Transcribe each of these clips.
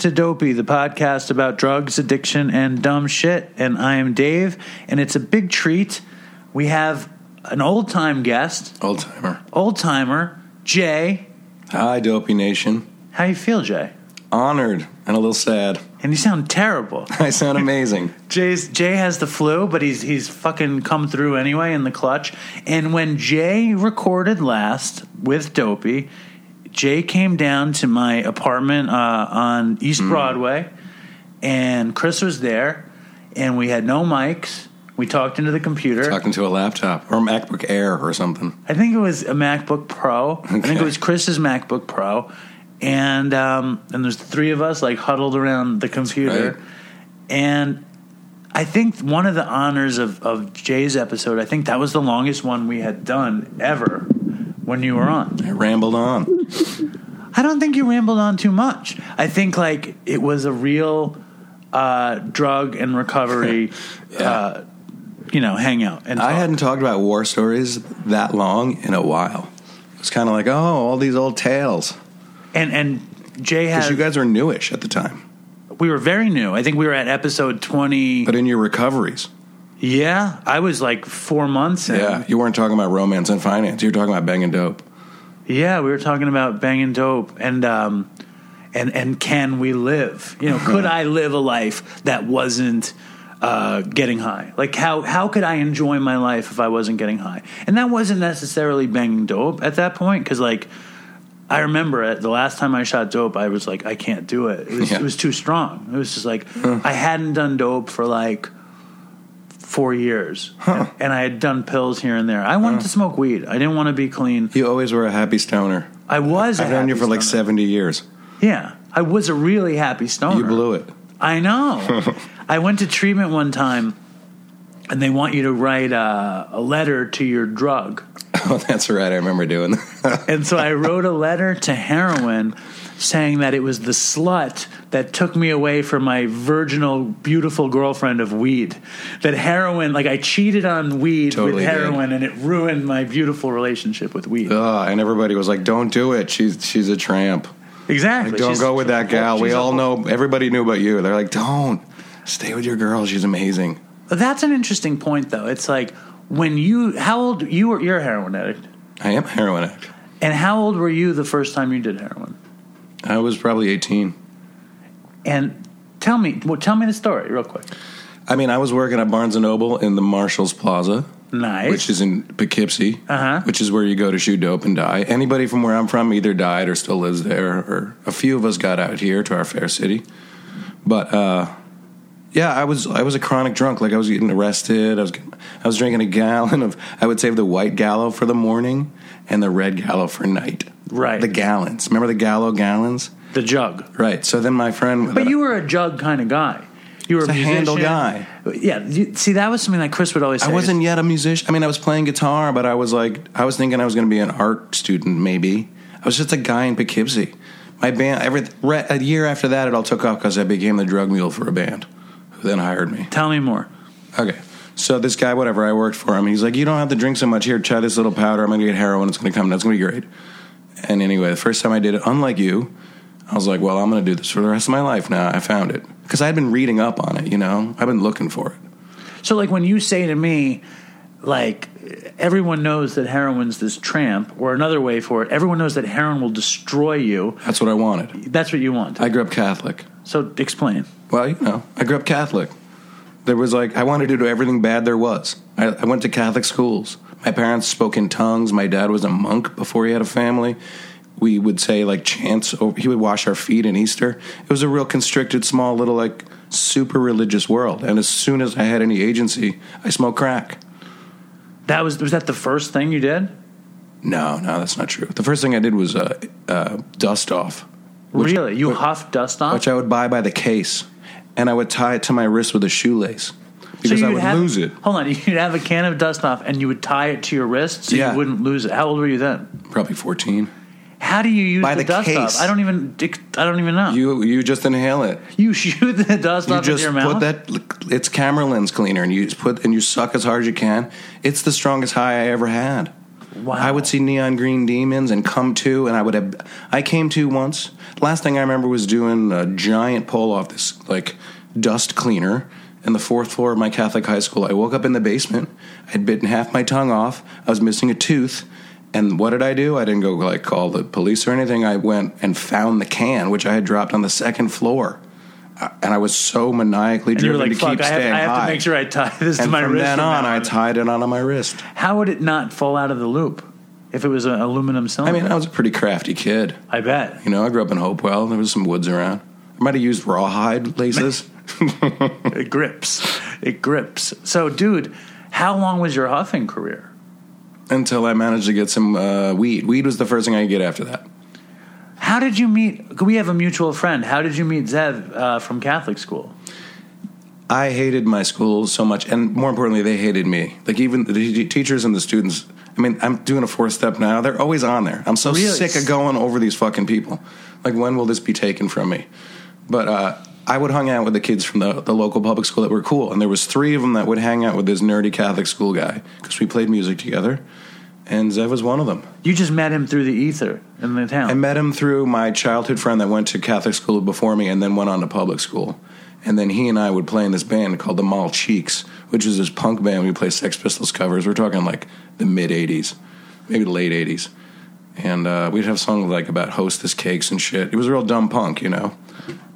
to Dopey, the podcast about drugs, addiction, and dumb shit. And I am Dave, and it's a big treat. We have an old time guest, Old timer. old timer, Jay. Hi, Dopey Nation. How you feel, Jay? Honored and a little sad. And you sound terrible. I sound amazing. Jay's Jay has the flu, but he's he's fucking come through anyway in the clutch. And when Jay recorded last with Dopey, Jay came down to my apartment uh, on East Broadway, and Chris was there, and we had no mics. We talked into the computer. Talking to a laptop or a MacBook Air or something. I think it was a MacBook Pro. I think it was Chris's MacBook Pro, and um, and there's three of us like huddled around the computer, Right. and I think one of the honors of of Jay's episode, I think that was the longest one we had done ever when you were on. I rambled on. I don't think you rambled on too much. I think like it was a real uh, drug and recovery. Yeah. uh, you know, hangout and I talk. hadn't talked about war stories that long in a while. It's kind of like, oh, all these old tales. and and Jay Because you guys were newish at the time. we were very new. I think we were at episode twenty. But in your recoveries, yeah, I was like four months. In. yeah, you weren't talking about romance and finance. You were talking about banging dope. yeah, we were talking about banging dope and um, and and can we live? You know, could I live a life that wasn't uh, getting high? Like how how could I enjoy my life if I wasn't getting high? And that wasn't necessarily banging dope at that point because like. I remember it, the last time I shot dope, I was like, I can't do it. It was, Yeah. it was too strong. It was just like I hadn't done dope for like four years, and, and I had done pills here and there. I wanted to smoke weed. I didn't want to be clean. You always were a happy stoner. I was. a I've known you for like stoner. 70 years. Yeah, I was a really happy stoner. You blew it. I know. I went to treatment one time, and they want you to write a, a letter to your drug. Oh, that's right. I remember doing that. And so I wrote a letter to heroin saying that it was the slut that took me away from my virginal, beautiful girlfriend of weed. That heroin, like I cheated on weed Totally with did. heroin and it ruined my beautiful relationship with weed. Ugh, and everybody was like, "Don't do it. She's she's a tramp. exactly. Like, don't She's- go with that gal. We all know. Everybody knew about you. They're like, don't stay with your girl. She's amazing. That's an interesting point, though. It's like when you, how old, you were, you're a heroin addict. I am a heroin addict. And how old were you the first time you did heroin? I was probably 18. And tell me, well, tell me the story real quick. I mean, I was working at Barnes and Noble in the Marshalls Plaza, Nice. which is in Poughkeepsie, Uh-huh. which is where you go to shoot dope and die. Anybody from where I'm from either died or still lives there, or a few of us got out here to our fair city. But uh, yeah, I was I was a chronic drunk. Like I was getting arrested. I was I was drinking a gallon of. I would save the white gallo for the morning and the red gallo for night. Right. The gallons. Remember the gallo gallons? the jug. Right. So then my friend. But you were a jug kind of guy. You were a, a handle guy. Yeah. You, see, that was something that Chris would always say. I wasn't yet a musician. I mean, I was playing guitar, but I was like, I was thinking I was going to be an art student, maybe. I was just a guy in Poughkeepsie. My band, every, a year after that, it all took off because I became the drug mule for a band, who then hired me. Tell me more. Okay. So this guy, whatever, I worked for him. He's like, you don't have to drink so much. Here, try this little powder. I'm going to get heroin. It's going to come. That's going to be great. And anyway, the first time I did it, unlike you, I was like, well, I'm going to do this for the rest of my life now. I found it. Because I had been reading up on it, you know? I've been looking for it. So, like, when you say to me, like, everyone knows that heroin's this tramp, or another way for it, everyone knows that heroin will destroy you. That's what I wanted. That's what you want. I grew up Catholic. so, explain. Well, you know, I grew up Catholic. There was like, I wanted to do everything bad there was. I, I went to Catholic schools. My parents spoke in tongues. My dad was a monk before he had a family. We would say like chants. He would wash our feet in Easter. It was a real constricted, small, little, like super religious world. And as soon as I had any agency, I smoked crack. That was was that the first thing you did? No, no, that's not true. The first thing I did was uh, uh, dust off. Which- really? You which- huffed dust off? which I would buy by the case, and I would tie it to my wrist with a shoelace because I you'd have, lose it. Hold on, you'd have a can of dust off, and you would tie it to your wrist so Yeah. you wouldn't lose it. How old were you then? Probably fourteen. How do you use By the, the dust case. off? I don't even. I don't even know. You, You just inhale it. You shoot the dust You off just your put that. It's camera lens cleaner, and you put and you suck as hard as you can. It's the strongest high I ever had. wow. I would see neon green demons and come to, and I would have. I came to once. Last thing I remember was doing a giant pull off this like dust cleaner in the fourth floor of my Catholic high school. I woke up in the basement. I'd bitten half my tongue off. I was missing a tooth. And what did I do? I didn't go like call the police or anything. I went and found the can, which I had dropped on the second floor. Uh, And I was so maniacally And driven like, to keep "Fuck! I have, staying I have high. to make sure I tie this and to my from wrist." then from on, I tied it onto my wrist. How would it not fall out of the loop if it was an aluminum cylinder. I cylinder? mean, I was a pretty crafty kid. I bet. You know, I grew up in Hopewell. There was some woods around. I might have used rawhide laces. It grips. It grips. So, dude, how long was your huffing career? until I managed to get some uh, weed. Weed was the first thing I could get after that. How did you meet? We have a mutual friend. How did you meet Zev uh, from Catholic school? I hated my school so much, and more importantly, they hated me. Like even the te- teachers and the students. I mean, I'm doing a four step now. They're always on there. I'm so Really? sick of going over these fucking people. Like, when will this be taken from me? But uh, I would hang out with the kids from the, the local public school that were cool, and there was three of them that would hang out with this nerdy Catholic school guy because we played music together, and Zev was one of them. You just met him through the ether in the town. I met him through my childhood friend that went to Catholic school before me and then went on to public school. And then he and I would play in this band called the Mall Cheeks, which is this punk band. We play Sex Pistols covers. We're talking like the mid 80s, maybe the late 80s. And uh, we'd have songs like about hostess cakes and shit. It was real dumb punk, you know?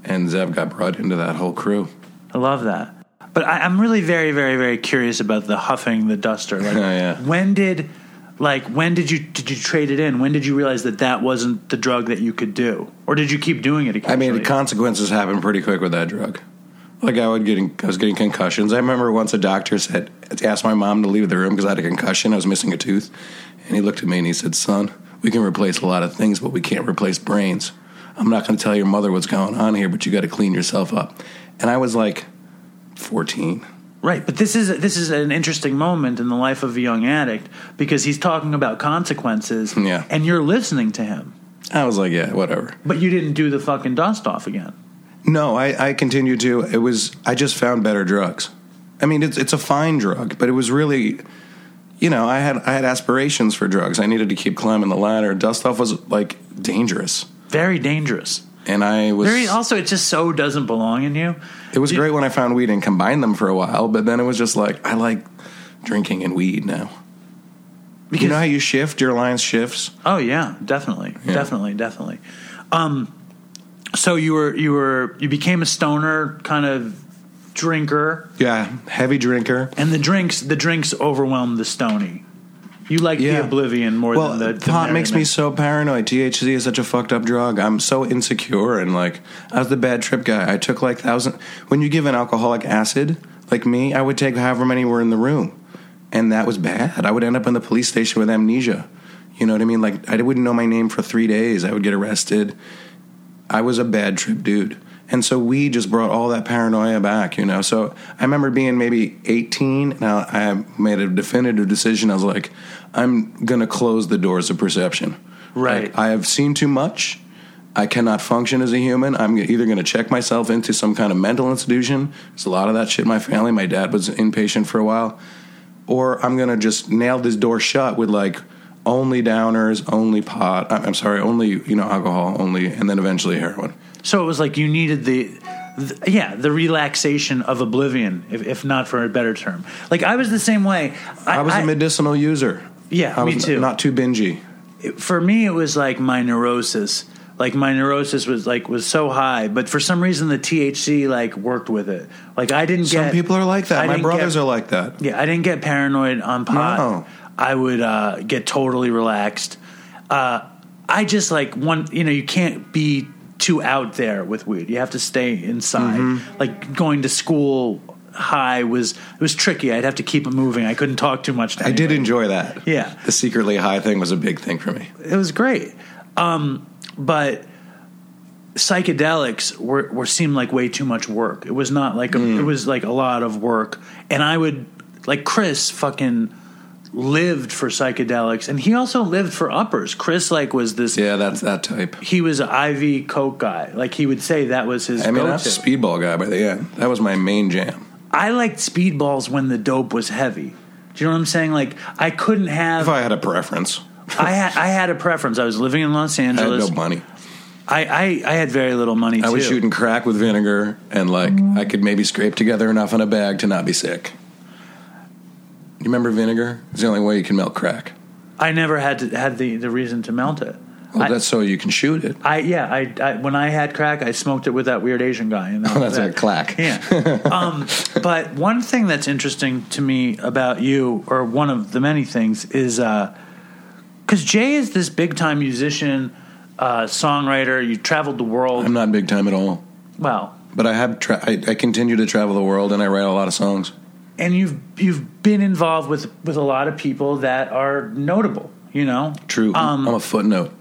And Zev got brought into that whole crew. I love that. But I, I'm really very, very, very curious about the huffing the duster. Like, Oh, yeah. when did, like, when did you did you trade it in? When did you realize that that wasn't the drug that you could do, or did you keep doing it? I mean, the consequences happened pretty quick with that drug. Like I would getting, I was getting concussions. I remember once a doctor said, asked my mom to leave the room because I had a concussion. I was missing a tooth, and he looked at me and he said, "Son, we can replace a lot of things, but we can't replace brains. I'm not going to tell your mother what's going on here, but you got to clean yourself up." And I was like, 14. Right, but this is this is an interesting moment in the life of a young addict because he's talking about consequences, Yeah. and you're listening to him, I was like, "Yeah, whatever." but you didn't do the fucking dust off again. No, I, I continued to. It was I just found better drugs. I mean, it's it's a fine drug, but it was really, you know, I had I had aspirations for drugs. I needed to keep climbing the ladder. Dust off was like dangerous, Very dangerous. and I was. Very also, it just so doesn't belong in you. it was great when I found weed and combined them for a while, but then it was just like I like drinking and weed now. Because you know how you shift your lines shifts. Oh yeah, definitely, Yeah. definitely, definitely. Um, so you were you were you became a stoner kind of drinker, Yeah, heavy drinker. and the drinks the drinks overwhelmed the stony. You like the oblivion more Well, than the, the pot makes me so paranoid. THC is such a fucked up drug. I'm so insecure and like I was the bad trip guy. I took like thousand. When you give an alcoholic acid, like me, I would take however many were in the room, and that was bad. I would end up in the police station with amnesia. You know what I mean? Like I wouldn't know my name for three days. I would get arrested. I was a bad trip dude. And so we just brought all that paranoia back, you know. So I remember being maybe 18. Now I made a definitive decision. I was like, I'm going to close the doors of perception. Right. Like, I have seen too much. I cannot function as a human. I'm either going to check myself into some kind of mental institution. There's a lot of that shit in my family. My dad was inpatient for a while. Or I'm going to just nail this door shut with like only downers, only pot. I'm sorry, only, you know, alcohol, only, and then eventually heroin. So it was like you needed the, the yeah, the relaxation of oblivion, if, if not for a better term. Like I was the same way. I, was a medicinal user. Yeah, I me was too. Not too bingy. for me it was like my neurosis like my neurosis was like was so high but for some reason the thc like worked with it like i didn't Some get people are like that. I My brothers get- are like that. yeah i didn't get paranoid on pot No. I would uh get totally relaxed uh i just like one you know you can't be too out there with weed you have to stay inside Mm-hmm. like going to school high was it was tricky i'd have to keep it moving i couldn't talk too much to I did enjoy that. Yeah. The secretly high thing was a big thing for me. it was great. Um, but psychedelics were, were seemed like way too much work. It was not like a, Mm. it was like a lot of work. And I would like Chris fucking lived for psychedelics, and he also lived for uppers. Chris like was this. Yeah, that's that type. He was an IV coke guy. Like he would say that was his. I mean, I go-to. was a speedball guy by the end. That was my main jam. I liked speedballs when the dope was heavy. Do you know what I'm saying? Like I couldn't have. If I had a preference, I had I had a preference. I was living in Los I had Angeles. no money. I, I, I had very little money. I was shooting crack with vinegar, and like I could maybe scrape together enough in a bag to not be sick. You remember vinegar? It's the only way you can melt crack. I never had to, had the, the reason to melt it. Well, I, that's so you can shoot it. I yeah I, I when I had crack I smoked it with that weird Asian guy and that Oh, that's that. a clack. Yeah. um, but one thing that's interesting to me about you, or one of the many things, is because Jay is this big time musician, uh, songwriter. You traveled the world. I'm not big time at all, well, but I have. Tra- I, I continue to travel the world, and I write a lot of songs. And you've you've been involved with with a lot of people that are notable. You know, True. Um, I'm a footnote.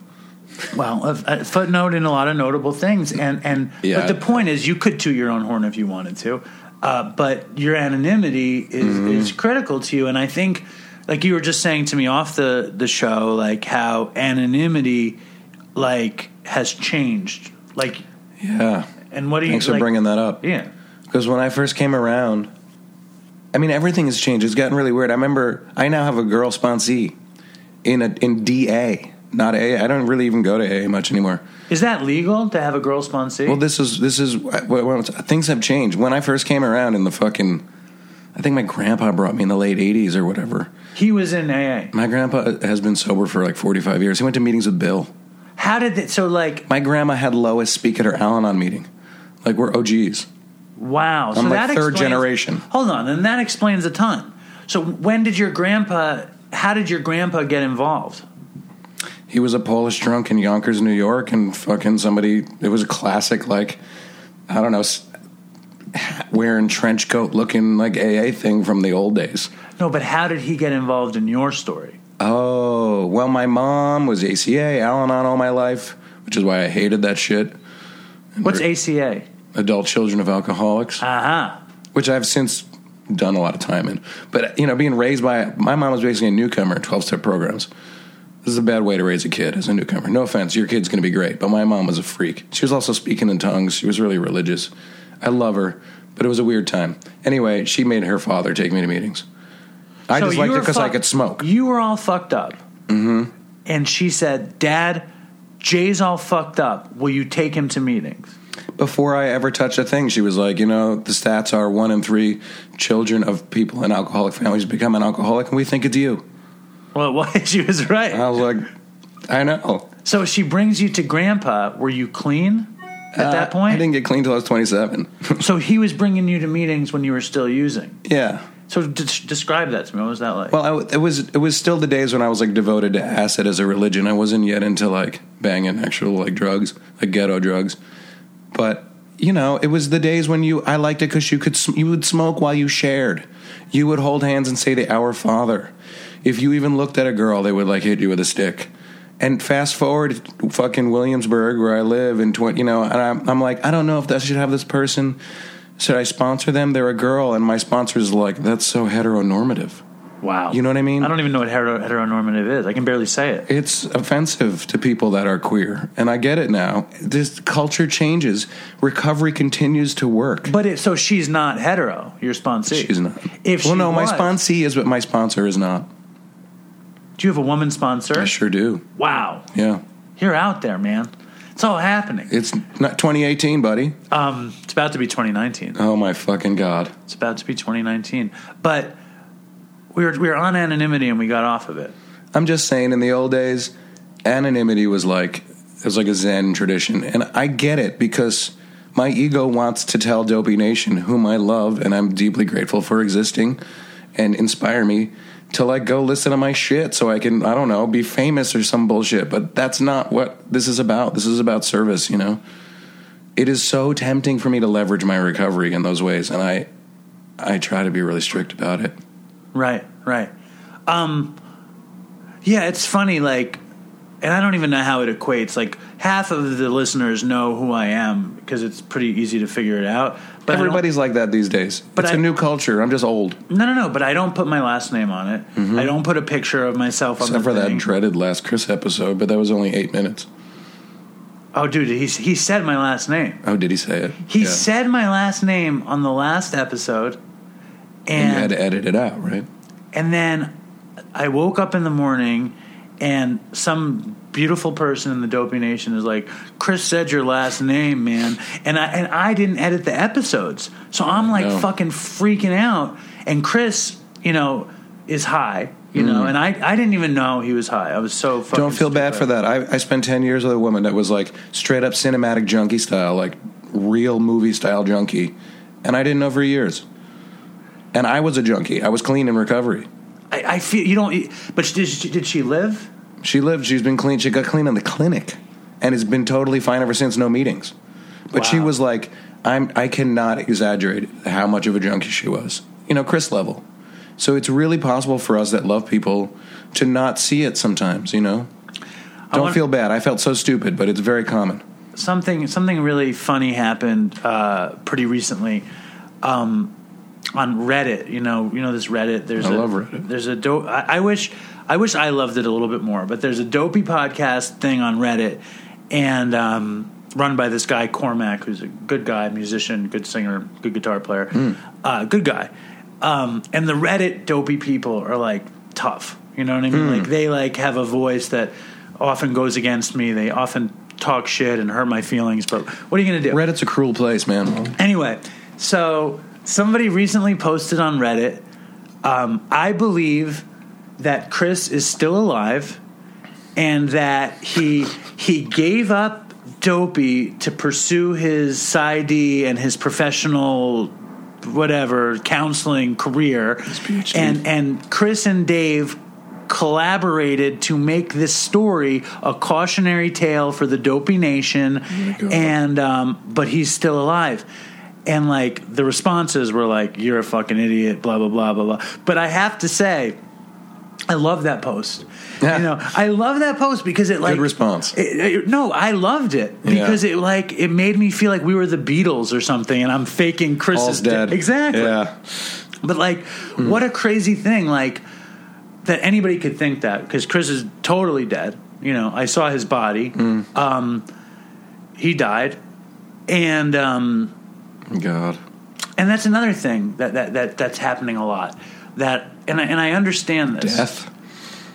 Well, a, a footnote in a lot of notable things, and and Yeah. but the point is, you could toot your own horn if you wanted to, uh, but your anonymity is Mm-hmm. is critical to you, and I think, like you were just saying to me off the the show, like how anonymity, like has changed, like, Yeah. and what do you? Thanks for bringing that up. Yeah, Because when I first came around, I mean, everything has changed. It's gotten really weird. I remember I now have a girl sponsee in a in DA, not A. I don't really even go to A much anymore. is that legal to have a girl sponsee? Well, this is this is what, things have changed. When I first came around in the fucking, I think my grandpa brought me in the late '80s or whatever. he was in AA. My grandpa has been sober for like 45 years. He went to meetings with Bill. How did it? So like, My grandma had Lois speak at her Al-Anon meeting. Like we're OGs. Wow. So I'm like that third explains- generation. Hold on, and that explains a ton. So when did your grandpa? How did your grandpa get involved? He was a Polish drunk in Yonkers, New York, and fucking somebody. It was a classic, like I don't know, wearing trench coat, looking like AA thing from the old days. No, but how did he get involved in your story? Oh well, my mom was ACA, Al-Anon all my life, which is why I hated that shit. What's ACA? Adult Children of Alcoholics, Aha. which I've since done a lot of time in. But you know, being raised by my mom was basically a newcomer in twelve-step programs. This is a bad way to raise a kid as a newcomer. No offense, your kid's going to be great, but my mom was a freak. She was also speaking in tongues. She was really religious. I love her, but it was a weird time. Anyway, she made her father take me to meetings. I So just liked it because I could smoke. You were all fucked up. Mm-hmm. And she said, "Dad, Jay's all fucked up. Will you take him to meetings?" Before I ever touched a thing, she was like, you know, the stats are one in three children of people in alcoholic families become an alcoholic, and we think it's you. Well, what? She was right. I was like, I know. So she brings you to Grandpa. Were you clean? at Uh, that point? I didn't get clean till I was 27. so he was bringing you to meetings when you were still using. yeah. So d- describe that to me. What was that like? Well, I, it was it was still the days when I was like devoted to acid as a religion. I wasn't yet into like banging actual like drugs, like ghetto drugs. But you know, it was the days when you I liked it because you could you would smoke while you shared. You would hold hands and say the Our Father. If you even looked at a girl, they would like hit you with a stick. And fast forward, fucking Williamsburg, where I live, in twenty, you know, and I'm, I'm like, I don't know if I should have this person. Should I sponsor them? They're a girl, and my sponsor is like, that's so heteronormative. Wow. you know what I mean? I don't even know what hetero- heteronormative is. I can barely say it. It's offensive to people that are queer, and I get it now. This culture changes. Recovery continues to work. But it, so she's not hetero. Your sponsee. She's not. If well, no, my was- sponsee is, but my sponsor is not. Do you have a woman sponsor? I sure do. Wow. Yeah, You're out there, man. It's all happening. it's not 2018, buddy. Um, it's about to be 2019. Oh my fucking god! It's about to be 2019. But we were we were on anonymity and we got off of it. I'm just saying. In the old days, anonymity was like it was like a Zen tradition, and I get it because my ego wants to tell Dopey Nation, whom I love and I'm deeply grateful for existing, and inspire me to like go listen to my shit so I can I don't know be famous or some bullshit. But that's not what this is about. This is about service, you know. It is so tempting for me to leverage my recovery in those ways, and I I try to be really strict about it. Right, right. Um, yeah, it's funny. Like, and I don't even know how it equates. Like, half of the listeners know who I am because it's pretty easy to figure it out. But Everybody's like that these days. But it's I- a new culture. I'm just old. no, no, no. But I don't put my last name on it. I don't put a picture of myself on Mm-hmm. Except for that dreaded last Chris episode, but that was only eight minutes. oh, dude, he he said my last name. Oh, did he say it? He Yeah. said my last name on the last episode, And you had to edit it out, right? and then I woke up in the morning, and some beautiful person in the Dopey Nation is like, "Chris said your last name, man," and I and I didn't edit the episodes, so I'm like No. fucking freaking out. And Chris, you know, is high, you know, and I I didn't even know he was high. I was so fucking Mm. Don't feel bad for that. I, I spent 10 years with a woman that was like straight up cinematic junkie style, like real movie style junkie. And I didn't know for years. And I was a junkie. I was clean in recovery. I, I feel you don't. But did she, did she live? She lived, she's been clean. She got clean in the clinic and has been totally fine ever since, no meetings. But she was like, I'm, I cannot exaggerate how much of a junkie she was. You know, Chris level. So it's really possible for us that love people to not see it sometimes, you know? Don't want- feel bad. I felt so stupid, but it's very common. something something really funny happened uh, pretty recently um, on Reddit. You know, you know this Reddit. There's I a, love Reddit. There's a dope. I, I wish I wish I loved it a little bit more. But there's a dopey podcast thing on Reddit, and um, run by this guy Cormac, who's a good guy, musician, good singer, good guitar player, Hmm. uh, good guy. Um, and the Reddit dopey people are like tough. You know what I mean? Hmm. Like they like have a voice that often goes against me. They often talk shit and hurt my feelings. But what are you going to do? Reddit's a cruel place, man. Anyway, so somebody recently posted on Reddit. Um, I believe that Chris is still alive, and that he he gave up Dopey to pursue his PsyD and his professional whatever counseling career, and and Chris and Dave collaborated to make this story a cautionary tale for the Dopey Nation, God. and um, but he's still alive. And like the responses were like, "You're a fucking idiot," blah blah blah blah blah. But I have to say, I love that post. Yeah. You know, I love that post because it like response. it- it- no, I loved it Yeah. because it like it made me feel like we were the Beatles or something, and I'm faking Chris's All's dead. de- exactly. Yeah. But like, what a crazy thing! Like that anybody could think that because Chris is totally dead. You know, I saw his body. Um, he died, and um, God. and that's another thing that, that, that that's happening a lot. That and I, and I understand this. Death.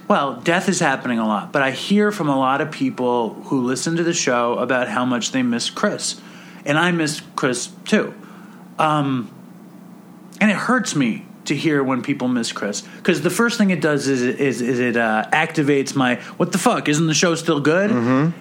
Well, death is happening a lot, but I hear from a lot of people who listen to the show about how much they miss Chris, and I miss Chris too. Um, and it hurts me to hear when people miss Chris because the first thing it does is is, is it uh, activates my what the fuck isn't the show still good?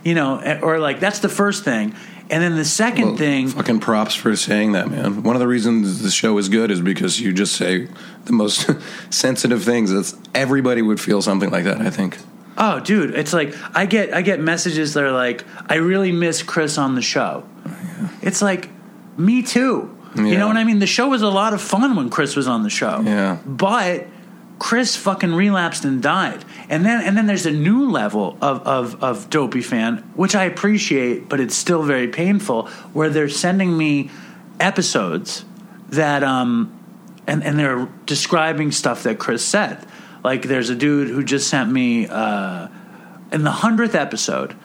You know, or like that's the first thing, And then the second Well, thing, Fucking props for saying that, man. One of the reasons the show is good is because you just say the most sensitive things. That's everybody would feel something like that. I think. oh, dude, it's like I get I get messages that are like, I really miss Chris on the show. Oh, it's like, me too. You know what I mean? The show was a lot of fun when Chris was on the show. Yeah. But Chris fucking relapsed and died. And then and then there's a new level of, of, of Dopey fan, which I appreciate, but it's still very painful, where they're sending me episodes that um and, and they're describing stuff that Chris said. Like there's a dude who just sent me uh in the hundredth episode,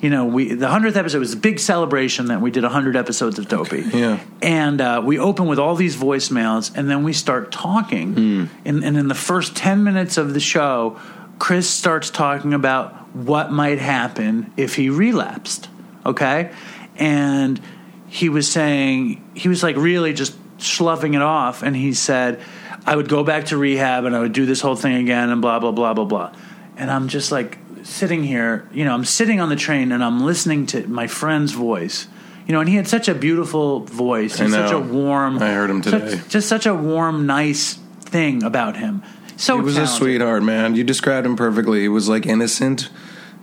you know, we the hundredth episode was a big celebration that we did hundred episodes of Dopey. Yeah. And uh, we open with all these voicemails, and then we start talking. Hmm. And, and in the first 10 minutes of the show, Chris starts talking about what might happen if he relapsed. Okay? And he was saying, he was like really just sloughing it off. And he said, I would go back to rehab and I would do this whole thing again and blah, blah, blah, blah, blah. And I'm just like sitting here, you know, I'm sitting on the train and I'm listening to my friend's voice. You know, and he had such a beautiful voice. And such a warm. I heard him such- today. just such a warm, nice thing about him. So He was a sweetheart, man. You described him perfectly. He was like innocent.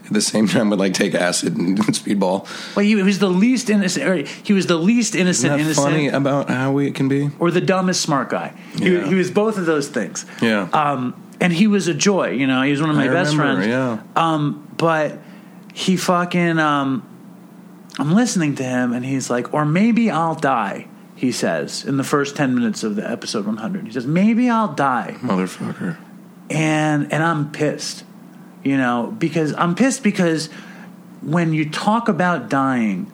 At the same time, would like take acid and speedball. Well, he was the least innocent. Or he was the least innocent, Isn't innocent, funny about how we can be? or the dumbest smart guy. He, he was both of those things. Yeah. Um, and he was a joy. You know, he was one of my I best remember, friends. Yeah. Um, but he fucking. Um, I'm listening to him, and he's like, or maybe I'll die. He says in the first ten minutes of the episode 100. He says, maybe I'll die. Motherfucker. and and I'm pissed, you know, because I'm pissed because when you talk about dying,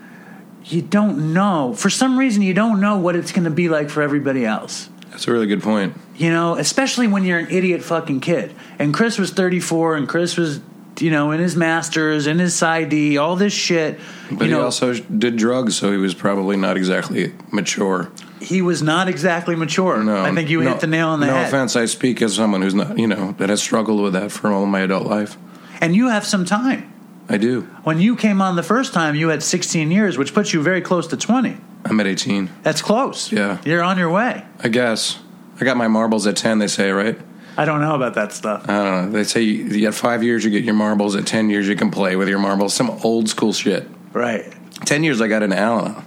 you don't know for some reason you don't know what it's going to be like for everybody else. That's a really good point. You know, especially when you're an idiot fucking kid. And Chris was 34, and Chris was, you know, in his masters, in his PsyD, all this shit. But you know, he also did drugs, so he was probably not exactly mature. he was not exactly mature. No, I think you no- hit the nail on the no head. No offense, I speak as someone who's not, you know, that has struggled with that for all my adult life. And you have some time. I do. When you came on the first time, you had 16 years, which puts you very close to 20. I'm at 18. That's close. Yeah. You're on your way. I guess. I got my marbles at 10, they say, right? I don't know about that stuff. I don't know. They say you, you got five years, you get your marbles. At 10 years, you can play with your marbles. Some old school shit. Right. 10 years, I got into Al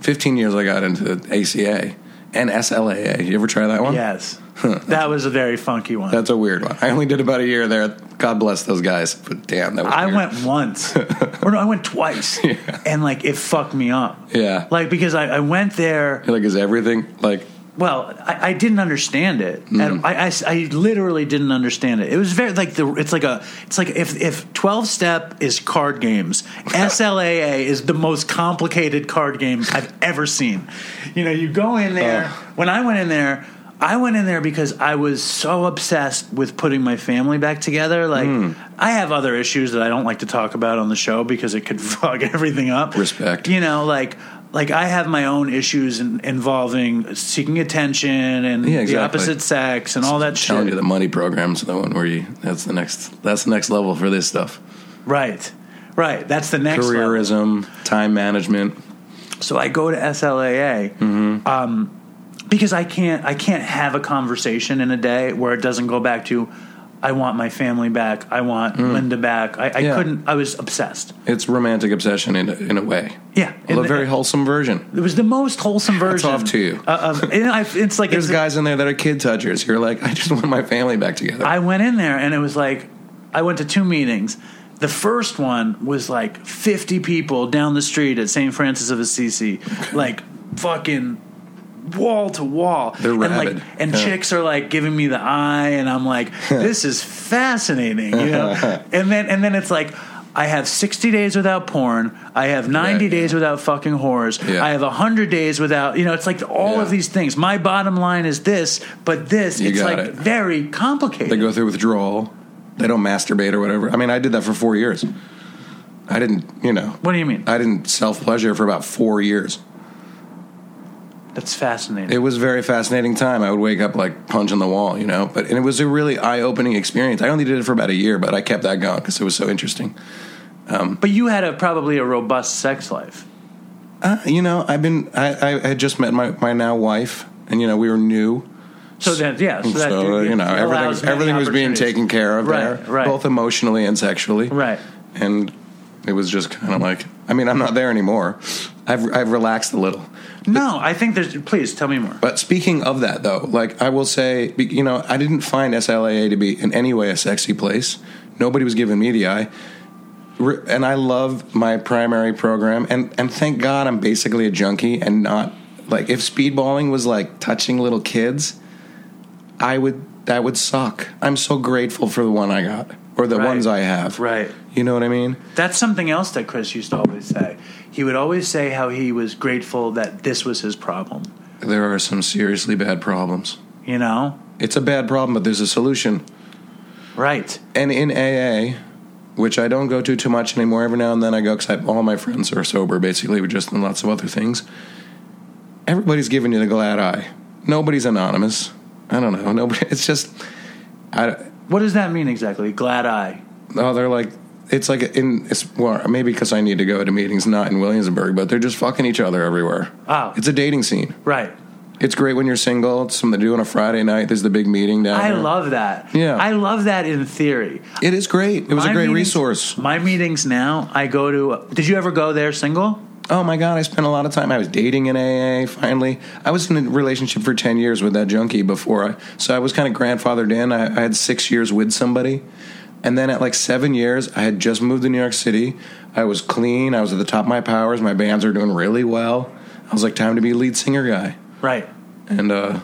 15 years, I got into ACA and SLAA. You ever try that one? Yes. that was a very funky one. That's a weird one. I only did about a year there. God bless those guys. But damn, that was I weird. went once. or no, I went twice. And like it fucked me up. Yeah. Like because I, I went there like, is everything like well, I, I didn't understand it, Mm. and I, I, I literally didn't understand it. It was very like the it's like a it's like if if twelve step is card games, SLAA is the most complicated card game I've ever seen. You know, you go in there. Oh. When I went in there, I went in there because I was so obsessed with putting my family back together. Like Mm. I have other issues that I don't like to talk about on the show because it could fuck everything up. Respect. You know, like like I have my own issues in, involving seeking attention and Yeah, the opposite sex and all that telling shit. you the money programs the one where you that's the next that's the next level for this stuff. right, right. That's the next level. Careerism, time management. So I go to SLAA Mm-hmm. um, because I can't I can't have a conversation in a day where it doesn't go back to I want my family back. I want Linda back. I, I Mm. Yeah. couldn't. I was obsessed. It's romantic obsession in a, in a way. Yeah, Well, a very wholesome version. It was the most wholesome version. off to you. Uh, of, I, it's like There's it's, guys in there that are kid touchers. You're like, I just want my family back together. I went in there and it was like I went to two meetings. The first one was like 50 people down the street at St. Francis of Assisi, like fucking wall to wall. They're and rabid. like and Yeah. chicks are like giving me the eye and I'm like this is fascinating, you know. and then and then it's like I have 60 days without porn. I have 90 Right. days without fucking whores. Yeah. I have 100 days without, you know, it's like all Yeah. of these things. My bottom line is this, but this, You it's like it. very complicated. they go through withdrawal. They don't masturbate or whatever. I mean, I did that for four years. I didn't, you know, What do you mean? I didn't self pleasure for about four years. That's fascinating. It was a very fascinating time. I would wake up like punching the wall, you know. But and it was a really eye opening experience. I only did it for about a year, but I kept that going because it was so interesting. but you had a probably a robust sex life. Uh, you know, I've been. I, I had just met my my now wife, and you know we were new. So that yeah, so, So, that you know everything everything was being taken care of Right, there, right. both emotionally and sexually. Right. and it was just kind of like. I mean, I'm not there anymore. I've I've relaxed a little. No, I think there's. Please tell me more. But speaking of that, though, like I will say, you know, I didn't find SLAA to be in any way a sexy place. Nobody was giving me the eye. And I love my primary program, and and thank God I'm basically a junkie and not like if speedballing was like touching little kids, I would that would suck. I'm so grateful for the one I got or the Right. ones I have. Right. You know what I mean? That's something else that Chris used to always say. He would always say how he was grateful that this was his problem. There are some seriously bad problems. You know? It's a bad problem, but there's a solution. Right. And in AA, which I don't go to too much anymore, every now and then I go because all my friends are sober, basically, we're just in lots of other things. Everybody's giving you the glad eye. Nobody's anonymous. I don't know. Nobody. It's just. I, What does that mean exactly? Glad eye. oh, they're like. It's like in. It's well, maybe because I need to go to meetings, not in Williamsburg, but they're just fucking each other everywhere. Oh. It's a dating scene. Right. It's great when you're single. It's something to do on a Friday night. There's the big meeting down I there. love that. Yeah. I love that in theory. It is great. It was a great meetings- resource. My meetings now, I go to. Did you ever go there single? Oh my god, I spent a lot of time. I was dating in AA. Finally, I was in a relationship for ten years with that junkie before. I, so I was kind of grandfathered in. I, I had six years with somebody, and then at like seven years, I had just moved to New York City. I was clean. I was at the top of my powers. My bands are doing really well. I was like, time to be a lead singer guy, Right. and uh,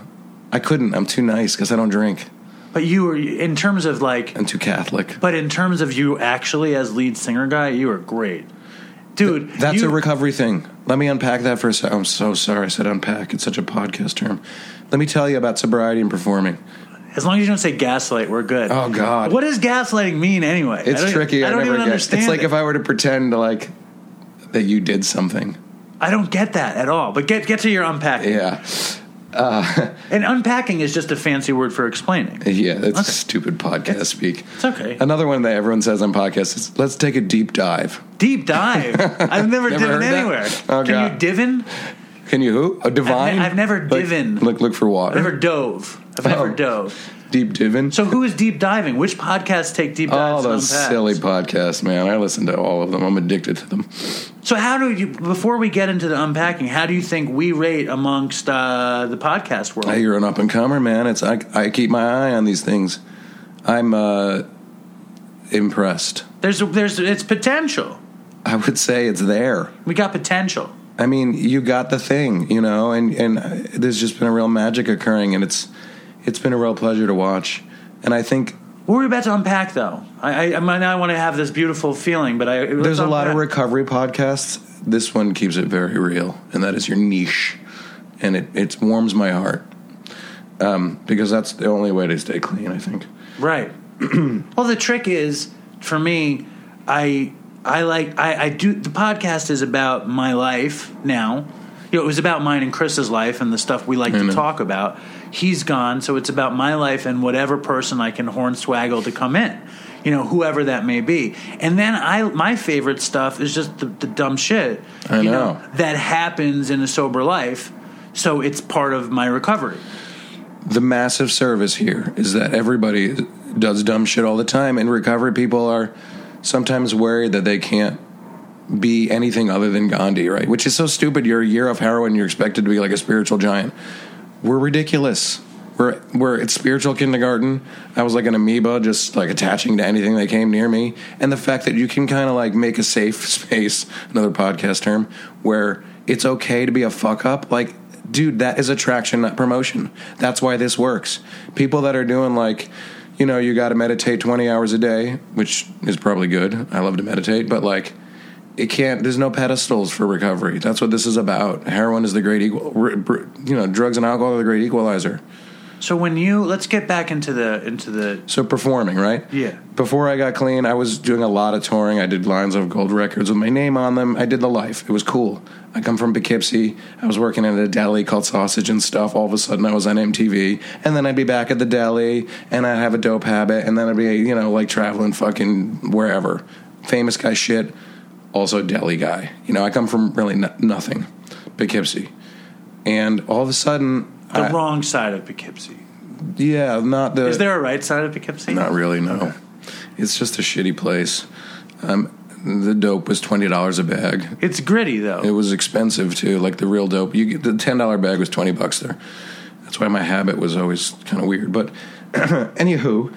I couldn't. I'm too nice because I don't drink. But you were, in terms of like, I'm too Catholic. but in terms of you actually as lead singer guy, you were great. Dude, That's you, a recovery thing. Let me unpack that for a second. I'm so sorry I said unpack. It's such a podcast term. Let me tell you about sobriety and performing. As long as you don't say gaslight, we're good. Oh, God. What does gaslighting mean anyway? It's I tricky. I, I don't never even get. understand. It's like it. if I were to pretend like that you did something. I don't get that at all. But get get to your unpacking. Yeah, uh, And unpacking is just a fancy word for explaining. yeah. That's Okay. stupid podcast speak. It's okay. Another one that everyone says on podcasts is let's take a deep dive. Deep dive. I've never, Never divin anywhere. Oh, Can God. you divin? Can you who? A divine? I've never Like, divin. Look, look for water. I've never dove. I've never Oh. dove. Deep diving. So who is deep diving? Which podcasts take deep all dives? on those silly podcasts, man. I listen to all of them. I'm addicted to them. So how do you? Before we get into the unpacking, how do you think we rate amongst uh, the podcast world? Hey, you're an up and comer, man. It's I, I keep my eye on these things. I'm uh, impressed. There's there's it's potential. I would say it's there. We got potential. I mean, you got the thing, you know, and and there's just been a real magic occurring, and it's it's been a real pleasure to watch. And I think What were we about to unpack, though? I, I, I might not want to have this beautiful feeling, but I there's a lot of recovery podcasts. This one keeps it very real, and that is your niche, and it it warms my heart um, because that's the only way to stay clean. I think. Right. well, the trick is for me, I I like I, I do the podcast is about my life now. You know, it was about mine and Chris's life and the stuff we like to talk about. He's gone, so it's about my life and whatever person I can hornswaggle to come in. You know, whoever that may be. And then I my favorite stuff is just the, the dumb shit. I you know. that happens in a sober life. So it's part of my recovery. the massive service here is that everybody does dumb shit all the time, and recovery people are sometimes worried that they can't be anything other than Gandhi, right? Which is so stupid. You're a year of heroin, you're expected to be like a spiritual giant. We're ridiculous. We're we're at spiritual kindergarten. I was like an amoeba, just like attaching to anything that came near me. And the fact that you can kind of like make a safe space, another podcast term, where it's okay to be a fuck up, like dude, that is attraction, not promotion. That's why this works. People that are doing like, you know, you got to meditate 20 hours a day, which is probably good. I love to meditate, but like, it can't, there's no pedestals for recovery. That's what this is about. Heroin is the great equal, you know, drugs and alcohol are the great equalizer. So when you let's get back into the into the So performing, right? Yeah. Before I got clean, I was doing a lot of touring. I did lines of gold records with my name on them. I did the life. It was cool. I come from Poughkeepsie. I was working at a deli called Sausage and Stuff. All of a sudden, I was on MTV, and then I'd be back at the deli, and I'd have a dope habit, and then I'd be, you know, like traveling fucking wherever, famous guy shit. Also deli guy. You know, I come from really no- nothing, Poughkeepsie, and all of a sudden, The I- wrong side of Poughkeepsie. yeah, not the Is there a right side of Poughkeepsie? Not really, no. It's just a shitty place. Um, the dope was twenty dollars a bag. It's gritty though. It was expensive too, like the real dope. You get the ten dollar bag was twenty bucks there. That's why my habit was always kind of weird. But anywho,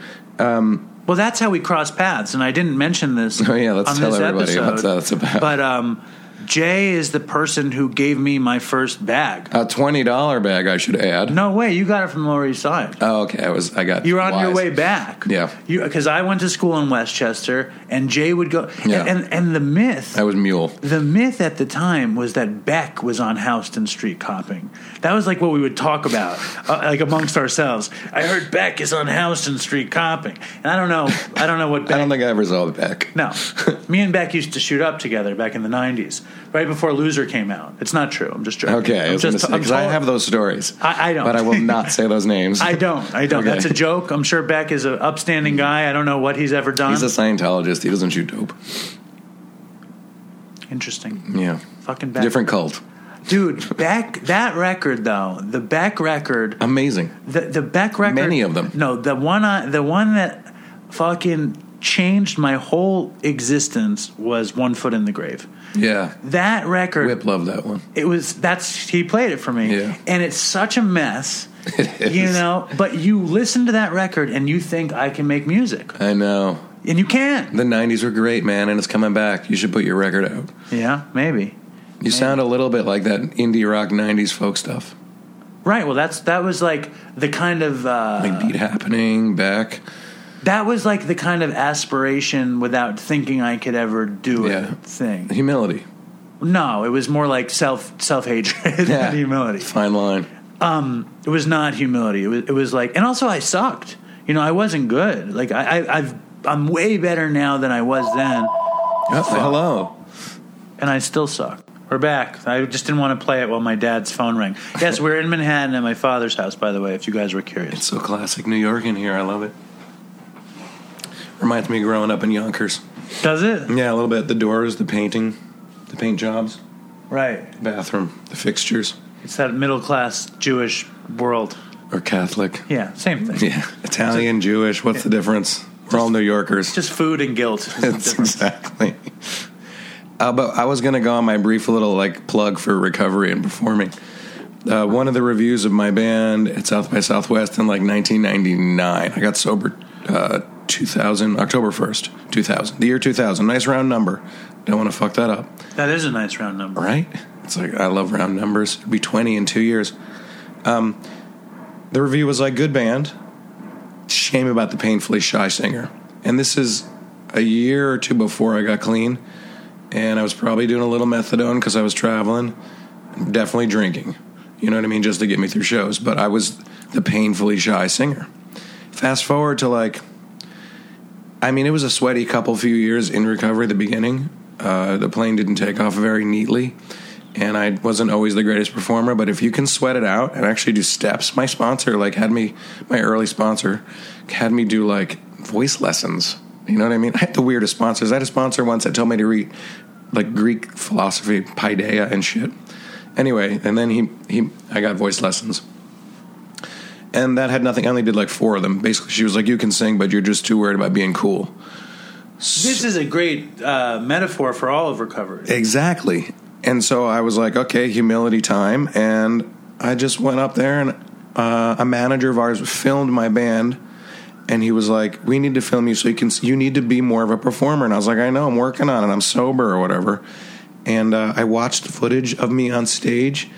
Well, that's how we cross paths, and I didn't mention this. Oh, yeah, let's on tell this everybody episode, what that's about. But um, Jay is the person who gave me my first bag. a twenty dollar bag, I should add. No way, you got it from Lower East Side. Oh, okay, I was. I got. You were on your way back. Yeah. because I went to school in Westchester, and Jay would go. Yeah. and and the myth. I was mule. The myth at the time was that Beck was on Houston Street copping. That was like what we would talk about, uh, like amongst ourselves. I heard Beck is on Houston Street copping, and I don't know. I don't know what. Beck, I don't think I ever saw Beck. No, me and Beck used to shoot up together back in the '90s, right before Loser came out. It's not true. I'm just joking. Okay, I I'm just. because I have those stories. I- I don't. but I will not say those names. I don't. I don't. Okay. That's a joke. I'm sure Beck is an upstanding guy. I don't know what he's ever done. He's a Scientologist. He doesn't shoot dope. Interesting. Yeah, Fucking Beck. different cult. Dude, Beck, that record though, the Beck record, Amazing. the the Beck record. Many of them. No, the one I, the one that fucking changed my whole existence was One Foot in the Grave. Yeah, That record, Whip loved that one. it was that's he played it for me, Yeah. and it's such a mess. It is. You know, but you listen to that record and you think I can make music, I know. and you can. The '90s were great, man, and it's coming back. You should put your record out. Yeah, maybe. You sound a little bit like that indie rock '90s folk stuff, Right. Well, that's that was like the kind of uh, like Beat Happening, Back. That was like the kind of aspiration without thinking I could ever do it thing. Humility. No, it was more like self self hatred Yeah. than humility. Fine line. Um, it was not humility. It was it was like, and also I sucked. You know, I wasn't good. Like I, I I've I'm way better now than I was then, Oh, hello. and I still suck. We're back. I just didn't want to play it while my dad's phone rang. Yes, we're in Manhattan at my father's house, by the way, if you guys were curious. It's so classic New York in here. I love it. Reminds me of growing up in Yonkers. Does it? Yeah, a little bit. The doors, the painting, the paint jobs, Right. bathroom, the fixtures, It's that middle class Jewish world. or Catholic. Yeah, same thing. Yeah, Italian, Jewish. What's the difference? We're all New Yorkers. Just food and guilt. is the It's difference. exactly. Uh, but I was going to go on my brief little like plug for recovery and performing. Uh, one of the reviews of my band at South by Southwest in like 1999. I got sober uh, 2000 October 1st, 2000. The year 2000. Nice round number. Don't want to fuck that up, That is a nice round number. right? It's like I love round numbers. It'll be 20 in two years. Um, the review was like good band. Shame about the painfully shy singer. And this is a year or two before I got clean, and I was probably doing a little methadone because I was traveling, definitely drinking. You know what I mean, just to get me through shows. But I was the painfully shy singer. Fast forward to like, I mean, it was a sweaty couple few years in recovery. at The beginning, uh, the plane didn't take off very neatly, and I wasn't always the greatest performer. But if you can sweat it out and actually do steps, my sponsor like had me, my early sponsor, had me do like voice lessons. You know what I mean? I had the weirdest sponsors. I had a sponsor once that told me to read like Greek philosophy, paideia and shit. Anyway, and then he he I got voice lessons. And that had nothing. I only did like four of them. Basically, she was like, "You can sing, but you're just too worried about being cool." This is a great uh, metaphor for all of recovery. Exactly. And so I was like, okay, humility time. And I just went up there, and uh, a manager of ours filmed my band. And he was like, "We need to film you so you can. You need to be more of a performer." And I was like, "I know. I'm working on it. I'm sober or whatever." And uh, I watched footage of me on stage,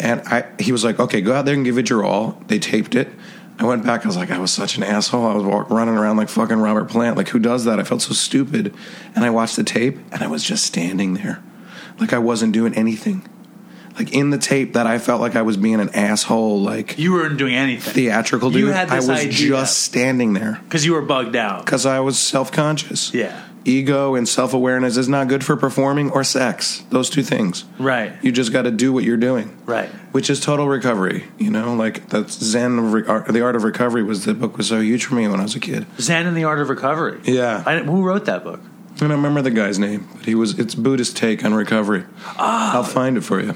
and I he was like, "Okay, go out there and give it your all." They taped it. I went back. I was like, I was such an asshole. I was walk, running around like fucking Robert Plant. Like, who does that? I felt so stupid. And I watched the tape, and I was just standing there, like I wasn't doing anything. Like in the tape, that I felt like I was being an asshole, like You weren't doing anything theatrical dude. You had I was idea. just standing there because you were bugged out. because I was self conscious. Yeah. Ego and self awareness is not good for performing or sex. Those two things. Right. You just got to do what you're doing. Right. Which is total recovery. You know, like that's Zen. Of Re- Art- the Art of Recovery was the book was so huge for me when I was a kid. Zen and the Art of Recovery. Yeah. I, who wrote that book? I don't remember the guy's name, but he was. It's Buddhist take on recovery. Ah. I'll find it for you.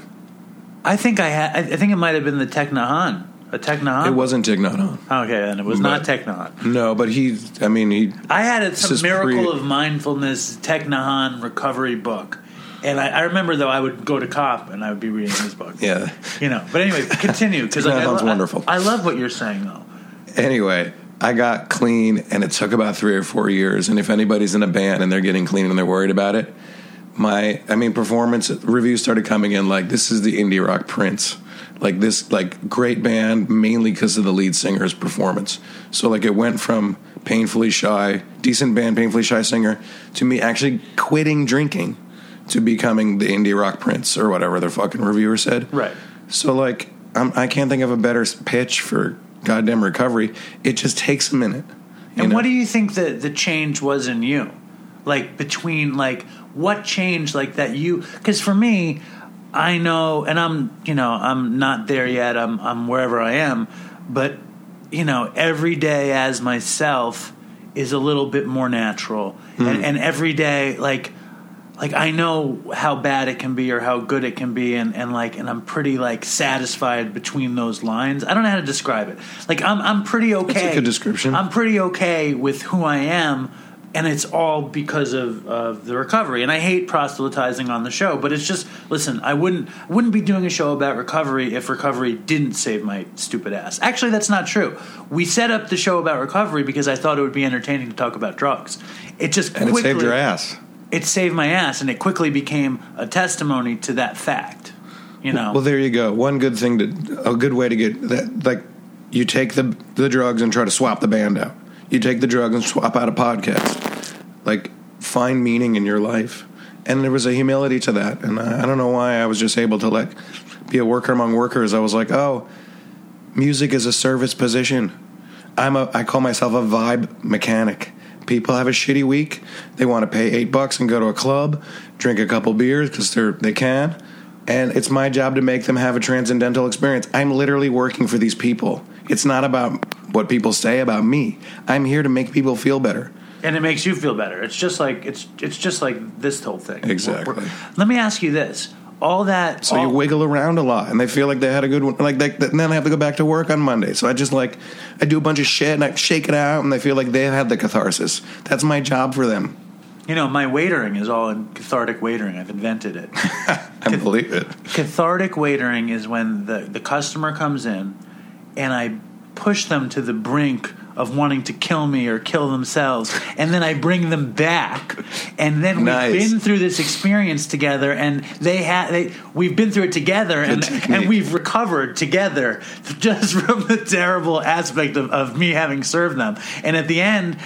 I think I had. I I think it might have been the Thich Nhat Hanh. A Thich Nhat Hanh. It wasn't Nhat Okay, then it was not But- Tech Nahan. No, but he. I mean, he. I had a some miracle pre- of mindfulness Thich Nhat Hanh recovery book, and I, I remember though I would go to cop and I would be reading his book. Yeah. you know. But anyway, continue because I, sounds I- wonderful. I love what you're saying though. Anyway, I got clean, and it took about three or four years. And if anybody's in a band and they're getting clean and they're worried about it, my, I mean, performance reviews started coming in like this is the indie rock Prince, like this, like great band mainly because of the lead singer's performance. So like it went from painfully shy, decent band, painfully shy singer, to me actually quitting drinking, to becoming the indie rock Prince or whatever their fucking reviewer said. Right. So like I'm, I can't think of a better pitch for goddamn recovery. It just takes a minute. And know? what do you think the the change was in you? Like between like what changed like that you cuz for me I know and I'm you know I'm not there yet. I'm I'm wherever I am, but you know every day as myself is a little bit more natural. Hmm. And and every day like like I know how bad it can be or how good it can be and, and like and I'm pretty like satisfied between those lines. I don't know how to describe it. Like I'm I'm pretty okay. good description. I'm pretty okay with who I am and it's all because of, of the recovery. And I hate proselytizing on the show, but it's just listen, I wouldn't wouldn't be doing a show about recovery if recovery didn't save my stupid ass. Actually that's not true. We set up the show about recovery because I thought it would be entertaining to talk about drugs. It just and it saved your ass. it saved my ass and it quickly became a testimony to that fact you know Well, there you go. One good thing to a good way to get that like you take the the drugs and try to swap the band out. You take the drug and swap out a podcast. Like find meaning in your life. And there was a humility to that. And I, I don't know why I was just able to like be a worker among workers. I was like, "Oh, music is a service position. I'm a I call myself a vibe mechanic. People have a shitty week. They want to pay 8 bucks and go to a club, drink a couple beers cuz they're they can. And it's my job to make them have a transcendental experience. I'm literally working for these people. It's not about what people say about me. I'm here to make people feel better. and it makes you feel better it's just like it's it's just like this whole thing Exactly. We're- let me ask you this all that So you wiggle around a lot, and they feel like they had a good one. Like they, and then I have to go back to work on Monday. So I just like I do a bunch of shit and I shake it out, and they feel like they had the catharsis. That's my job for them. you know my waitering is all in cathartic waitering i've invented it I believe it. cathartic waitering is when the, the customer comes in and I push them to the brink of wanting to kill me or kill themselves. And then I bring them back. And then we've been through this experience together and they had they we've been through it together and, and we've recovered together just from the terrible aspect of, of me having served them. And at the end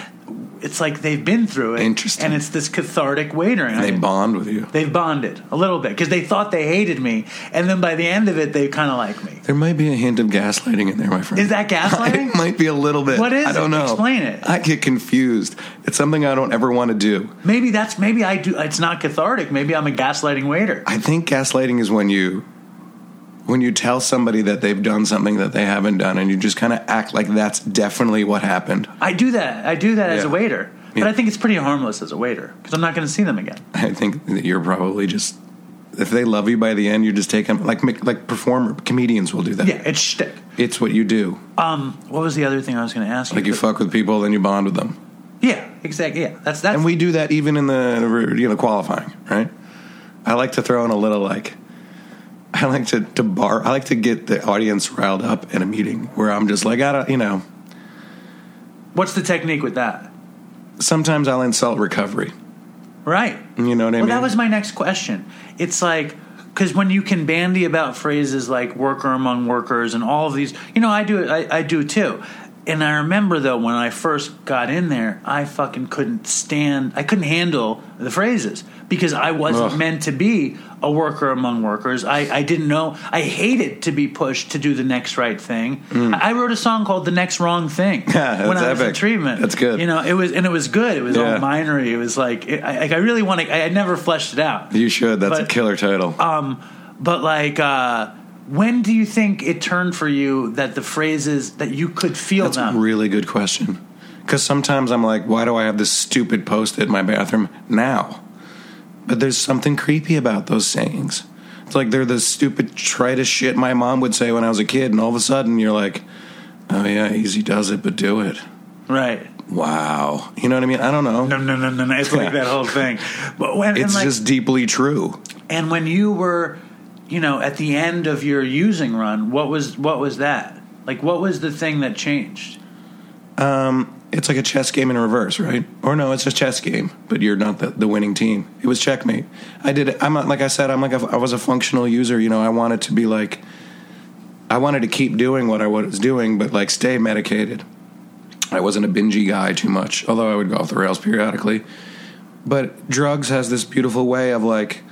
it's like they've been through it Interesting. and it's this cathartic waitering They I- bond with you. They've bonded a little bit because they thought they hated me, and then by the end of it, they kind of like me. There might be a hint of gaslighting in there, my friend. Is that gaslighting? it might be a little bit. What is I don't it? know. Explain it. I get confused. It's something I don't ever want to do. Maybe that's maybe I do. It's not cathartic. Maybe I'm a gaslighting waiter. I think gaslighting is when you when you tell somebody that they've done something that they haven't done, and you just kind of act like that's definitely what happened. I do that. I do that as a Yeah. waiter, but Yeah. I think it's pretty harmless as a waiter because I'm not going to see them again. I think that you're probably just if they love you by the end, you just take them like like performer comedians will do that. Yeah, it's shtick. It's what you do. Um, what was the other thing I was going to ask you? Like you fuck with people, then you bond with them, yeah, exactly. Yeah, that's that. and we do that even in the you know qualifying, right? I like to throw in a little like. I like to, to bar. I like to get the audience riled up in a meeting where I'm just like, I don't, you know. what's the technique with that? Sometimes I'll insult recovery. Right. You know what I Well, mean? that was my next question. It's like because when you can bandy about phrases like "worker among workers" and all of these, you know, I do it. I, I do too. And I remember though when I first got in there, I fucking couldn't stand. I couldn't handle the phrases because I wasn't Ugh. meant to be a worker among workers. I, I didn't know. I hated to be pushed to do the next right thing. I, I wrote a song called "The Next Wrong Thing" Mm. Yeah, when that's I was in epic. treatment. That's good. You know, it was and it was good. It was Yeah. all minery. It was like it, I, like I really want to. I had never fleshed it out. you should. That's a killer title. Um, but like, uh, when do you think it turned for you that the phrases that you could feel That's them? a really good question. Because sometimes I'm like, why do I have this stupid post in my bathroom now? But there's something creepy about those sayings. It's like they're the stupid, tritest shit my mom would say when I was a kid, and all of a sudden you're like, oh yeah, easy does it, but do it. Right. Wow. You know what I mean? I don't know. No, no, no, no, no. It's like that whole thing. But when It's like, just deeply true. and when you were, you know, at the end of your using run, what was what was that? Like, what was the thing that changed? Um, It's like a chess game in reverse, right? Or no, it's a chess game, but you're not the, the winning team. It was checkmate. I did. I'm not, like I said. I'm like a, I was a functional user. You know, I wanted to be like, I wanted to keep doing what I was doing, but like stay medicated. I wasn't a bingy guy too much, although I would go off the rails periodically. But drugs has this beautiful way of like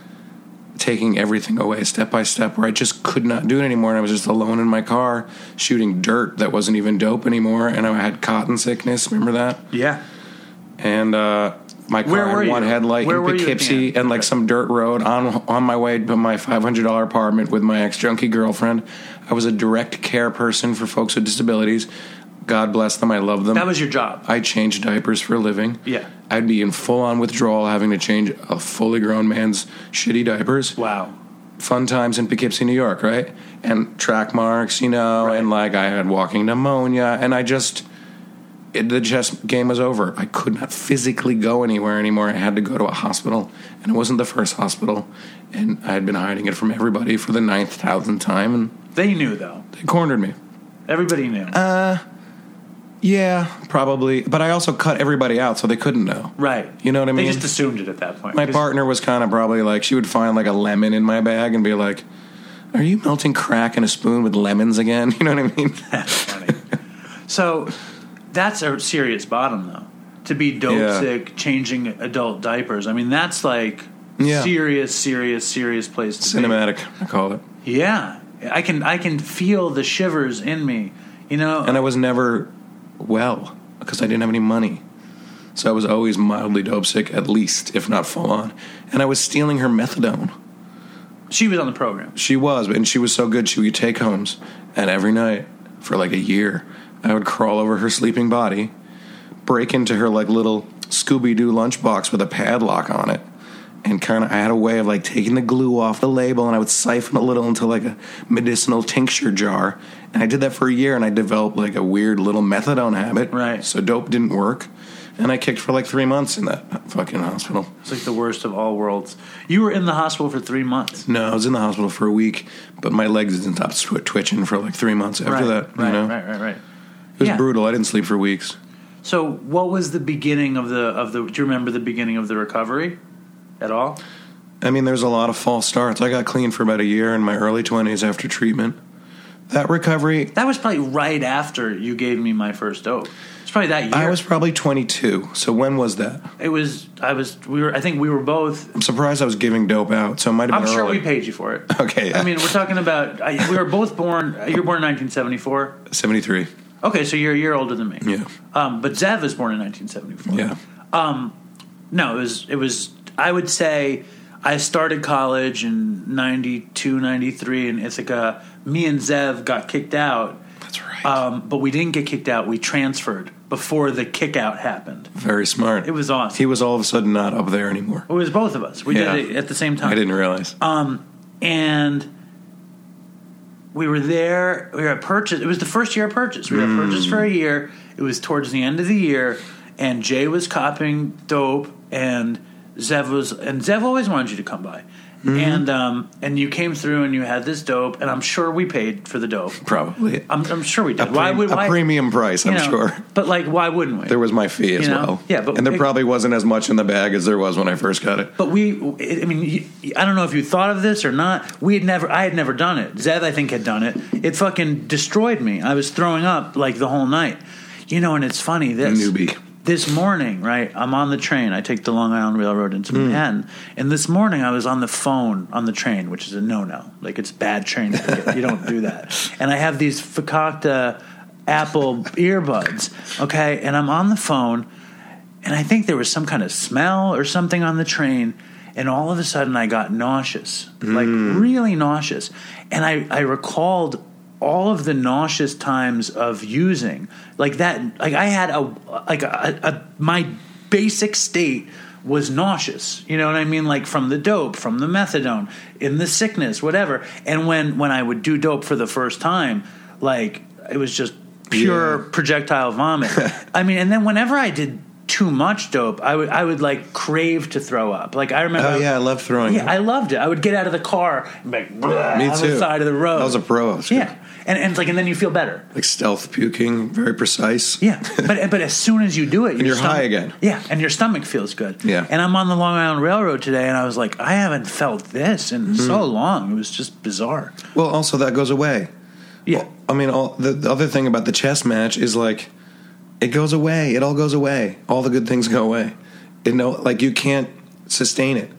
taking everything away step by step where I just could not do it anymore. And I was just alone in my car shooting dirt that wasn't even dope anymore. And I had cotton sickness. Remember that? Yeah. And uh, my car had one you? headlight Where in Poughkeepsie and like Okay. some dirt road on on my way to my five hundred dollar apartment with my ex junkie girlfriend. I was a direct care person for folks with disabilities. God bless them. I love them. That was your job. I changed diapers for a living. Yeah. I'd be in full on withdrawal having to change a fully grown man's shitty diapers. Wow. Fun times in Poughkeepsie, New York, right? And track marks, you know, Right. and like I had walking pneumonia, and I just. It, the chess game was over. I could not physically go anywhere anymore. I had to go to a hospital, and it wasn't the first hospital. And I had been hiding it from everybody for the ninth thousandth time, and They knew though. they cornered me. Everybody knew. Uh, Yeah, probably. But I also cut everybody out, so they couldn't know. right. You know what I mean? They just assumed it at that point. My partner was kind of probably like she would find like a lemon in my bag and be like, "Are you melting crack in a spoon with lemons again?" You know what I mean? That's funny. so that's a serious bottom, though. To be dope Yeah. sick, changing adult diapers. I mean, that's like Yeah. serious, serious, serious place to be. Cinematic, I call it. Yeah, I can I can feel the shivers in me. You know, And I was never well because I didn't have any money. So I was always mildly dope sick, at least, if not full on. And I was stealing her methadone. she was on the program. She was, and she was so good. She would take homes, and every night for like a year, I would crawl over her sleeping body, break into her like little Scooby Doo lunchbox with a padlock on it, and kind of I had a way of like taking the glue off the label, and I would siphon a little into like a medicinal tincture jar, and I did that for a year, and I developed like a weird little methadone habit. Right. So dope didn't work, and I kicked for like three months in that fucking hospital. It's like the worst of all worlds. You were in the hospital for three months. No, I was in the hospital for a week, but my legs didn't stop tw- twitching for like three months after right, that. right, you know, right, right, right. it was Yeah. brutal. I didn't sleep for weeks. So, what was the beginning of the of the? Do you remember the beginning of the recovery at all? I mean, there's a lot of false starts. I got clean for about a year in my early twenties after treatment. That recovery, That was probably right after you gave me my first dope. It's probably that year. I was probably 22. So when was that? It was. I was. We were. I think we were both. I'm surprised I was giving dope out. So it might have I'm been sure early. we paid you for it. Okay, yeah. I mean, we're talking about. I, we were both born. You were born in 1974. 73. Okay, so you're a year older than me. Yeah. Um, but Zev was born in 1974. Yeah. Um, No, it was. It was. I would say I started college in 92, 93 in Ithaca. Me and Zev got kicked out. That's right. Um, but we didn't get kicked out. We transferred before the kick out happened. Very smart. It was awesome. He was all of a sudden not up there anymore. It was both of us. We Yeah. did it at the same time. I didn't realize. and we were there. We were at Purchase. It was the first year of Purchase. We were at Purchase for a year. It was towards the end of the year, and Jay was copying dope, and Zev was, and Zev always wanted you to come by, and um, and you came through and you had this dope, and I'm sure we paid for the dope. Probably. I'm, I'm sure we a, did. why pre- would a why, premium price, I'm know, sure. But like, why wouldn't we? There was my fee as You know? well. Yeah, but and there it- probably wasn't as much in the bag as there was when I first got it. But we, I mean, I don't know if you thought of this or not. We had never, I had never done it. Zev, I think, had done it. It fucking destroyed me. I was throwing up like the whole night. You know, and it's funny. This Newbie. This morning, right? I'm on the train. I take the Long Island Railroad into Hmm. Manhattan, and this morning I was on the phone on the train, which is a no-no. Like it's bad train etiquette. you don't do that. And I have these Fakakta Apple earbuds, okay, and I'm on the phone and I think there was some kind of smell or something on the train, and all of a sudden I got nauseous, like really nauseous, and I, I recalled all of the nauseous times of using like that like i had a like a, a my basic state was nauseous you know what i mean like from the dope from the methadone in the sickness whatever and when when i would do dope for the first time like it was just pure Yeah. projectile vomit i mean and then whenever i did too much dope i would i would like crave to throw up like i remember Oh yeah, I love throwing. yeah, I loved it. I would get out of the car and be like, Me on too. the side of the road. I was a pro. Was yeah, and and it's like, and then you feel better. like stealth puking, very precise. Yeah, but but as soon as you do it, your you're stomach- high again. Yeah, and your stomach feels good. Yeah. and I'm on the Long Island Railroad today, and I was like, I haven't felt this in Hmm. so long. It was just bizarre. Well, also that goes away. Yeah, I mean, all, the, the other thing about the chess match is like, it goes away. It all goes away. All the good things go away. You know, like you can't sustain it.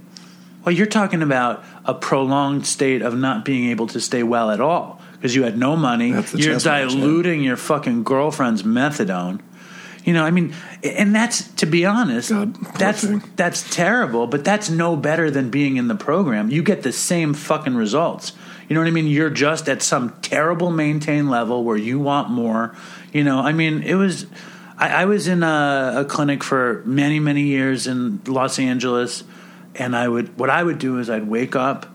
well, you're talking about a prolonged state of not being able to stay well at all because you had no money. You're chess match, yeah. diluting your fucking girlfriend's methadone. You know, I mean, and that's to be honest, God, that's thing. that's terrible. But that's no better than being in the program. You get the same fucking results. You know what I mean? You're just at some terrible maintained level where you want more. You know, I mean, it was. I, I was in a, a clinic for many, many years in Los Angeles, and I would. What I would do is I'd wake up.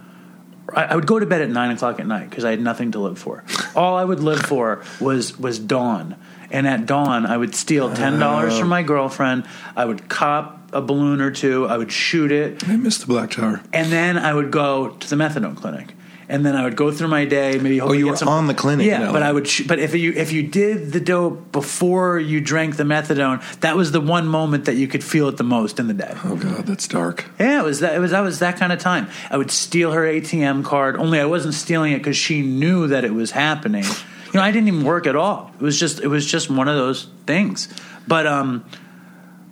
I, I would go to bed at nine o'clock at night because I had nothing to live for. All I would live for was was dawn, and at dawn I would steal ten dollars from my girlfriend. I would cop a balloon or two. I would shoot it, I miss the Black Tower. and then I would go to the methadone clinic. And then I would go through my day. Maybe Oh, you get were some, on the clinic Yeah, LA. but I would. Sh- but if you if you did the dope before you drank the methadone, that was the one moment that you could feel it the most in the day. Oh God, that's dark. Yeah, it was that. It was that was that kind of time. I would steal her ATM card. Only I wasn't stealing it because she knew that it was happening. You know, I didn't even work at all. It was just it was just one of those things. But um,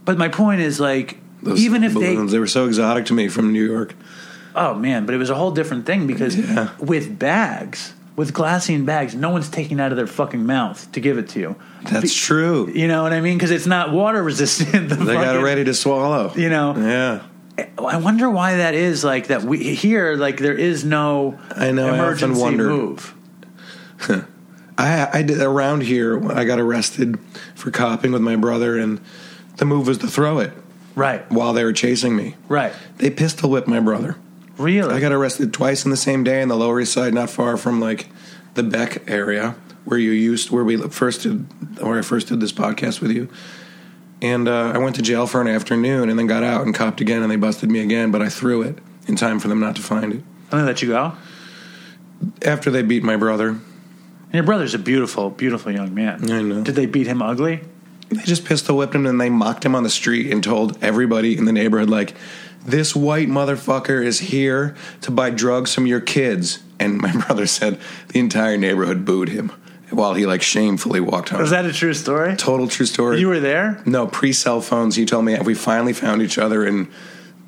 but my point is like Those even if balloons, they they were so exotic to me from New York. Oh man, but it was a whole different thing because Yeah. with bags. With glassine bags, no one's taking it out of their fucking mouth to give it to you. That's true. You know what I mean? Because it's not water resistant. The They got it ready to swallow. You know, Yeah. I wonder why that is. Like that we here, like there is no I know, I emergency wonder. move. I, I did around here. I got arrested for copying with my brother, and the move was to throw it Right, while they were chasing me. right. They pistol whipped my brother. Really? I got arrested twice in the same day in the Lower East Side, not far from like the Beck area where you used where we first did where I first did this podcast with you. And uh, I went to jail for an afternoon and then got out and copped again, and they busted me again. But I threw it in time for them not to find it. I'm gonna let you go. After they beat my brother, And your brother's a beautiful, beautiful young man. I know. Did they beat him ugly? they just pistol whipped him and they mocked him on the street and told everybody in the neighborhood like, "This white motherfucker is here to buy drugs from your kids." And my brother said the entire neighborhood booed him while he like shamefully walked home. Was that a true story? Total true story. You were there. no pre cell phones. He told me we finally found each other in,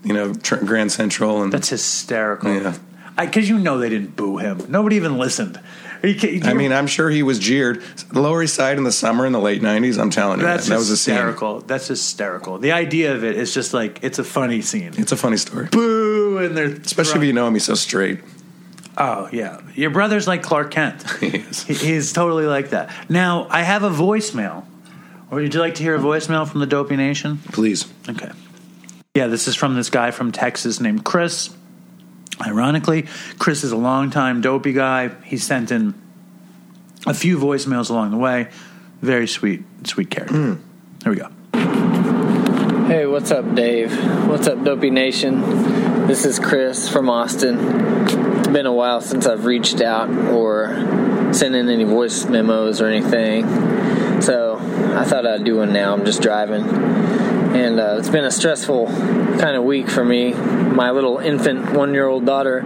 you know, Grand Central, and That's hysterical. Yeah. Because you know they didn't boo him. Nobody even listened. Are you kidding- I mean, I'm sure he was jeered. Lower East Side in the summer in the late '90s. I'm telling you, that's that, that was a scene. hysterical. That's hysterical. The idea of it is just like it's a funny scene. It's a funny story, Boo, and they're especially if you know him. He's so straight. Oh yeah, your brother's like Clark Kent. He is. He- He's totally like that. Now I have a voicemail. Would you like to hear a voicemail from the Dopey Nation? Please. Okay. Yeah, this is from this guy from Texas named Chris. Ironically, Chris is a longtime dopey guy. He sent in a few voicemails along the way. Very sweet, sweet character. Hmm. Here we go. Hey, what's up, Dave? What's up, Dopey Nation? This is Chris from Austin. It's been a while since I've reached out or sent in any voice memos or anything. So I thought I'd do one now. I'm just driving. And uh, it's been a stressful kind of week for me. My little infant one year old daughter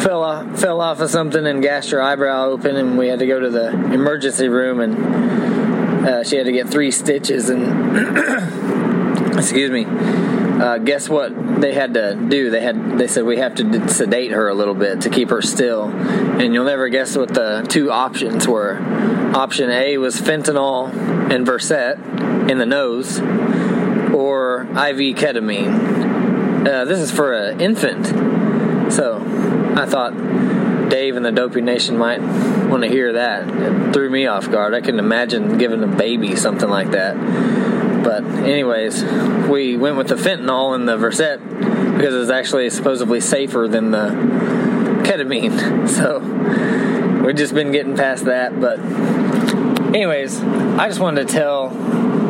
fell off, fell off of something and gashed her eyebrow open, and we had to go to the emergency room and uh, she had to get three stitches and excuse me. Uh, guess what they had to do? They had they said we have to sedate her a little bit to keep her still. And you'll never guess what the two options were. Option a was fentanyl and versed in the nose or iv ketamine uh, this is for an infant so i thought Dave and the Dopey Nation might want to hear that. It threw me off guard. I couldn't imagine giving a baby something like that. But anyways, we went with the fentanyl and the Versed because it's actually supposedly safer than the ketamine. So we've just been getting past that. But anyways, I just wanted to tell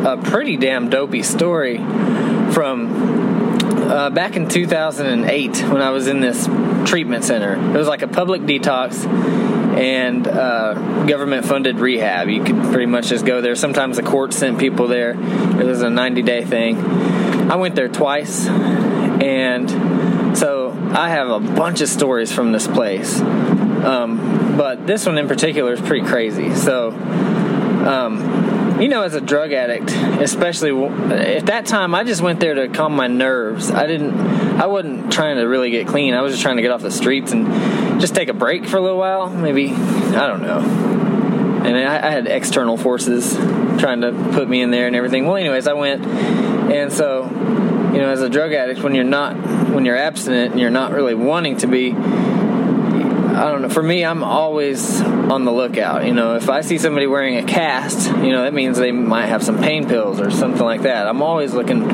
a pretty damn dopey story from uh, back in 2008 when I was in this treatment center. It was like a public detox and uh, government funded rehab. You could pretty much just go there. Sometimes the court sent people there. It was a 90 day thing. I went there twice, and so I have a bunch of stories from this place. Um, but this one in particular is pretty crazy. So, um, you know, as a drug addict, especially at that time, I just went there to calm my nerves. I didn't, I wasn't trying to really get clean. I was just trying to get off the streets and just take a break for a little while. Maybe, I don't know. And I, I had external forces trying to put me in there and everything. Well, anyways, I went, and so, you know, as a drug addict, when you're not, when you're abstinent and you're not really wanting to be, I don't know. For me, I'm always on the lookout. You know, if I see somebody wearing a cast, you know, that means they might have some pain pills or something like that. I'm always looking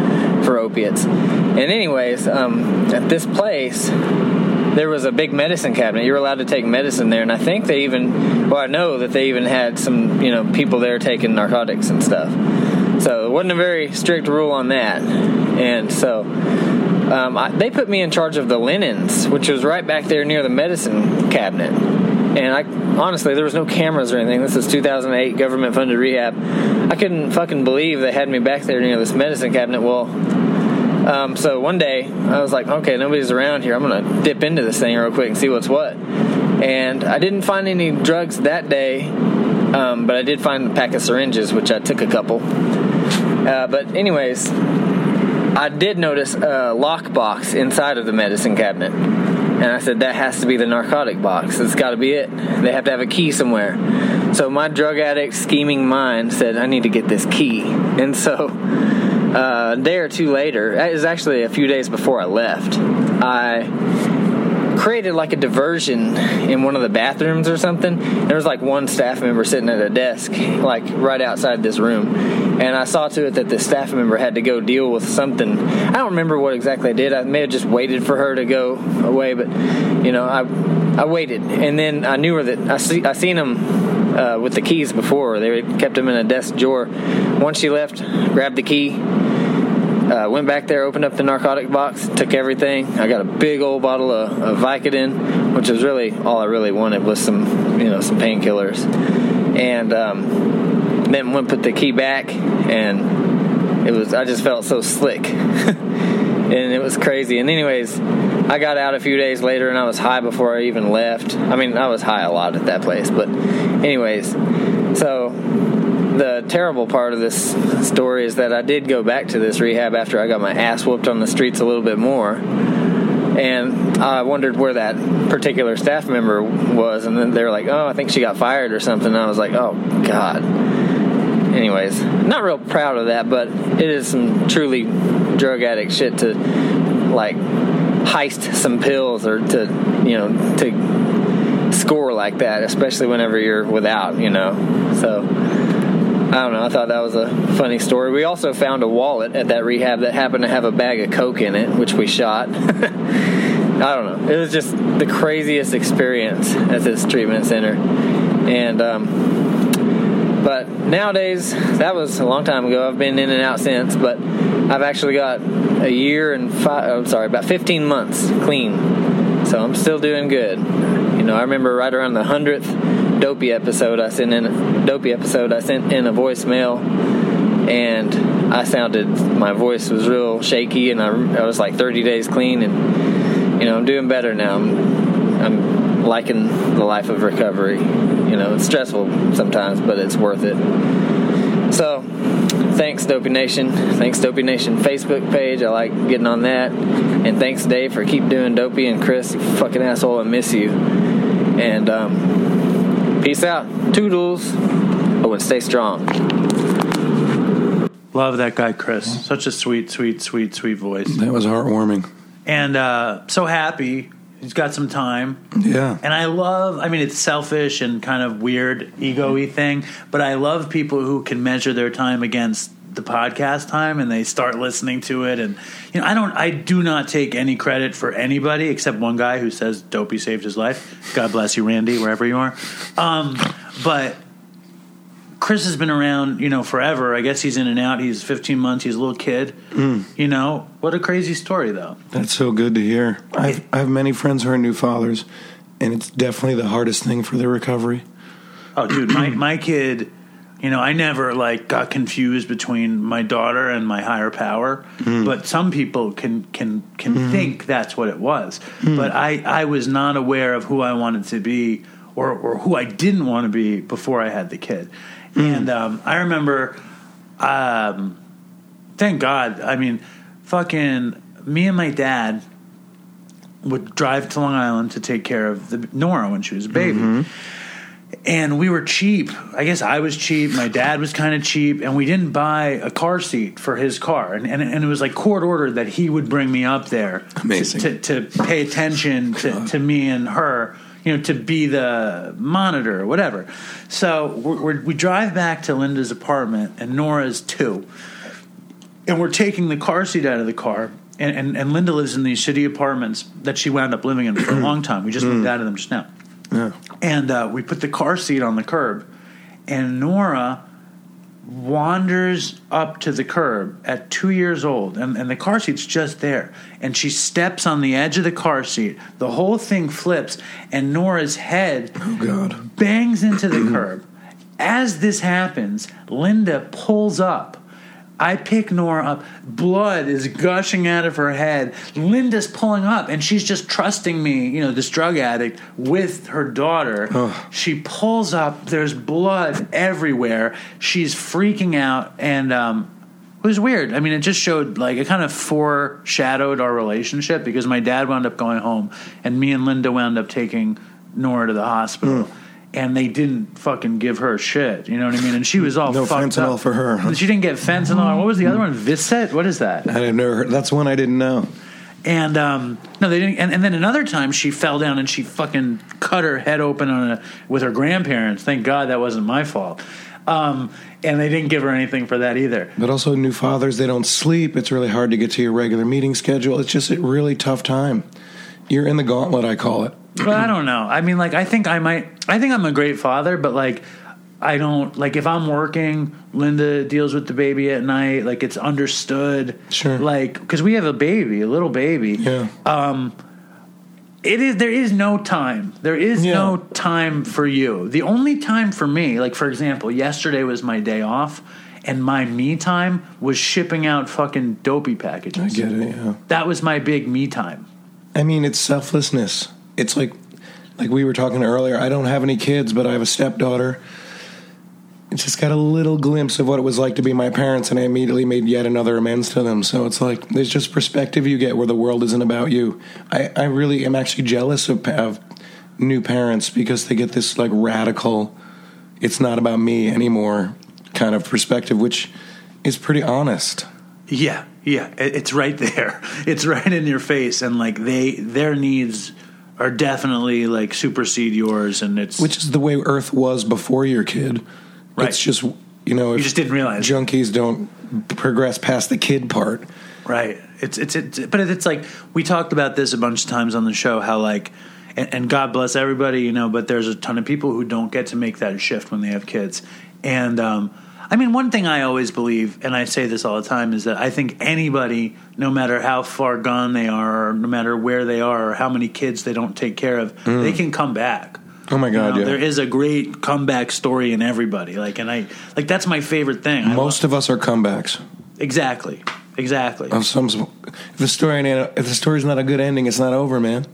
for opiates. And, anyways, um, at this place, there was a big medicine cabinet. You were allowed to take medicine there, and I think they even, well, I know that they even had some, you know, people there taking narcotics and stuff. So it wasn't a very strict rule on that. And so um, I, they put me in charge of the linens, which was right back there near the medicine cabinet. And I honestly, there was no cameras or anything. This is 2008 government funded rehab. I couldn't fucking believe they had me back there near this medicine cabinet. Well, um, so one day I was like, okay, nobody's around here. I'm gonna dip into this thing real quick and see what's what. And I didn't find any drugs that day, um, but I did find a pack of syringes, which I took a couple. Uh, but anyways, I did notice a lockbox inside of the medicine cabinet. And I said, that has to be the narcotic box. It's got to be it. They have to have a key somewhere. So my drug addict scheming mind said, I need to get this key. And so uh, a day or two later, it was actually a few days before I left, I created like a diversion in one of the bathrooms or something. There was like one staff member sitting at a desk, like right outside this room. And I saw to it that the staff member had to go deal with something. I don't remember what exactly I did. I may have just waited for her to go away, but you know, I I waited, and then I knew her that I see I seen him uh, with the keys before. They kept them in a desk drawer. Once she left, grabbed the key, uh, went back there, opened up the narcotic box, took everything. I got a big old bottle of, of Vicodin, which was really all I really wanted was some, you know, some painkillers. And um, then went put the key back, and it was I just felt so slick, and it was crazy. And anyways, I got out a few days later, and I was high before I even left. I mean, I was high a lot at that place, but anyways, so the terrible part of this story is that I did go back to this rehab after I got my ass whooped on the streets a little bit more. And I wondered where that particular staff member was, and then they were like, "Oh, I think she got fired or something." And I was like, "Oh God." Anyways, not real proud of that, but it is some truly drug addict shit to like heist some pills or to you know to score like that, especially whenever you're without, you know. So I don't know. I thought that was a funny story. We also found a wallet at that rehab that happened to have a bag of coke in it, which we shot. I don't know. It was just the craziest experience at this treatment center, and um, but nowadays that was a long time ago. I've been in and out since, but I've actually got a year and five. I'm sorry, about 15 months clean, so I'm still doing good. You know, I remember right around the hundredth dopey episode I sent in a dopey episode I sent in a voicemail and I sounded my voice was real shaky and I, I was like 30 days clean and you know I'm doing better now. I'm, I'm liking the life of recovery. You know it's stressful sometimes but it's worth it. So thanks Dopey Nation. Thanks Dopey Nation Facebook page. I like getting on that. And thanks Dave for keep doing Dopey and Chris fucking asshole I miss you. And um, peace out toodles oh and stay strong Love that guy, Chris. Such a sweet, sweet, sweet, sweet voice. That was heartwarming. And uh, so happy He's got some time. Yeah. And I love, I mean, it's selfish and kind of weird, ego y thing, but I love people who can measure their time against the podcast time and they start listening to it. And, you know, I don't, I do not take any credit for anybody except one guy who says Dopey saved his life. God bless you, Randy, wherever you are. Um, but Chris has been around, you know, forever. I guess he's in and out. He's 15 months. He's a little kid. You know, what a crazy story, though. That's so good to hear. I've, I have many friends who are new fathers, and it's definitely the hardest thing for their recovery. Oh, dude, my my kid, you know, I never like got confused between my daughter and my higher power. Hmm. But some people can can can hmm. think that's what it was. Hmm. But I I was not aware of who I wanted to be or or who I didn't want to be before I had the kid. And um, I remember, um, thank God. I mean, fucking me and my dad would drive to Long Island to take care of the Nora when she was a baby mm-hmm. And we were cheap. I guess I was cheap. My dad was kind of cheap, and we didn't buy a car seat for his car. And, and, and it was like court order that he would bring me up there Amazing. To, to, to pay attention to, to me and her, you know, to be the monitor or whatever. So we're, we're, we drive back to Linda's apartment, and Nora's too. And we're taking the car seat out of the car. And, and, and Linda lives in these shitty apartments that she wound up living in for a long time. We just moved mm. out of them just now. Yeah. And uh, we put the car seat on the curb, and Nora wanders up to the curb at two years old, and, and the car seat's just there. And she steps on the edge of the car seat. The whole thing flips, and Nora's head Oh, God. bangs into the curb. As this happens, Linda pulls up. I pick Nora up. Blood is gushing out of her head. Linda's pulling up, and she's just trusting me, you know, this drug addict, with her daughter. She pulls up. There's blood everywhere. She's freaking out, and um, it was weird. I mean, it just showed, like, it kind of foreshadowed our relationship because my dad wound up going home, and me and Linda wound up taking Nora to the hospital. And they didn't fucking give her shit, you know what I mean? And she was all No fucked fentanyl up. for her, huh? She didn't get fentanyl. What was the other one? Viscet? What is that? I had never heard. That's one I didn't know. And um, no, they didn't. And, and then another time, she fell down and she fucking cut her head open on a with her grandparents. Thank God that wasn't my fault. Um, and they didn't give her anything for that either. But also, new fathers, they don't sleep. It's really hard to get to your regular meeting schedule. It's just a really tough time. You're in the gauntlet, I call it. But I don't know. I mean, like, I think I might. I think I'm a great father, but like, I don't like if I'm working. Linda deals with the baby at night. Like, it's understood. Sure. Like, because we have a baby, a little baby. Yeah. Um. It is there is no time there is Yeah. no time for you the only time for me like for example yesterday was my day off and my me time was shipping out fucking dopey packages I get it, yeah. that was my big me time I mean, it's selflessness. It's like, like we were talking earlier. I don't have any kids, but I have a stepdaughter. It just got a little glimpse of what it was like to be my parents, and I immediately made yet another amends to them. So it's like there's just perspective you get where the world isn't about you. I, I really am actually jealous of, of new parents because they get this like radical, it's not about me anymore kind of perspective, which is pretty honest. yeah yeah it's right there it's right in your face and like they their needs are definitely like supersede yours and it's which is the way Earth was before your kid. Right. It's just you know You just didn't realize. junkies don't progress past the kid part. Right. It's, it's it's but it's like we talked about this a bunch of times on the show how like and, and God bless everybody, you know, but there's a ton of people who don't get to make that shift when they have kids. And um I mean, one thing I always believe, and I say this all the time, is that I think anybody, no matter how far gone they are, or no matter where they are, or how many kids they don't take care of, mm. they can come back. Oh my God, You know, yeah. There is a great comeback story in everybody. Like, and I like that's my favorite thing. Most of us are comebacks. exactly, exactly. Of some, if the story if the story's not a good ending, it's not over, man.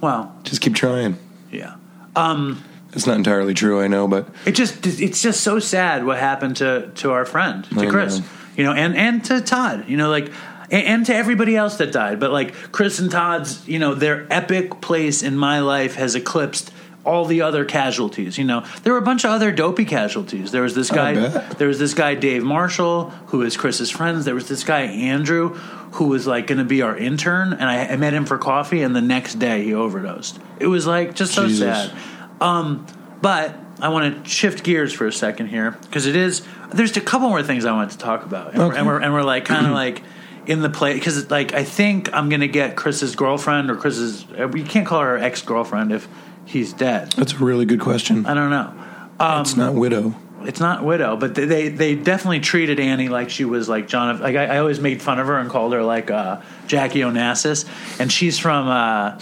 Well, Just keep trying. yeah. Um, It's not entirely true, I know, but It just it's just so sad what happened to to our friend to I Chris, know. you know, and and to Todd, you know, like and, and to everybody else that died. But like Chris and Todd's, you know, their epic place in my life has eclipsed all the other casualties. You know, there were a bunch of other dopey casualties. There was this guy. There was this guy Dave Marshall, who is Chris's friends. There was this guy Andrew, who was like going to be our intern, and I, I met him for coffee, and the next day he overdosed. It was like just so Jesus. sad. Um, but I want to shift gears for a second here because it is. There's a couple more things I want to talk about, and, we're, and we're and we're like kind of like in the play because like I think I'm gonna get Chris's girlfriend or Chris's. uh, We can't call her ex girlfriend if he's dead. That's a really good question. I don't know. Um, it's not widow. It's not widow, but they, they they definitely treated Annie like she was like John. Like I, I always made fun of her and called her like uh, Jackie Onassis, and she's from. Uh,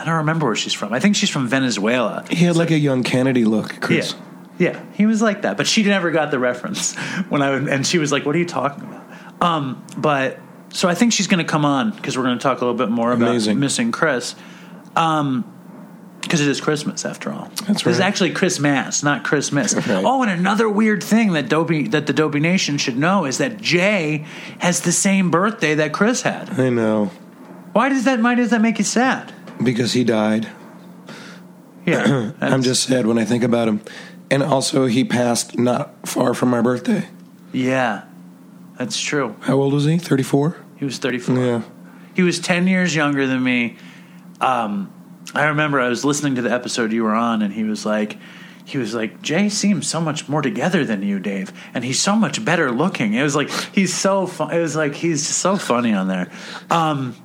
I don't remember where she's from. I think she's from Venezuela. He had like a young Kennedy look, Chris. Yeah, yeah, he was like that, but she never got the reference when I would, and she was like, "What are you talking about?" Um, but so I think she's going to come on because we're going to talk a little bit more about Amazing. missing Chris. Um, because it is Christmas after all. That's This is right. actually Christmas, not Christmas. Right. Oh, and another weird thing that Dopey that the Dopey Nation should know is that Jay has the same birthday that Chris had. I know. Why does that? Why does that make you sad? Because he died. Yeah, I'm just sad when I think about him. And also, he passed not far from my birthday. yeah, that's true. How old was he? 34? He was 34. Yeah. He was 10 years younger than me. Um, I remember I was listening to the episode you were on, and he was like, he was like, Jay seems so much more together than you, Dave, and he's so much better looking. It was like he's so fun. It was like he's so funny on there. Um,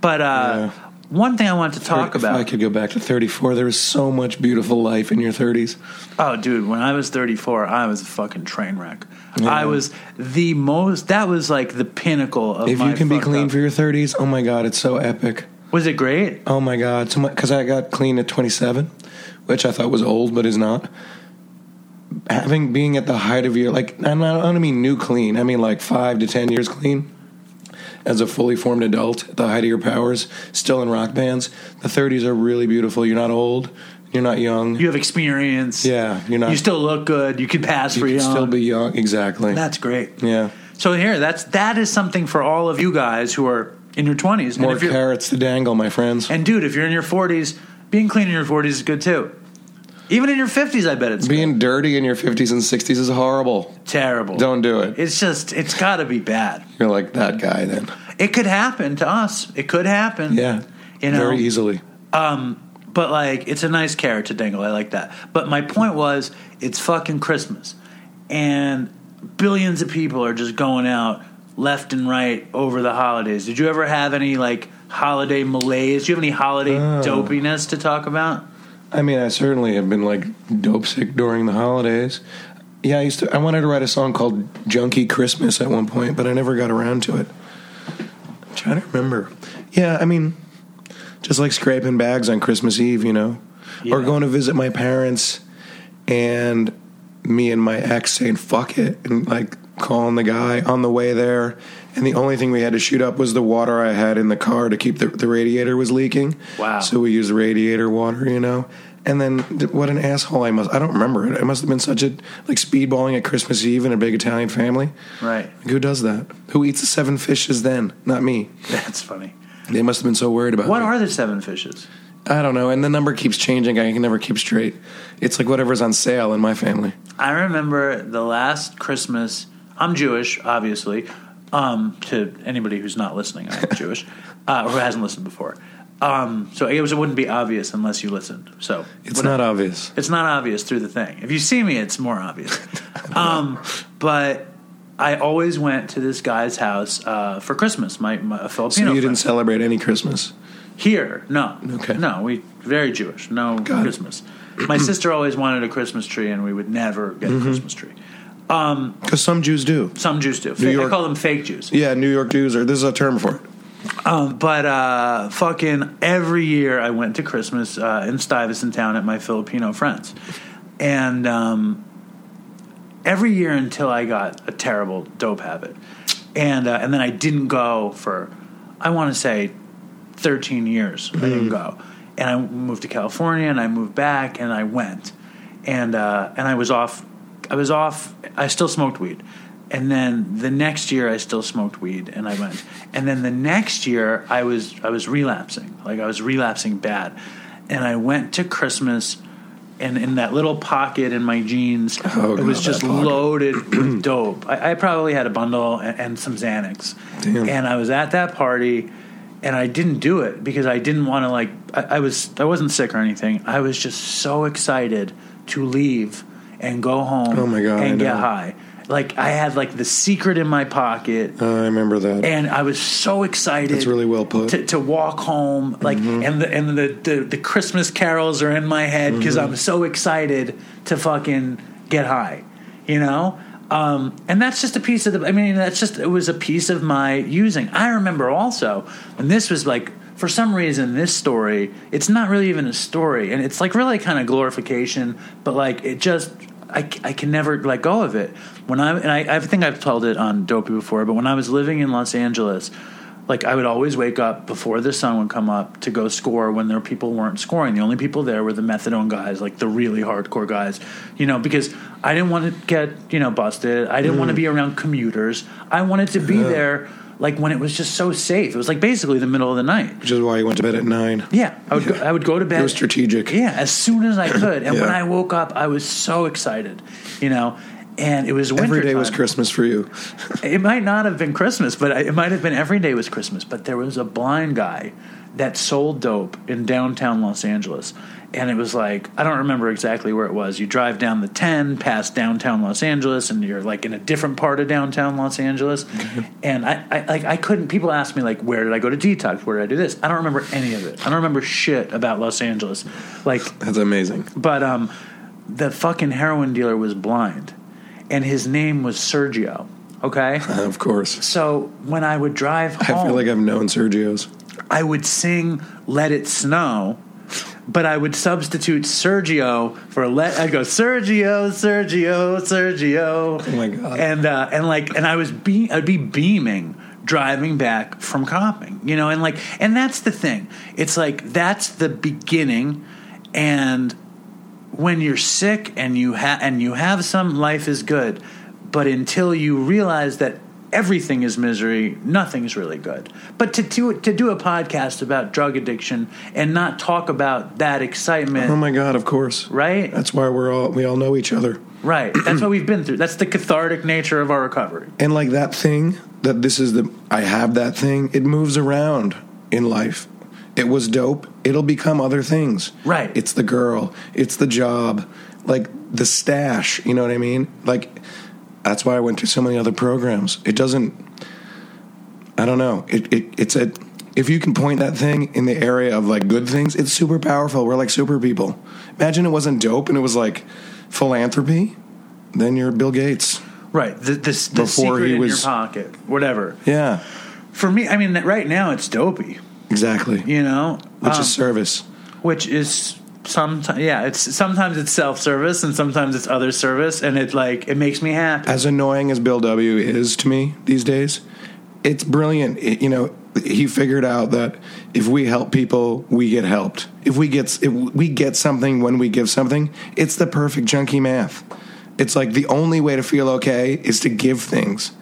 but uh, Yeah. One thing I wanted to talk if about. I could go back to 34, there was so much beautiful life in your 30s. Oh, dude, when I was 34, I was a fucking train wreck. Yeah. I was the most. That was like the pinnacle of. If you can be clean up- for your 30s, oh my God, it's so epic. was it great? Oh my God. Because I got clean at 27, which I thought was old, but is not. Having being at the height of your, like, not, I don't mean new clean, I mean like five to 10 years clean. As a fully formed adult, at the height of your powers, still in rock bands, the 30s are really beautiful. You're not old, you're not young. You have experience. yeah, you're not. You still look good. You can pass for young. you for can young. still be young. Exactly. That's great. yeah. So here, that's that is something for all of you guys who are in your twenties. More and if you're, carrots to dangle, my friends. and dude, if you're in your forties, being clean in your forties is good too. Even in your fifties, I bet it's Being dirty in your 50s and 60s is horrible. terrible. Don't do it. It's just it's got to be bad. You're like that guy then. It could happen to us. It could happen. Yeah. You know, Very easily. Um, but like, it's a nice carrot to dangle. I like that. But my point was, it's fucking Christmas, and billions of people are just going out left and right over the holidays. Did you ever have any like holiday malaise? Do you have any holiday Oh. dopiness to talk about? I mean, I certainly have been like dope sick during the holidays. Yeah, I used to. I wanted to write a song called "Junkie Christmas" at one point, but I never got around to it. I'm trying to remember. Yeah, I mean, just like scraping bags on Christmas Eve, you know, or going to visit my parents, and me and my ex saying "fuck it" and like calling the guy on the way there. And the only thing we had to shoot up was the water I had in the car to keep the, the radiator was leaking. Wow. So we used radiator water, you know. And then what an asshole I must. I don't remember it. I must have been such a like speedballing at Christmas Eve in a big Italian family. Right. Like, who does that? Who eats the seven fishes then? Not me. That's funny. They must have been so worried about What me. are the seven fishes? I don't know. And the number keeps changing. I can never keep straight. It's like whatever's on sale in my family. I remember the last Christmas. I'm Jewish, obviously. Um, to anybody who's not listening, I'm Jewish, uh, who hasn't listened before. Um, so it, was, it wouldn't be obvious unless you listened. So It's not obvious. It's not obvious through the thing. If you see me, it's more obvious. um, but I always went to this guy's house uh, for Christmas. My, my a Filipino So you friend. didn't celebrate any Christmas. Here, no. Okay. No, we very Jewish. No Got it. Christmas. My sister always wanted a Christmas tree, and we would never get Mm-hmm. a Christmas tree. Because some Jews do. Some Jews do. New Fa- I York- call them fake Jews. Yeah, New York Jews are. is a term for it. Um, but uh, fucking every year I went to Christmas uh, in Stuyvesant Town at my Filipino friends, and um, every year until I got a terrible dope habit, and uh, and then I didn't go for I want to say thirteen years. I didn't go, and I moved to California, and I moved back, and I went, and uh, and I was off. I was off. I still smoked weed. And then the next year, I still smoked weed, and I went. And then the next year, I was I was relapsing, like I was relapsing bad. and I went to Christmas, and in that little pocket in my jeans, Oh, it was just loaded with dope. I, I probably had a bundle and, and some Xanax, Damn. and I was at that party. And I didn't do it because I didn't want to like I, I was I wasn't sick or anything. I was just so excited to leave and go home Oh my God, and get high. Like I had like the secret in my pocket Uh, I remember that. and I was so excited. That's really well put. To, to walk home, like, and the and the, the the Christmas carols are in my head because I'm so excited to fucking get high, you know. Um, and that's just a piece of the. I mean, that's just it was a piece of my using. I remember also, and this was like for some reason this story. It's not really even a story, and it's like really kind of glorification, but like it just I, I can never let go of it. When I and I, I think I've told it on Dopey before, but when I was living in Los Angeles, like I would always wake up before the sun would come up to go score when there people weren't scoring. The only people there were the methadone guys, like the really hardcore guys, you know, because I didn't want to get you know busted. I didn't want to mm. be around commuters. I wanted to be there like when it was just so safe. It was like basically the middle of the night. Which is why you went to bed at nine. Yeah, I would go, I would go to bed. It was strategic. Yeah, as soon as I could, and when I woke up, I was so excited, you know. And it was winter. Every day was. Christmas for you. It might not have been Christmas, but it might have been every day was Christmas. But there was a blind guy that sold dope in downtown Los Angeles. And it was like, I don't remember exactly where it was. You drive down the 10 past downtown Los Angeles, and you're like in a different part of downtown Los Angeles. And I, I, like, I couldn't, people ask me, like, where did I go to detox? Where did I do this? I don't remember any of it. I don't remember shit about Los Angeles. Like, That's amazing. but um, the fucking heroin dealer was blind, and his name was Sergio. Okay, of course. so when I would drive home, I feel like I've known Sergio's. I would sing "Let It Snow." But I would substitute Sergio for let. I'd go Sergio, Sergio, Sergio. Oh my God. And uh, and like and I was be I'd be beaming driving back from copping, you know, and like and that's the thing. It's like that's the beginning, and when you're sick and you have and you have some life is good but until you realize that everything is misery nothing's really good but to do to do a podcast about drug addiction and not talk about that excitement Oh my God, of course. right That's why we're all we all know each other. right that's what we've been through that's the cathartic nature of our recovery And like that thing that this is the I have that thing, it moves around in life. It was dope. It'll become other things. Right. It's the girl, it's the job, like the stash, you know what I mean? Like that's why I went to so many other programs. It doesn't I don't know. It, it it's a if you can point that thing in the area of like good things, it's super powerful. We're like super people. Imagine it wasn't dope and it was like philanthropy, then you're Bill Gates. right the, the, the Before secret in was- your pocket whatever Yeah. for me i mean right now it's dopey Exactly. you know Which Um, is service. which is sometimes yeah it's sometimes it's self-service and sometimes it's other service and it like it makes me happy As annoying as Bill W is to me these days, it's brilliant. It- you know, he figured out that if we help people, we get helped. If we get if we get something when we give something, it's the perfect junkie math. It's like the only way to feel okay is to give things.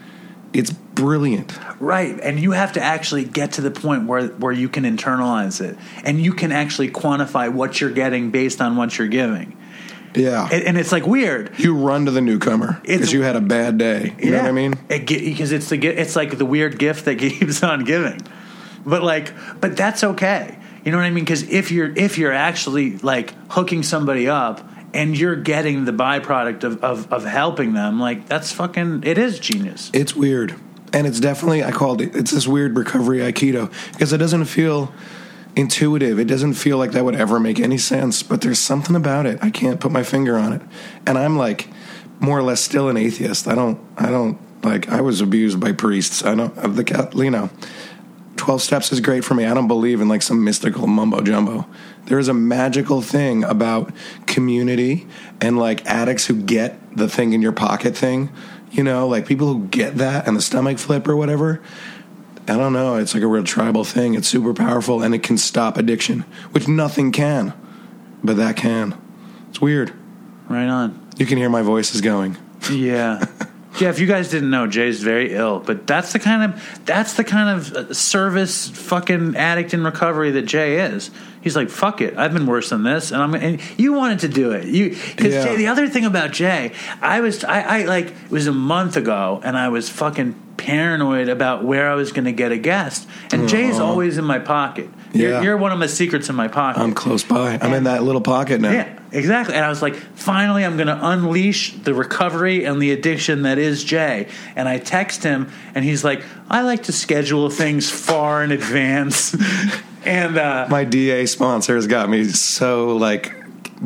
It's brilliant. right and you have to actually get to the point where where you can internalize it and you can actually quantify what you're getting based on what you're giving Yeah. and, and it's like weird you run to the newcomer because you had a bad day. You know what I mean? It because it's the it's like the weird gift that keeps on giving, but like, but that's okay. You know what I mean? Because if you're if you're actually like hooking somebody up and you're getting the byproduct of, of of helping them, like that's fucking it is genius. It's weird. And it's definitely, I called it, it's this weird recovery Aikido because it doesn't feel intuitive. It doesn't feel like that would ever make any sense, but there's something about it. I can't put my finger on it. And I'm like more or less still an atheist. I don't, I don't, like, I was abused by priests. I don't, of the, you know, 12 steps is great for me. I don't believe in like some mystical mumbo jumbo. There is a magical thing about community and like addicts who get the thing in your pocket thing, you know, like people who get that and the stomach flip or whatever. I don't know. It's like a real tribal thing. It's super powerful and it can stop addiction, which nothing can, but that can. It's weird. Right on. You can hear my voice is going. Yeah. Yeah, if you guys didn't know, Jay's very ill, but that's the kind of that's the kind of uh, service fucking addict in recovery that Jay is. He's like, fuck it, I've been worse than this, and I'm. And you wanted to do it, you because Yeah. Jay. The other thing about Jay, I was, I, I like it was a month ago, and I was fucking paranoid about where I was going to get a guest, and Jay's uh-huh. always in my pocket. You're, Yeah. you're one of my secrets in my pocket. I'm close by. I'm in that little pocket now. Yeah, exactly. And I was like, finally, I'm going to unleash the recovery and the addiction that is Jay. And I text him, and he's like, I like to schedule things far in advance. and uh, My DA sponsor has got me so like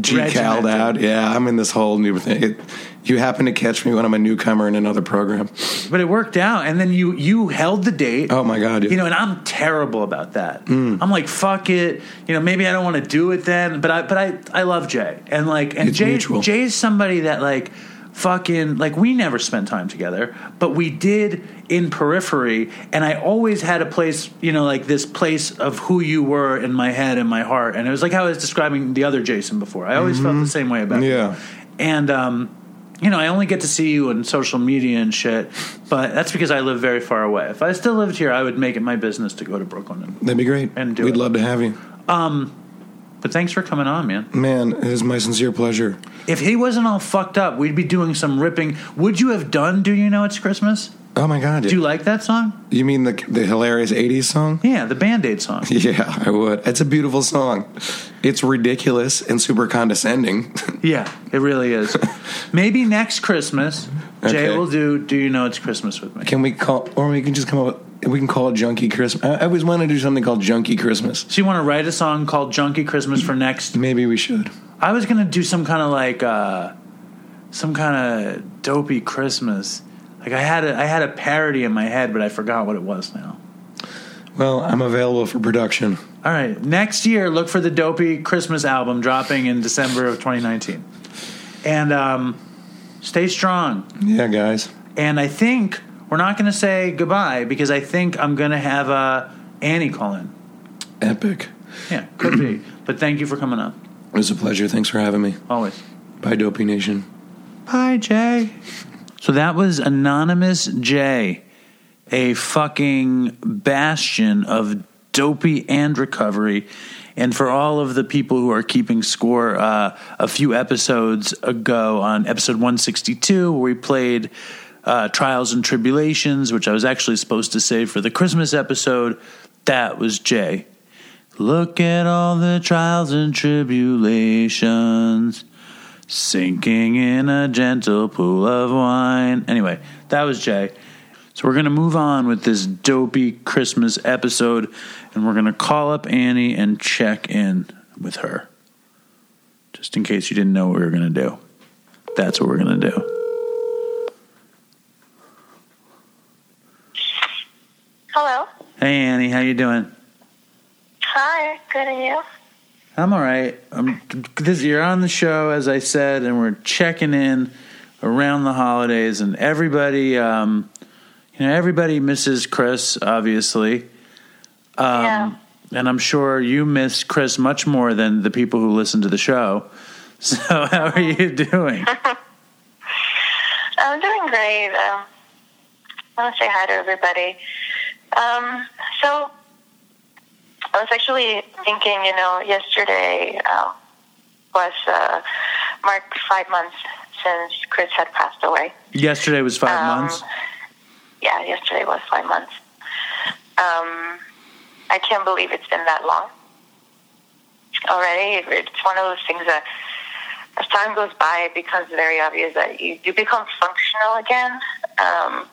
G called out. Yeah, I'm in this whole new thing. It, you happen to catch me when I'm a newcomer in another program. but it worked out. And then you you held the date. Oh my god! You know, and I'm terrible about that. Mm. I'm like, fuck it. You know, maybe I don't want to do it then, but I but I I love Jay. And like and It's Jay mutual. Jay's somebody that like fucking like we never spent time together, but we did in periphery and I always had a place, you know, like this place of who you were in my head and my heart. And it was like how I was describing the other Jason before. I always felt the same way about. Mm-hmm. Yeah. And um you know, I only get to see you on social media and shit, but that's because I live very far away. If I still lived here, I would make it my business to go to Brooklyn. And, That'd be great. And do We'd it. love to have you, but thanks for coming on, man. man. It is my sincere pleasure. If he wasn't all fucked up, we'd be doing some ripping. Would you have done Do You Know It's Christmas? Oh my god! Do you like that song? You mean the the hilarious '80s song? Yeah, the Band Aid song. Yeah, I would. It's a beautiful song. It's ridiculous and super condescending. Yeah, it really is. Maybe next Christmas, Jay will do Do You Know It's Christmas with me. can we call, or we can just come up with, we can call it Junkie Christmas. I, always wanted to do something called Junkie Christmas. So you want to write a song called Junkie Christmas for next? Maybe we should. I was gonna do some kind of like uh, some kind of dopey Christmas. Like I had a I had a parody in my head, but I forgot what it was now. Well, I'm available for production. All right, next year look for the dopey Christmas album dropping in December of 2019, and um, stay strong. Yeah, guys. And I think we're not going to say goodbye because I think I'm going to have uh, Annie call in. Epic. Yeah, could be. But thank you for coming up. It was a pleasure. Thanks for having me. Always. Bye, Dopey Nation. Bye, Jay. So that was Anonymous Jay, a fucking bastion of dopey and recovery. And for all of the people who are keeping score, uh, a few episodes ago on episode 162, where we played uh, Trials and Tribulations, which I was actually supposed to save for the Christmas episode, that was Jay. Look at all the trials and tribulations sinking in a gentle pool of wine. Anyway, that was Jay. So we're going to move on with this dopey Christmas episode and we're going to call up Annie and check in with her. Just in case you didn't know what we were going to do. That's what we're going to do. Hello. Hey Annie, how you doing? Hi. Good and you? I'm all right. I'm this you're on the show as I said and we're checking in around the holidays and everybody um you know everybody misses Chris obviously. Um Yeah. and I'm sure you miss Chris much more than the people who listen to the show. So how are you doing? I'm doing great. Um, I want to say hi to everybody. Um, so I was actually thinking, you know, yesterday uh, was uh, marked five months since Chris had passed away. Yesterday was 5 Um, months. Yeah, yesterday was five months. Um, I can't believe it's been that long already. It's one of those things that, as time goes by, it becomes very obvious that you, you become functional again. Um,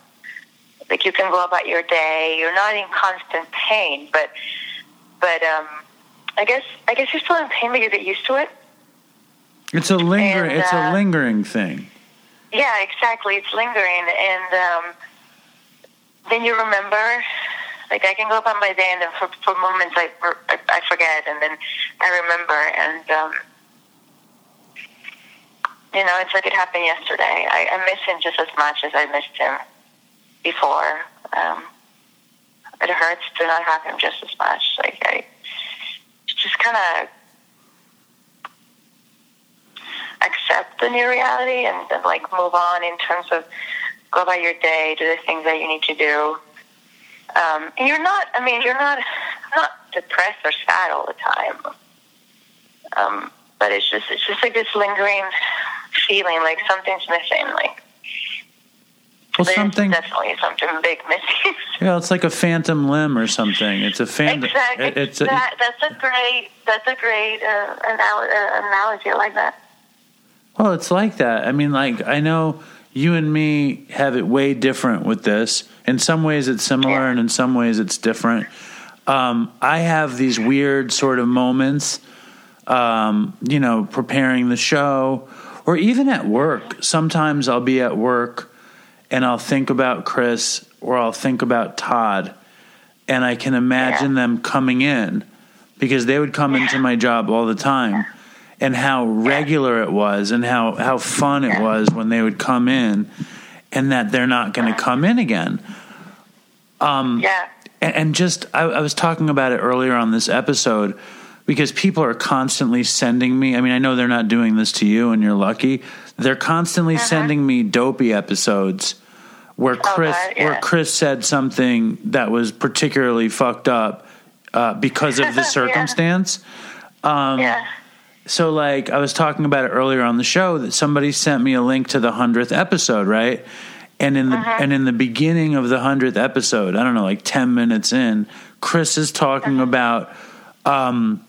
like you can go about your day. You're not in constant pain, but but um, I guess I guess you're still in pain, but you get used to it. It's a lingering and, it's a uh, lingering thing. Yeah, exactly. It's lingering, and um, then you remember. Like I can go about my day, and then for, for moments I, I I forget, and then I remember, and um, you know, it's like it happened yesterday. I, I miss him just as much as I missed him before. Um, it hurts to not have him just as much. Like I just kind of accept the new reality and then like move on in terms of go about your day, do the things that you need to do. Um, and you're not, I mean, you're not, not depressed or sad all the time. Um, but it's just, it's just like this lingering feeling like something's missing. Like, Well, there's something. definitely something big missing. Yeah, it's like a phantom limb or something. It's a phantom. exactly. it- It's a, that's a great, that's a great uh, anal- uh, analogy. Like that. Well, it's like that. I mean, like I know you and me have it way different with this. In some ways, it's similar, Yeah. and in some ways, it's different. Um, I have these weird sort of moments, um, you know, preparing the show, or even at work. Sometimes I'll be at work and I'll think about Chris or I'll think about Todd, and I can imagine Yeah. them coming in because they would come into my job all the time and how regular it was and how, how fun it was when they would come in and that they're not going to come in again. Um, yeah. And, and just, I, I was talking about it earlier on this episode because people are constantly sending me. I mean, I know they're not doing this to you and you're lucky. They're constantly uh-huh. sending me dopey episodes where Chris, God, yeah. where Chris said something that was particularly fucked up uh, because of the circumstance. Um, yeah. So, like, I was talking about it earlier on the show that somebody sent me a link to the hundredth episode, right? And in the and in the beginning of the hundredth episode, I don't know, like ten minutes in, Chris is talking about um,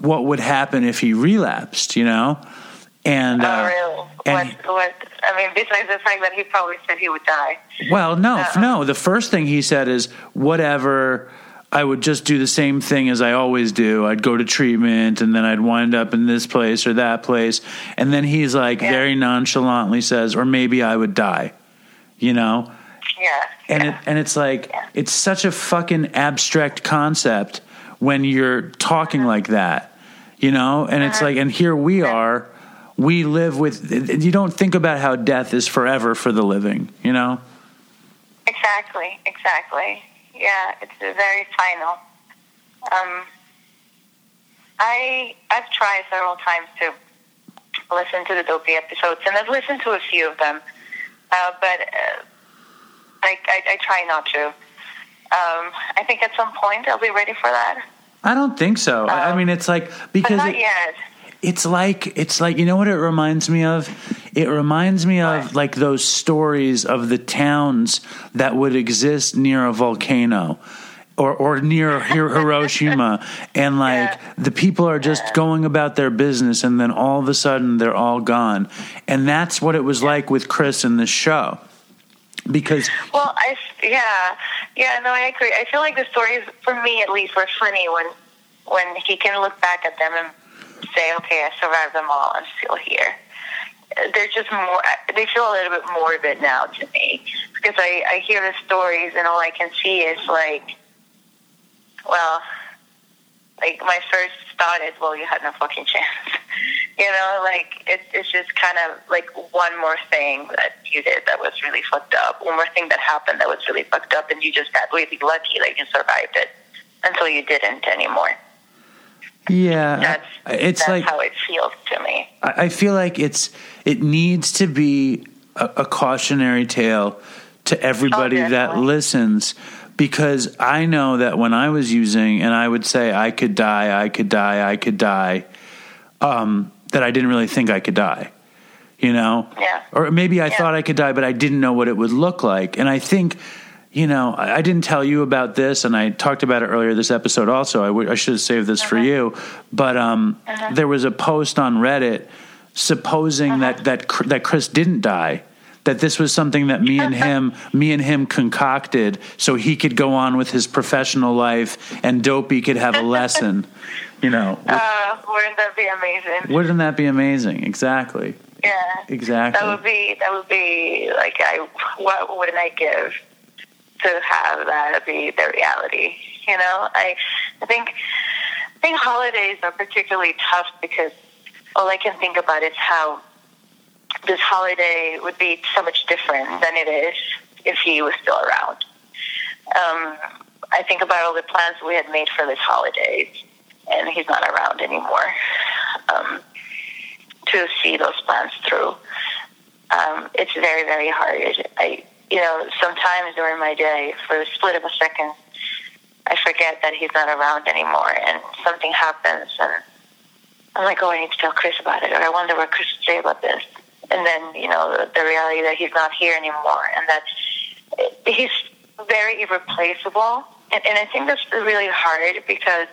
what would happen if he relapsed, you know, and Oh, uh, really? and what, what, I mean, besides the fact that he probably said he would die. Well, no, Uh-uh. no. The first thing he said is, whatever. I would just do the same thing as I always do. I'd go to treatment and then I'd wind up in this place or that place. And then he's like, Yeah. very nonchalantly says, or maybe I would die, you know? Yeah. And, yeah. it, and it's like, Yeah. it's such a fucking abstract concept when you're talking Uh-huh. like that, you know? And it's like, and here we are. We live with, you don't think about how death is forever for the living, you know? Exactly, exactly. Yeah, it's very final. Um, I I've tried several times to listen to the Dopey episodes, and I've listened to a few of them, uh, but uh, I, I I try not to. Um, I think at some point I'll be ready for that, I don't think so. I I mean, it's like but because not it, yet. It's like it's like you know what it reminds me of. It reminds me of like those stories of the towns that would exist near a volcano. Or, or near Hiroshima, and like Yeah. the people are just going about their business, and then all of a sudden they're all gone, and that's what it was like with Chris in this show, because Well, I yeah, yeah. No, I agree. I feel like the stories, for me at least, were funny when when he can look back at them and say, "Okay, I survived them all. I'm still here." They're just more. They feel a little bit morbid now to me because I I hear the stories and all I can see is like, well, like my first thought is, well, you had no fucking chance. you know, like it, it's just kind of like one more thing that you did that was really fucked up. One more thing that happened that was really fucked up, and you just got really lucky that you survived it until you didn't anymore. Yeah, That's it's that's like how it feels to me. I feel like it's it needs to be a, a cautionary tale to everybody Oh, that listens because I know that when I was using and I would say I could die, I could die, I could die, um, that I didn't really think I could die. You know, Yeah. or maybe I Yeah. thought I could die, but I didn't know what it would look like. And I think, you know, I, I didn't tell you about this, and I talked about it earlier this episode. Also, I, w- I should have saved this Uh-huh. for you, but um, there was a post on Reddit supposing Uh-huh. that that that Chris didn't die. That this was something that me and him, me and him concocted, so he could go on with his professional life, and Dopey could have a lesson. You know, Uh, wouldn't that be amazing? wouldn't that be amazing? Exactly, Yeah. exactly. That would be that would be like I what wouldn't I give to have that be the reality? You know, I I think I think holidays are particularly tough because all I can think about is how this holiday would be so much different than it is if he was still around. Um, I think about all the plans we had made for this holiday, and he's not around anymore. Um, to see those plans through. Um, it's very, very hard. I you know, sometimes during my day, for a split of a second, I forget that he's not around anymore, and something happens, and I'm like, oh, I need to tell Chris about it, or I wonder what Chris would say about this. And then, you know, the, the reality that he's not here anymore, and that he's very irreplaceable. And, and I think that's really hard because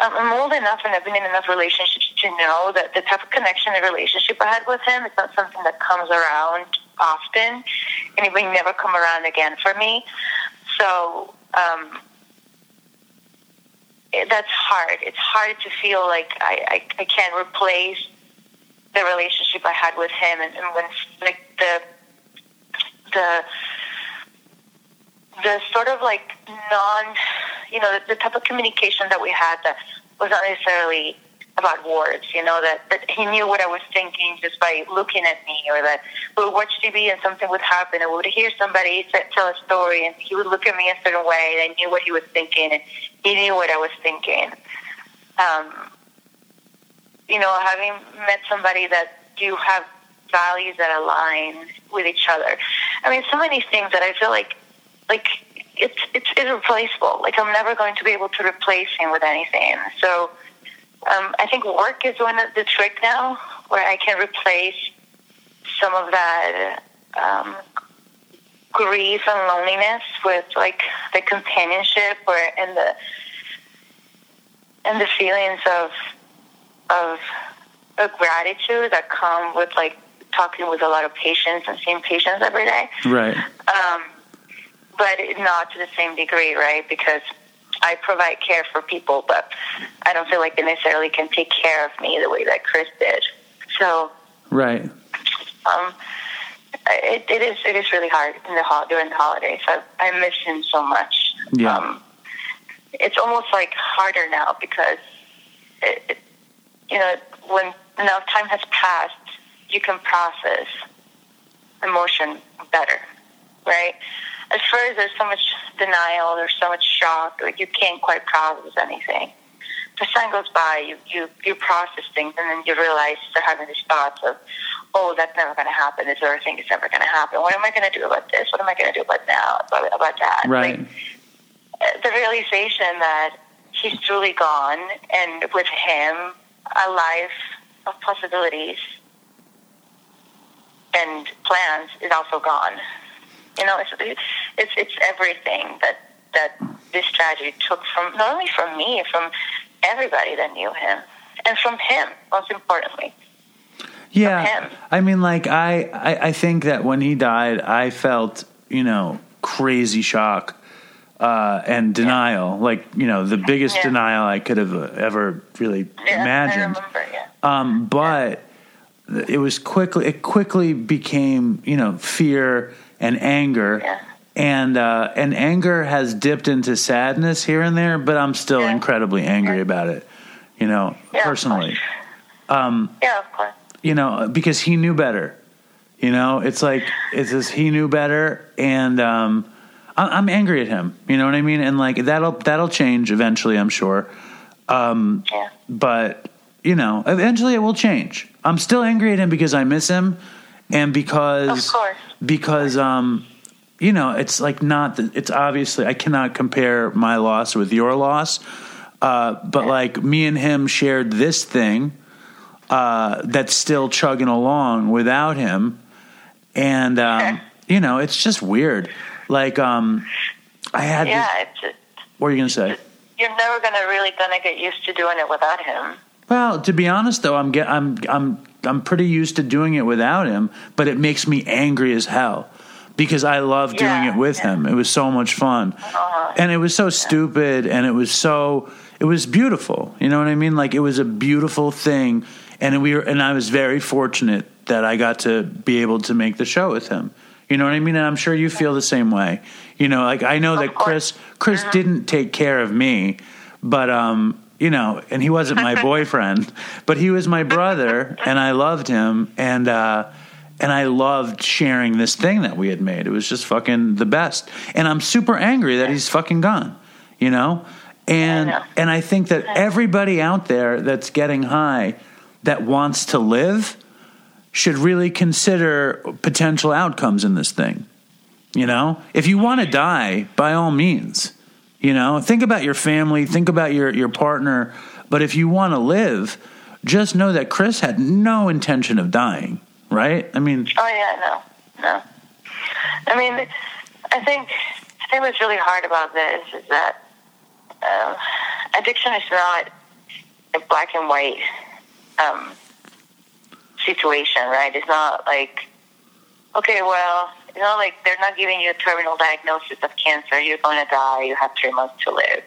I'm I'm old enough and I've been in enough relationships to know that the type of connection and relationship I had with him is not something that comes around often, and it would never come around again for me. So um, it, that's hard. It's hard to feel like I, I, I can't replace the relationship I had with him, and, and when like the the the sort of like non, you know, the, the type of communication that we had that was not necessarily about words, you know, that, that he knew what I was thinking just by looking at me, or that we would watch TV and something would happen, and we would hear somebody tell a story, and he would look at me a certain way, and I knew what he was thinking, and he knew what I was thinking. Um, you know, having met somebody that do have values that align with each other. I mean, so many things that I feel like, like it's it's irreplaceable. Like I'm never going to be able to replace him with anything. So um, I think work is one of the trick now, where I can replace some of that um, grief and loneliness with like the companionship, or and the and the feelings of of of gratitude that come with like talking with a lot of patients and seeing patients every day. Right. Um, but not to the same degree, right? Because I provide care for people, but I don't feel like they necessarily can take care of me the way that Chris did. So, Right. um, it, it is it is really hard in the ho- during the holidays. I, I miss him so much. Yeah. Um, it's almost like harder now because it, it, you know when enough time has passed, you can process emotion better, right? At first, there's so much denial, there's so much shock, like you can't quite process anything. The time goes by, you, you, you process things, and then you realize you start having these thoughts of, oh, that's never going to happen. This other thing is never going to happen. What am I going to do about this? What am I going to do about now? About, about that? Right. Like, uh, the realization that he's truly gone, and with him, a life of possibilities and plans is also gone. You know, it's it's it's everything that that this tragedy took from not only from me, from everybody that knew him, and from him, most importantly. Yeah. I mean, like, I, I, I think that when he died, I felt, you know, crazy shock uh, and denial. Like, you know, the biggest Yeah. denial I could have uh, ever really Yeah, imagined. Remember. Yeah. Um, but it was quickly it quickly became you know fear and anger Yeah. and uh, and anger has dipped into sadness here and there but i'm still Yeah. incredibly angry Yeah. about it you know personally Yeah, of course. you know because he knew better you know it's like it's just he knew better and um i'm angry at him you know what i mean and like that'll that'll change eventually i'm sure Yeah. but you know, eventually it will change. I'm still angry at him because I miss him, and because Of course. because um, you know, it's like not. The, it's obviously I cannot compare my loss with your loss, uh, but like me and him shared this thing uh, that's still chugging along without him, and um, you know, it's just weird. Like um, I had. This, Yeah, it's, what are you gonna say? you're never gonna really gonna get used to doing it without him. Well, to be honest, though, I'm get, I'm I'm I'm pretty used to doing it without him, but it makes me angry as hell because I love doing it with yeah. him. It was so much fun, and it was so stupid, and it was so it was beautiful. You know what I mean? Like it was a beautiful thing, and we were, and I was very fortunate that I got to be able to make the show with him. You know what I mean? And I'm sure you feel the same way. You know, like I know that course. Chris Chris didn't take care of me, but um, you know, and he wasn't my boyfriend, but he was my brother, and I loved him, and uh, and I loved sharing this thing that we had made. It was just fucking the best, and I'm super angry that he's fucking gone. You know, and I know. and I think that everybody out there that's getting high that wants to live should really consider potential outcomes in this thing. You know, if you want to die, by all means, you know, think about your family, think about your, your partner. But if you want to live, just know that Chris had no intention of dying, right? I mean, Oh yeah, no, no. I mean, I think I think what's really hard about this is that um, addiction is not a black and white um, situation, right? It's not like okay, well, it's know, like they're not giving you a terminal diagnosis of cancer. You're going to die. You have three months to live.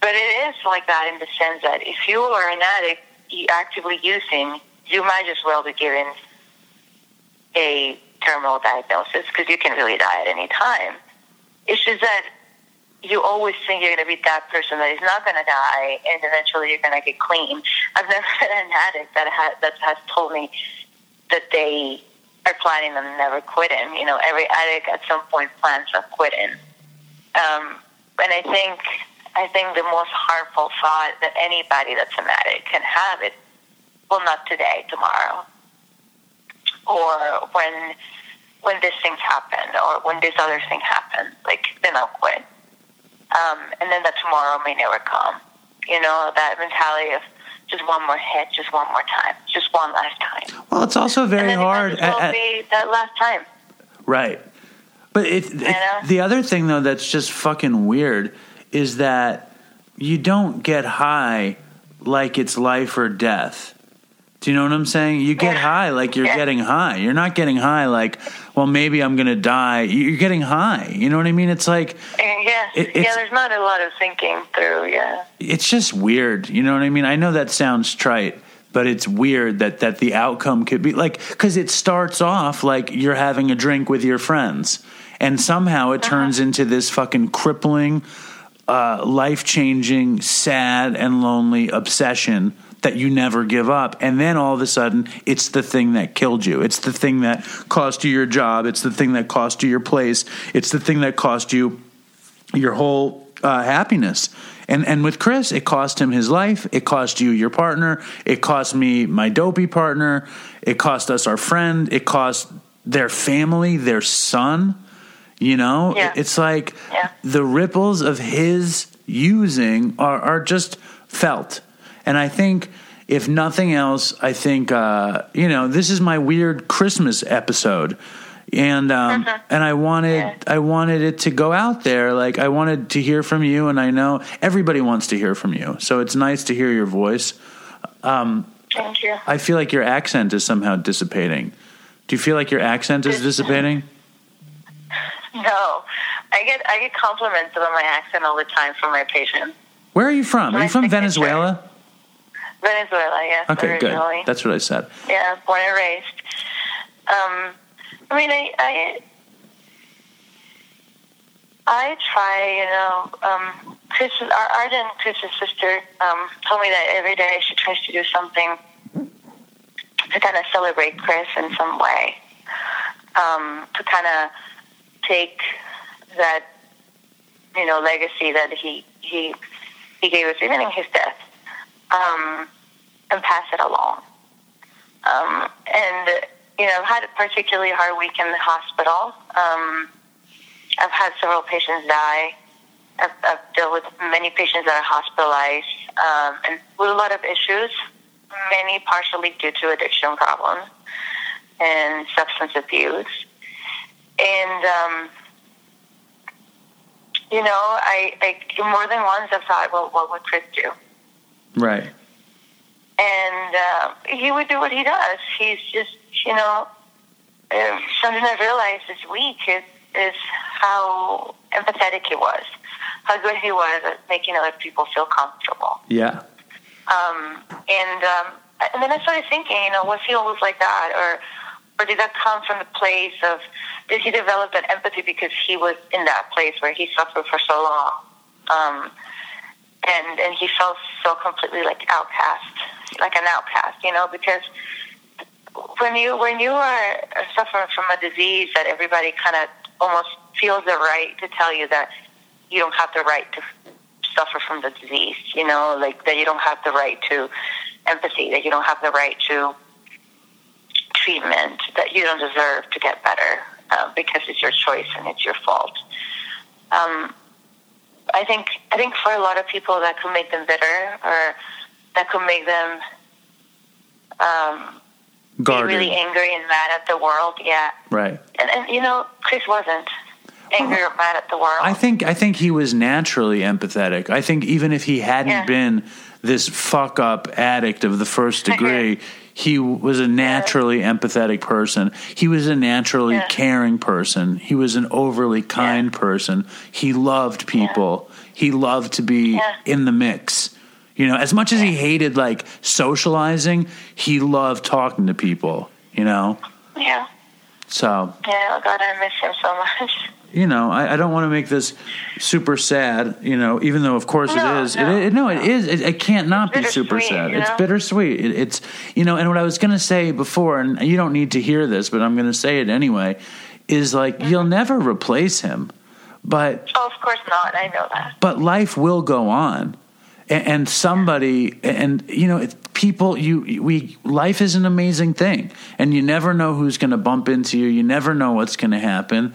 But it is like that in the sense that if you are an addict, actively using, you might as well be given a terminal diagnosis because you can really die at any time. It's just that you always think you're going to be that person that is not going to die, and eventually you're going to get clean. I've never had an addict that ha- that has told me that they are planning on never quitting. You know, every addict at some point plans on quitting. Um, and I think I think the most harmful thought that anybody that's an addict can have is, well, not today, tomorrow, or when when this thing's happened, or when this other thing happened, like then I'll quit. Um, and then that tomorrow may never come. You know, that mentality of just one more hit, just one more time, just one last time. well, it's also very hard. it at- at- be that last time. Right. But it, it- the other thing though that's just fucking weird is that you don't get high like it's life or death. Do you know what I'm saying? You get Yeah. high like you're Yeah. getting high. You're not getting high like, well, maybe I'm going to die. You're getting high. You know what I mean? It's like yeah, It- yeah. There's not a lot of thinking through. Yeah. it's just weird. You know what I mean? I know that sounds trite, but it's weird that that the outcome could be like because it starts off like you're having a drink with your friends, and somehow it turns into this fucking crippling, uh, life changing, sad and lonely obsession that you never give up. And then all of a sudden, it's the thing that killed you. It's the thing that cost you your job. It's the thing that cost you your place. It's the thing that cost you your whole uh, happiness. And and with Chris, it cost him his life. It cost you your partner. It cost me my dopey partner. It cost us our friend. It cost their family, their son. You know, Yeah. it's like Yeah. the ripples of his using are, are just felt. And I think, if nothing else, I think uh, you know this is my weird Christmas episode, and um, and I wanted Yeah. I wanted it to go out there. Like I wanted to hear from you, and I know everybody wants to hear from you. So it's nice to hear your voice. Thank you. I feel like your accent is somehow dissipating. Do you feel like your accent is dissipating? No, I get I get compliments about my accent all the time from my patients. Where are you from? Are you from. Venezuela? Venezuela, yes. Okay, good. originally. That's what I said. Yeah, born and raised. Um, I mean, I, I, I try, you know, um, Chris, our Arden, Chris's sister, um, told me that every day she tries to do something to kind of celebrate Chris in some way, um, to kind of take that, you know, legacy that he he he gave us, even in his death, um, and pass it along. Um, and you know, I've had a particularly hard week in the hospital. Um, I've had several patients die. I've, I've dealt with many patients that are hospitalized um, and with a lot of issues, many partially due to addiction problems and substance abuse. And, um, you know, I, I more than once I've thought, well, what would Chris do? Right. and uh, he would do what he does. He's just, you know, uh, something I realized this week is is how empathetic he was, how good he was at making other people feel comfortable. Yeah. Um, and um, and then I started thinking, you know, was he always like that, or or did that come from the place of did he develop that empathy because he was in that place where he suffered for so long, um, and and he felt so completely like outcast, like an outcast, you know, because when you when you are suffering from a disease that everybody kind of almost feels the right to tell you that you don't have the right to suffer from the disease, you know, like that you don't have the right to empathy, that you don't have the right to treatment that you don't deserve to get better uh, because it's your choice and it's your fault. Um, I think I think for a lot of people that could make them bitter or that could make them um, be Guarded. really angry and mad at the world. Yeah, Right. and and you know Chris wasn't angry or mad at the world. I think I think he was naturally empathetic. I think even if he hadn't Yeah. been this fuck up addict of the first degree, he was a naturally empathetic person. He was a naturally Yeah. caring person. He was an overly kind person. He loved people. He loved to be in the mix. You know, as much as he hated like socializing, he loved talking to people, you know? yeah, So yeah. Oh God, I miss him so much. you know, I, I don't want to make this super sad, you know, even though of course No, it is. no, it, it, no, it is. It, it can't not be super sad. you It's bittersweet. It, it's, you know, and what I was going to say before, and you don't need to hear this, but I'm going to say it anyway, is like mm-hmm. you'll never replace him, but Oh, of course not. I know that. but life will go on and, and somebody and you know it, people you we life is an amazing thing and you never know who's going to bump into you you never know what's going to happen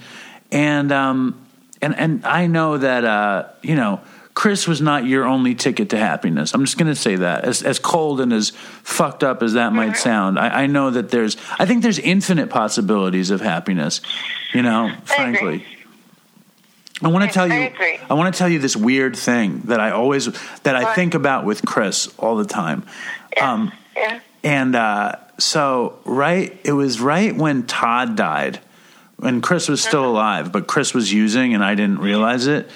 and um and and i know that uh you know Chris was not your only ticket to happiness. I'm just going to say that. As as cold and as fucked up as that might sound, I, I know that there's. I think there's infinite possibilities of happiness. You know, frankly. I want to tell you. agree. I want to tell you this weird thing that I always that I think about with Chris all the time. Um, Yeah. and uh, so, right, it was right when Todd died, when Chris was still alive, but Chris was using, and I didn't realize it.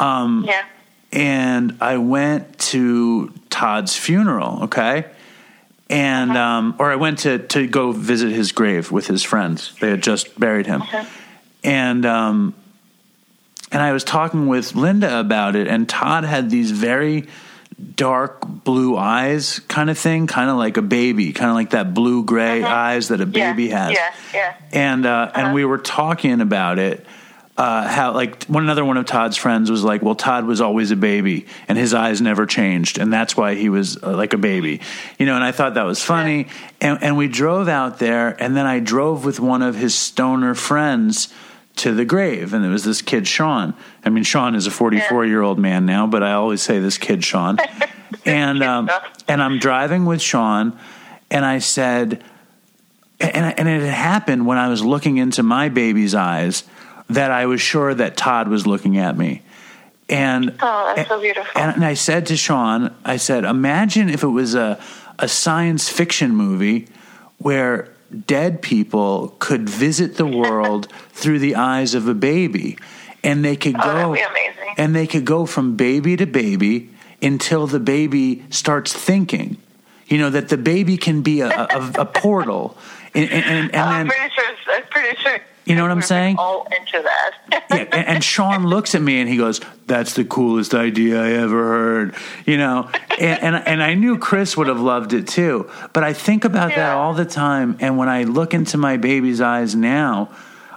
Yeah. And I went to Todd's funeral. Okay. And um, or I went to to go visit his grave with his friends. They had just buried him, and um, and I was talking with Linda about it, and Todd had these very dark blue eyes, kind of thing, kind of like a baby, kind of like that blue gray eyes that a Yeah. baby has. Yeah. Yeah. And uh, and we were talking about it. Uh, how like one another one of Todd's friends was like, well, Todd was always a baby, and his eyes never changed, and that's why he was uh, like a baby, you know. And I thought that was funny, and and we drove out there, and then I drove with one of his stoner friends to the grave, and it was this kid Sean. I mean, Sean is a forty-four year old man now, but I always say this kid Sean, and um, and I'm driving with Sean, and I said, and and it had happened when I was looking into my baby's eyes that I was sure that Todd was looking at me. And Oh, that's so beautiful. and, and I said to Sean, I said, imagine if it was a a science fiction movie where dead people could visit the world through the eyes of a baby and they could Oh, go and they could go from baby to baby until the baby starts thinking. You know that the baby can be a, a, a portal, and, and, and, and oh, I'm then pretty sure. I'm pretty sure. You know what I'm saying? All into that. yeah, and, and Sean looks at me and he goes, "That's the coolest idea I ever heard." You know, and and, and I knew Chris would have loved it too. But I think about that all the time, and when I look into my baby's eyes now,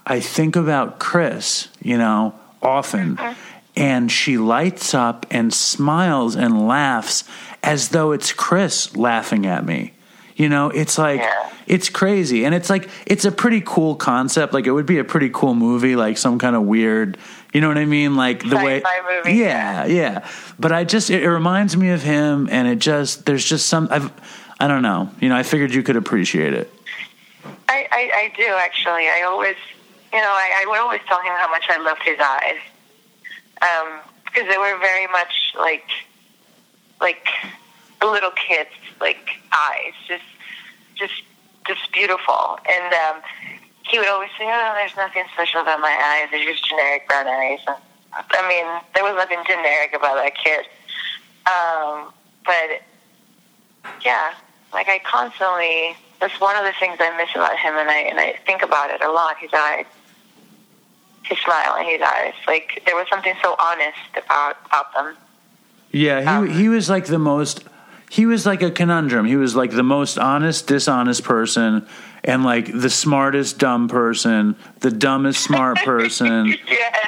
I think about Chris. You know, often. Mm-hmm. And she lights up and smiles and laughs as though it's Chris laughing at me. You know, it's like Yeah. it's crazy. And it's like it's a pretty cool concept. Like it would be a pretty cool movie like some kind of weird you know what i mean? Like the way Sci-fi movie, yeah yeah. But i just it, it reminds me of him and it just there's just some i've i don't know. You know i figured you could appreciate it. I, I, I do actually. I always, you know, I, I would always tell him how much I loved his eyes, um, because they were very much like, like little kids, like eyes, just, just, just beautiful. And um, he would always say, "Oh, there's nothing special about my eyes. They're just generic brown eyes." And, I mean, there was nothing generic about that kid. Um, but yeah, like I constantly. That's one of the things I miss about him, and I and I think about it a lot. His eyes, his smile, and his eyes. Like there was something so honest about about them. yeah he Um, he was like the most he was like a conundrum. He was like the most honest dishonest person and like the smartest dumb person the dumbest smart person.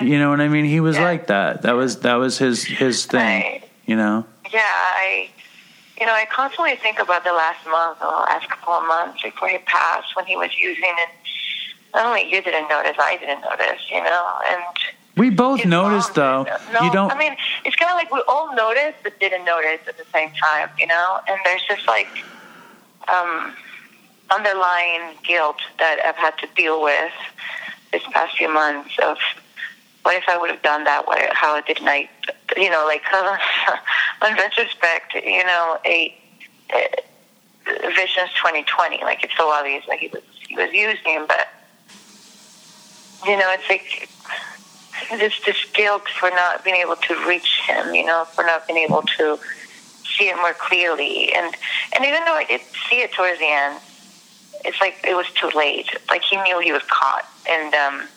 You know what i mean? He was like that. That was that was his his thing Right. you know? Yeah, I. you know, I constantly think about the last month or the last couple of months before he passed when he was using it. Not only you didn't notice, I didn't notice, you know, and We both noticed, though. No, you don't. I mean, it's kind of like we all noticed but didn't notice at the same time, you know. And there's just like um, underlying guilt that I've had to deal with this past few months of what if I would have done that? What, how didn't I? You know, like in retrospect, you know, a, a Vision's 2020. Like it's so obvious that he was he was using, but you know, it's like this this guilt for not being able to reach him. You know, for not being able to see it more clearly, and and even though I did see it towards the end, it's like it was too late. Like he knew he was caught, and um,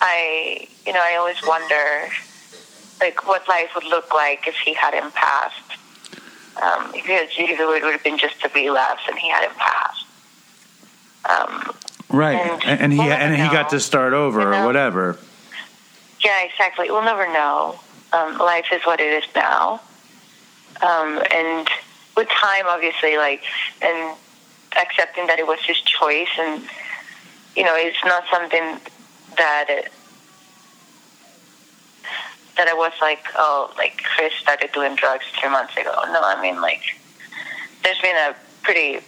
I, you know, I always wonder, like, what life would look like if he hadn't passed. Um, either it would have been just a relapse, and he hadn't passed. Um, right, and and, he we'll and he got to start over You or whatever. Yeah, exactly. We'll never know. Um, life is what it is now, um, and with time, obviously, like and accepting that it was his choice, and you know, it's not something that It, that I was like, oh, like Chris started doing drugs three months ago. No, I mean, like, there's been a pretty,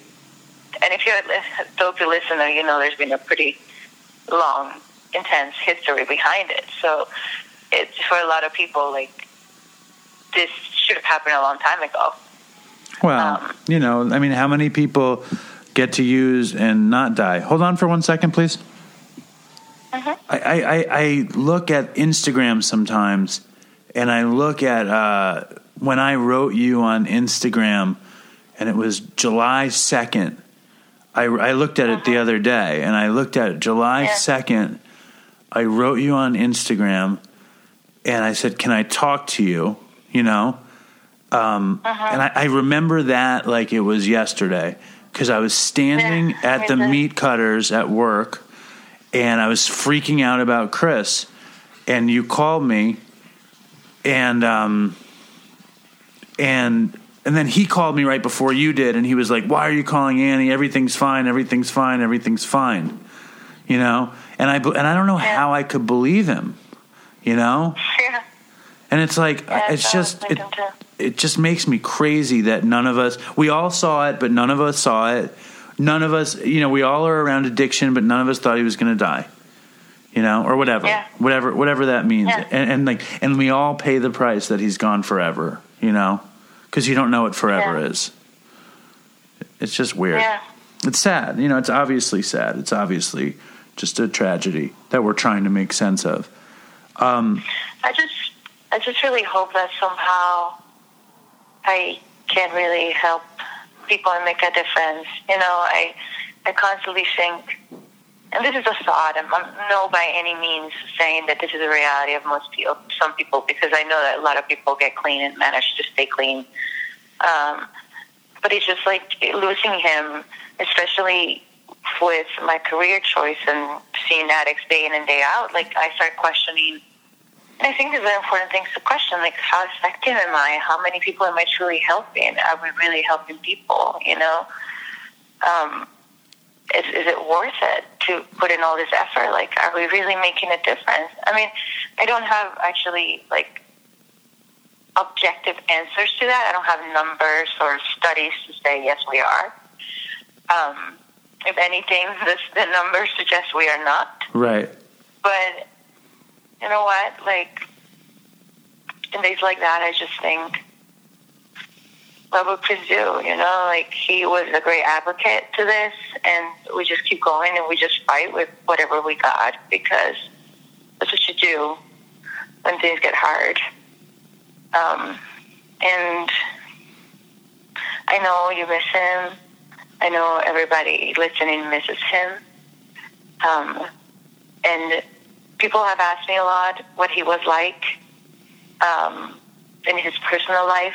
and if you're a dopey listener, you know, there's been a pretty long, intense history behind it. So it's for a lot of people, like, this should have happened a long time ago. Well, Um, you know, I mean, how many people get to use and not die? Hold on for one second, please. I, I, I, I look at Instagram sometimes, and I look at uh, when I wrote you on Instagram, and it was July 2nd. I, I looked at it the other day, and I looked at it July Yeah. 2nd. I wrote you on Instagram, and I said, Can I talk to you? You know? Um, And I, I remember that like it was yesterday because I was standing Yeah, at the meat cutters at work and I was freaking out about Chris. And you called me, and um, and and then he called me right before you did, and he was like, "Why are you calling Annie? Everything's fine. Everything's fine. Everything's fine." You know, and I and I don't know Yeah. how I could believe him. You know, Yeah. and it's like Yeah, it's just it, it just makes me crazy that none of us we all saw it but none of us saw it none of us you know we all are around addiction but none of us thought he was going to die you know or whatever Yeah. whatever whatever that means and, and like and we all pay the price that he's gone forever you know because you don't know what forever Yeah. is it's just weird Yeah. it's sad you know it's obviously sad it's obviously just a tragedy that we're trying to make sense of um, I just, I just really hope that somehow I can really help people and make a difference. You know, I, I constantly think, and this is a thought. I'm, I'm no by any means saying that this is the reality of most people, some people, because I know that a lot of people get clean and manage to stay clean. Um, but it's just like losing him, especially with my career choice and seeing addicts day in and day out. Like I start questioning and I think these are important things to question, like how effective am I? How many people am I truly helping? Are we really helping people? You know, um, is, is it worth it to put in all this effort? Like, are we really making a difference? I mean, I don't have actually like objective answers to that. I don't have numbers or studies to say yes, we are. Um, if anything, this, the numbers suggest we are not. right But you know what? Like in days like that, I just think, Chris do? You know, like he was a great advocate to this, and we just keep going and we just fight with whatever we got because that's what you do when things get hard. Um, and I know you miss him. I know everybody listening misses him. Um, and people have asked me a lot what he was like um, in his personal life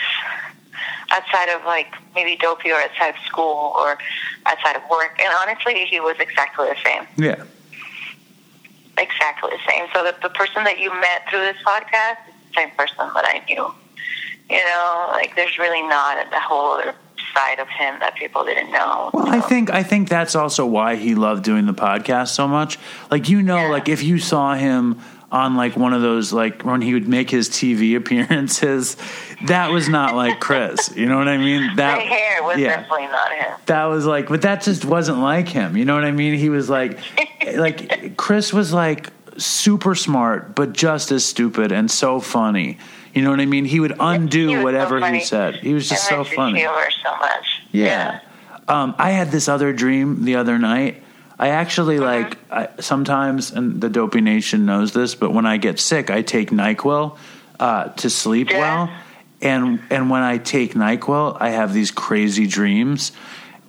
outside of like maybe dopey or outside of school or outside of work. And honestly, he was exactly the same. yeah Exactly the same. So the, the person that you met through this podcast is the same person that I knew. You know, like there's really not a whole other side of him that people didn't know. Well, I think I think that's also why he loved doing the podcast so much. Like you know, Yeah. like if you saw him on like one of those like when he would make his TV appearances, that was not like Chris. You know what I mean? That the hair was yeah. definitely not him. that was like but that just wasn't like him you know what i mean he was like like chris was like super smart but just as stupid and so funny you know what i mean he would undo He was so whatever he said he was just so funny humor so much. yeah. Um, I had this other dream the other night. I actually Uh-huh. like I, sometimes, and the Dopey Nation knows this, but when I get sick, I take Nyquil uh, to sleep Yeah. well. And and when I take Nyquil, I have these crazy dreams.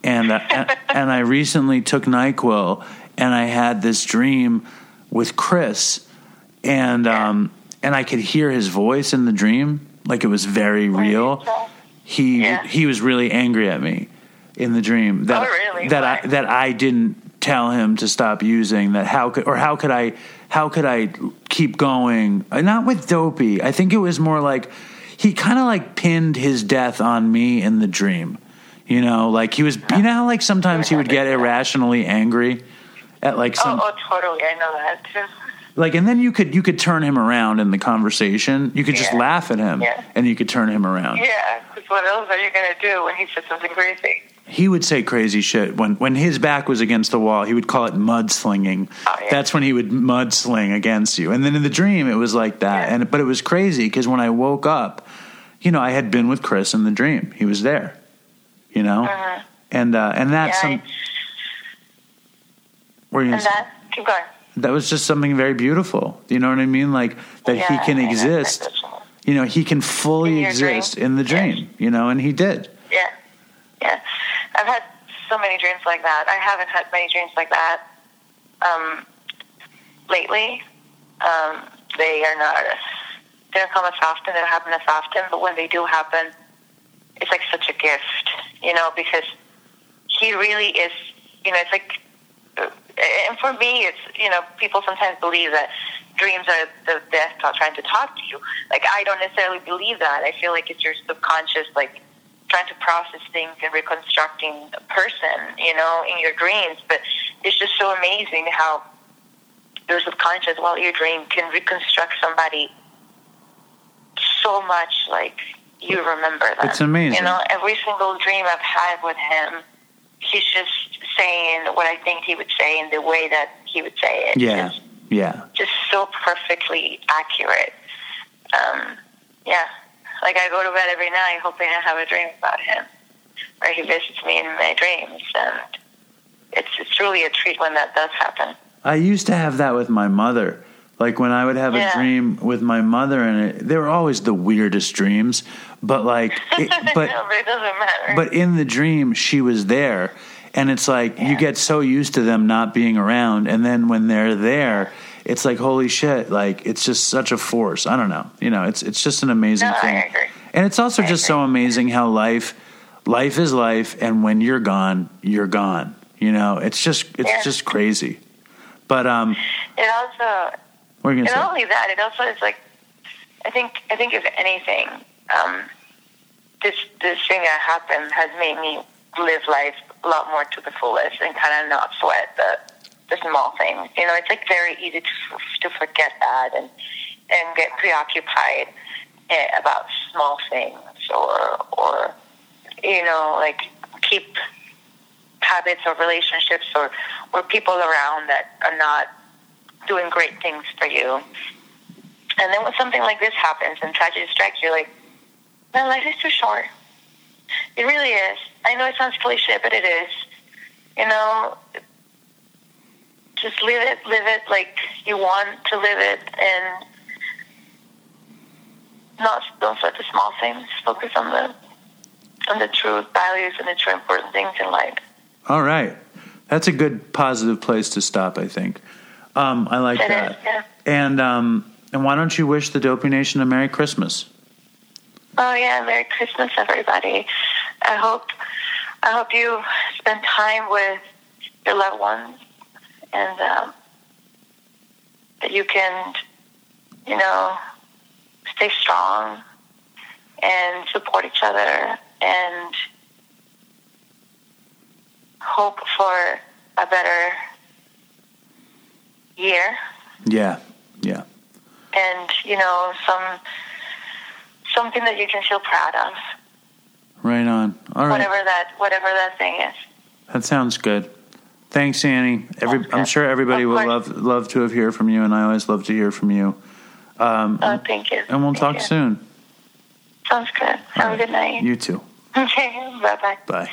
And uh, and, and I recently took Nyquil, and I had this dream with Chris, and um, and I could hear his voice in the dream, like it was very real. he Yeah. he was really angry at me in the dream that Oh, really? that I that I didn't tell him to stop using that how could or how could I how could I keep going? Not with dopey. I think it was more like he kind of like pinned his death on me in the dream you know like he was you know how like sometimes he would get irrationally angry at like oh, some Oh, oh, totally. I know that too. like and then you could you could turn him around in the conversation you could just Yeah. laugh at him Yeah. and you could turn him around Yeah, because what else are you going to do when he says something crazy? he would say crazy shit when when his back was against the wall. He would call it mudslinging. Oh, yeah. That's when he would mudsling against you. And then in the dream, it was like that. And but it was crazy because when I woke up, you know, I had been with Chris in the dream. He was there. You know, Mhm. and uh, and that's Yeah, some. Were you And that, keep going. that was just something very beautiful. You know what I mean? Like that he can I exist. You know, he can fully In your dream. exist in the Yes. dream. You know, and he did. Yeah, yeah. I've had so many dreams like that. I haven't had many dreams like that um, lately. Um, they are not. Don't come as often. They don't happen as often. But when they do happen, it's like such a gift, you know, because he really is. You know, it's like. uh, And for me, it's you know, people sometimes believe that dreams are the death trying to talk to you. Like I don't necessarily believe that. I feel like it's your subconscious, like trying to process things and reconstructing a person, you know, in your dreams. But it's just so amazing how your subconscious, while your dream, can reconstruct somebody so much like you remember them. It's amazing. You know, every single dream I've had with him, he's just saying what I think he would say in the way that he would say it. Yeah, It's yeah. just so perfectly accurate. Um, yeah, like I go to bed every night hoping I have a dream about him, or he visits me in my dreams, and it's it's really a treat when that does happen. I used to have that with my mother. Like when I would have Yeah. a dream with my mother, and it, they were always the weirdest dreams. But like, it, but no, but it doesn't matter. but in the dream, she was there, and it's like you get so used to them not being around, and then when they're there, it's like holy shit! Like it's just such a force. I don't know. You know, it's it's just an amazing No, thing, agree. and it's also I just so amazing how life life is life, and when you're gone, you're gone. You know, it's just it's Yeah. just crazy. But um, it also what And gonna not only that, it also is like I think I think if anything, um, this this thing that happened has made me live life a lot more to the fullest and kind of not sweat the the small things. You know, it's like very easy to to forget that and and get preoccupied eh, about small things or or you know like keep habits or relationships or or people around that are not doing great things for you. And then when something like this happens and tragedy strikes, you're like, my life is too short. It really is. I know it sounds cliche, but it is. You know, just live it, live it like you want to live it, and not don't sweat the small things. Focus on the on the true values and the true important things in life. All right, that's a good positive place to stop. I think. Um, I like It that. is, yeah. And um, and why don't you wish the Dopey Nation a Merry Christmas? Oh yeah, Merry Christmas, everybody. I hope I hope you spend time with your loved ones, and um, that you can, you know, stay strong and support each other and hope for a better year Yeah. Yeah. and you know some something that you can feel proud of Right on. All right. whatever that whatever that thing is That sounds good. Thanks, Annie. Every, I'm sure everybody Of will course. love love to have hear from you, and I always love to hear from you. Um, oh thank you and we'll Thank talk you. soon. sounds good have a good night You too. okay bye bye Bye.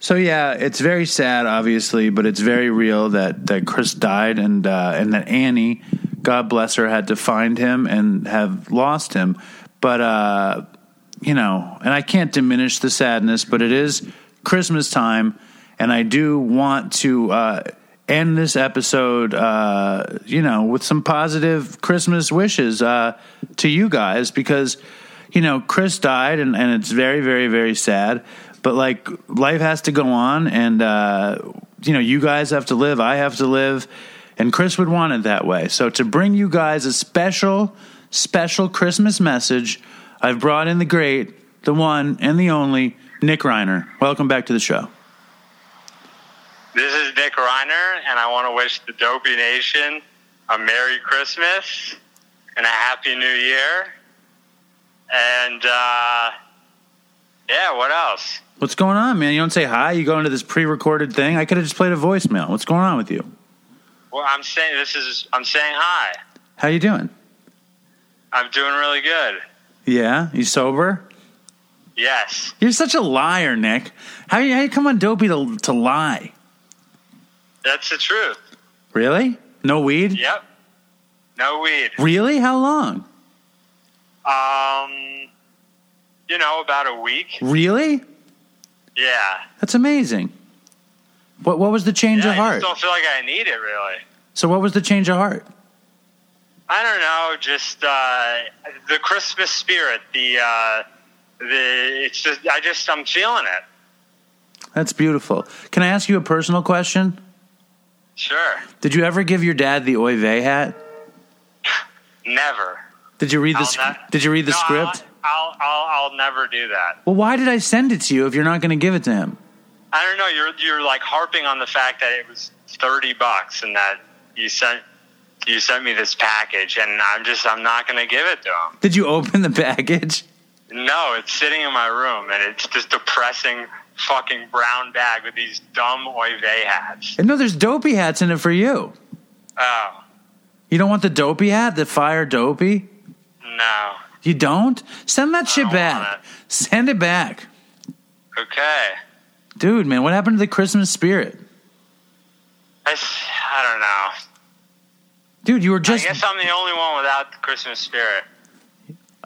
So yeah, it's very sad, obviously, but it's very real that that Chris died, and uh, and that Annie, God bless her, had to find him and have lost him. But uh, you know, and I can't diminish the sadness, but it is Christmas time, and I do want to uh, end this episode, uh, you know, with some positive Christmas wishes uh, to you guys because you know Chris died, and, and it's very, very, very sad. But like life has to go on, and uh, you know, you guys have to live. I have to live, and Chris would want it that way. So to bring you guys a special, special Christmas message, I've brought in the great, the one and the only Nick Reiner. Welcome back to the show. This is Nick Reiner, and I want to wish the Dopey Nation a Merry Christmas and a Happy New Year. And, uh, yeah, what else? What's going on, man? You don't say hi. You go into this pre-recorded thing. I could have just played a voicemail. What's going on with you? Well, I'm saying this is, I'm saying hi. How you doing? I'm doing really good. Yeah, you sober? Yes. You're such a liar, Nick. How you, how you come on dopey to to lie? That's the truth. Really? No weed? Yep. No weed. Really? How long? Um, you know, about a week. Really? Yeah. That's amazing. What what was the change yeah of I heart? just don't feel like I need it, really. So what was the change of heart? I don't know, just uh, the Christmas spirit. The uh, the it's just I just I'm feeling it. That's beautiful. Can I ask you a personal question? Sure. Did you ever give your dad the Oy vey hat? Never. Did you read the sc- Did you read the No, script? I'll, I'll I'll never do that. Well, why did I send it to you if you're not going to give it to him? I don't know. You're you're like harping on the fact that it was thirty bucks and that you sent you sent me this package and I'm just I'm not going to give it to him. Did you open the package? No, it's sitting in my room and it's just depressing fucking brown bag with these dumb Oy vey hats. And no, there's dopey hats in it for you. Oh You don't want the dopey hat, the fire dopey? no. You don't? Send that shit back. Send it back. Okay. Dude, man, what happened to the Christmas spirit? I, I don't know. Dude, you were just I guess I'm the only one without the Christmas spirit.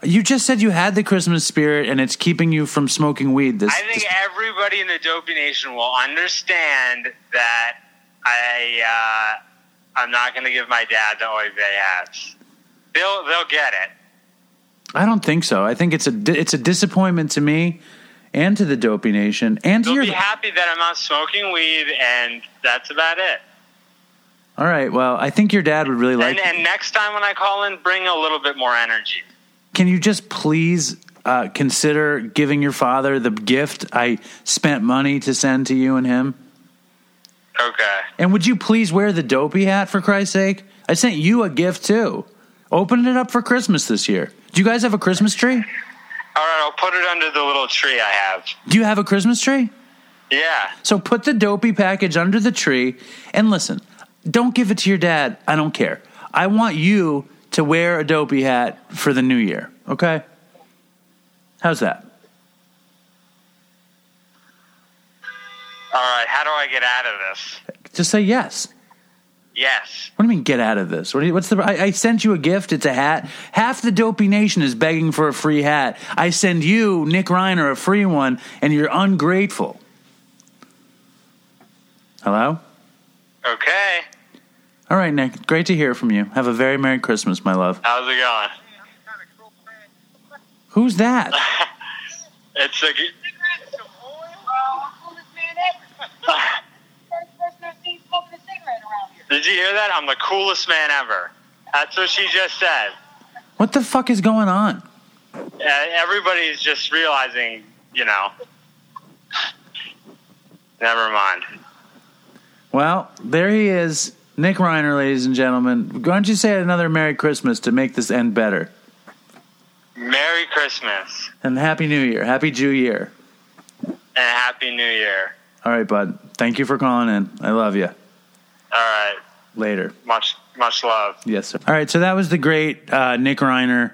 you just said you had the Christmas spirit and it's keeping you from smoking weed this, I think this- everybody in the Dopey Nation will understand that I uh, I'm not going to give my dad the Oy vey hats. They'll they'll get it. I don't think so. I think it's a it's a disappointment to me and to the dopey nation and to your be happy that I'm not smoking weed, and that's about it. All right, well, I think your dad would really like and, and next time when I call in, bring a little bit more energy. Can you just please uh, consider giving your father the gift I spent money to send to you and him? Okay. And would you please wear the dopey hat for Christ's sake? I sent you a gift too. Open it up for Christmas this year. Do you guys have a Christmas tree? All right, I'll put it under the little tree I have. Do you have a Christmas tree? Yeah. So put the dopey package under the tree and listen, don't give it to your dad. I don't care. I want you to wear a dopey hat for the new year, okay? How's that? All right. How do I get out of this? Just say yes. Yes. What do you mean get out of this? What do you, what's the? I, I sent you a gift. It's a hat. Half the dopey nation is begging for a free hat. I send you Nick Reiner a free one, and you're ungrateful. Hello. Okay. All right, Nick. Great to hear from you. Have a very merry Christmas, my love. How's it going? Who's that? It's a. Did you hear that? I'm the coolest man ever. That's what she just said. What the fuck is going on? uh, everybody's just realizing, you know. Never mind. Well, there he is, Nick Reiner, ladies and gentlemen. Why don't you say another Merry Christmas to make this end better? Merry Christmas And Happy New Year. Happy Jew Year. and Happy New Year. All right, bud. Thank you for calling in. I love you. All right. Later. Much much love. Yes, sir. All right, so that was the great uh, Nick Reiner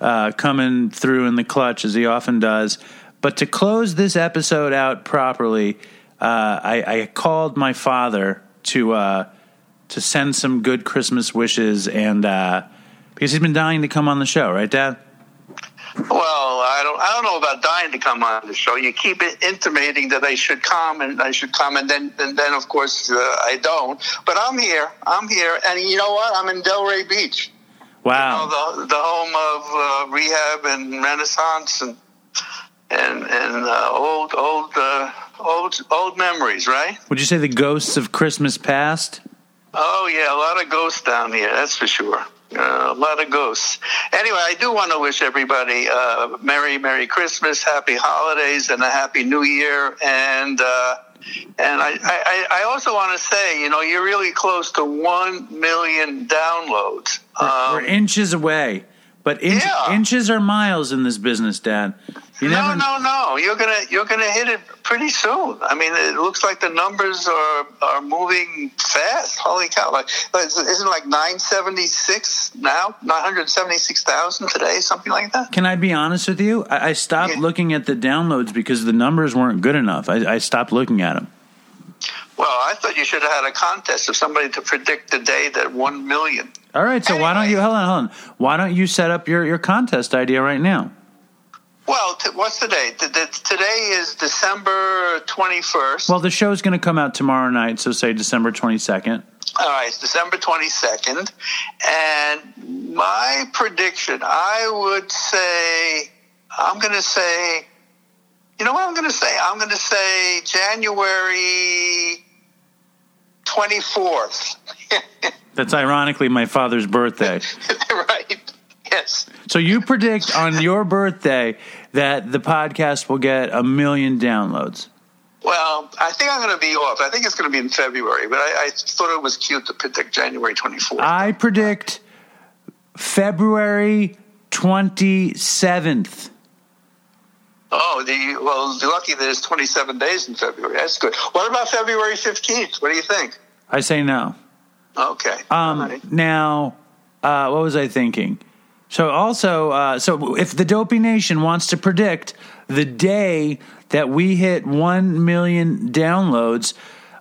uh, coming through in the clutch, as he often does. But to close this episode out properly, uh, I, I called my father to uh, to send some good Christmas wishes, and uh, because he's been dying to come on the show, right, Dad? Well, I don't. I don't know about dying to come on the show. You keep intimating that I should come and I should come, and then and then of course uh, I don't. But I'm here. I'm here, and you know what? I'm in Delray Beach. Wow. You know, the the home of uh, rehab and Renaissance and and and uh, old old uh, old old memories, right? Would you say the ghosts of Christmas past? Oh yeah, a lot of ghosts down here. That's for sure. Uh, a lot of ghosts. Anyway, I do want to wish everybody uh, Merry Merry Christmas, Happy Holidays, and a Happy New Year. And uh, and I, I, I also want to say, you know, you're really close to one million downloads. We're Um, inches away, but inch, Yeah. inches are miles in this business, Dad. You no, never. no, no. You're gonna you're gonna hit it pretty soon. I mean, it looks like the numbers are are moving fast. Holy cow! Like, isn't it like nine seventy six now? Nine hundred seventy six thousand today, something like that. Can I be honest with you? I, I stopped Yeah. looking at the downloads because the numbers weren't good enough. I, I stopped looking at them. Well, I thought you should have had a contest of somebody to predict the day that one million. All right, so why don't you hold on, hold on? Why don't you set up your, your contest idea right now? Well, t- what's the date? Today is December twenty first. Well, the show's going to come out tomorrow night, so say December twenty second. All right, it's December 22nd. And my prediction, I would say, I'm going to say, you know what I'm going to say? I'm going to say January 24th. That's ironically my father's birthday. right. Yes. So you predict on your birthday that the podcast will get a million downloads. Well, I think I'm going to be off. I think it's going to be in February, but I, I thought it was cute to predict January 24th. I predict February twenty seventh. Oh, the well, lucky that it's 27 days in February. That's good. What about February 15th? What do you think? I say no. Okay. Um, right. Now, uh, what was I thinking? So also, uh, so if the Dopey Nation wants to predict the day that we hit one million downloads,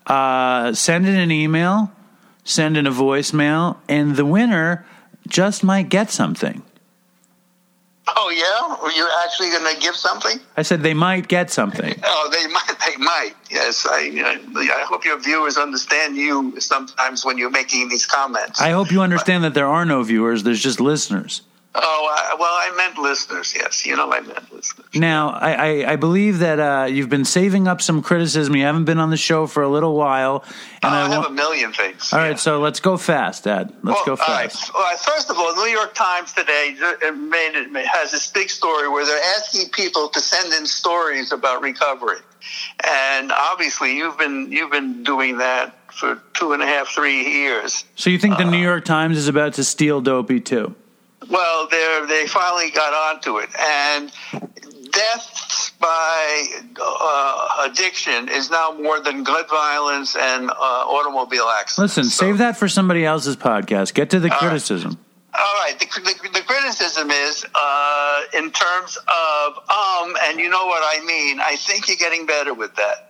uh, send in an email, send in a voicemail, and the winner just might get something. Oh yeah, you're actually going to give something? I said they might get something. Oh, they might. They might. Yes, I. I I hope your viewers understand you sometimes when you're making these comments. I hope you understand that there are no viewers. There's just listeners. Oh, I, well, I meant listeners. Yes, you know, I meant listeners. Now, I, I, I believe that uh, you've been saving up some criticism. You haven't been on the show for a little while, and Oh, I, I have a million things. All yeah. right, so let's go fast, Dad. Let's go Well, right. fast. All right, First of all, the New York Times today uh, made it, has this big story where they're asking people to send in stories about recovery, and obviously you've been you've been doing that for two and a half, three years. So you think the uh, New York Times is about to steal Dopey too? Well, they they finally got onto it, and deaths by uh, addiction is now more than gun violence and uh, automobile accidents. Listen, So- save that for somebody else's podcast. Get to the right. criticism. All right. The, the, the criticism is uh, in terms of um, and you know what I mean. I think you're getting better with that.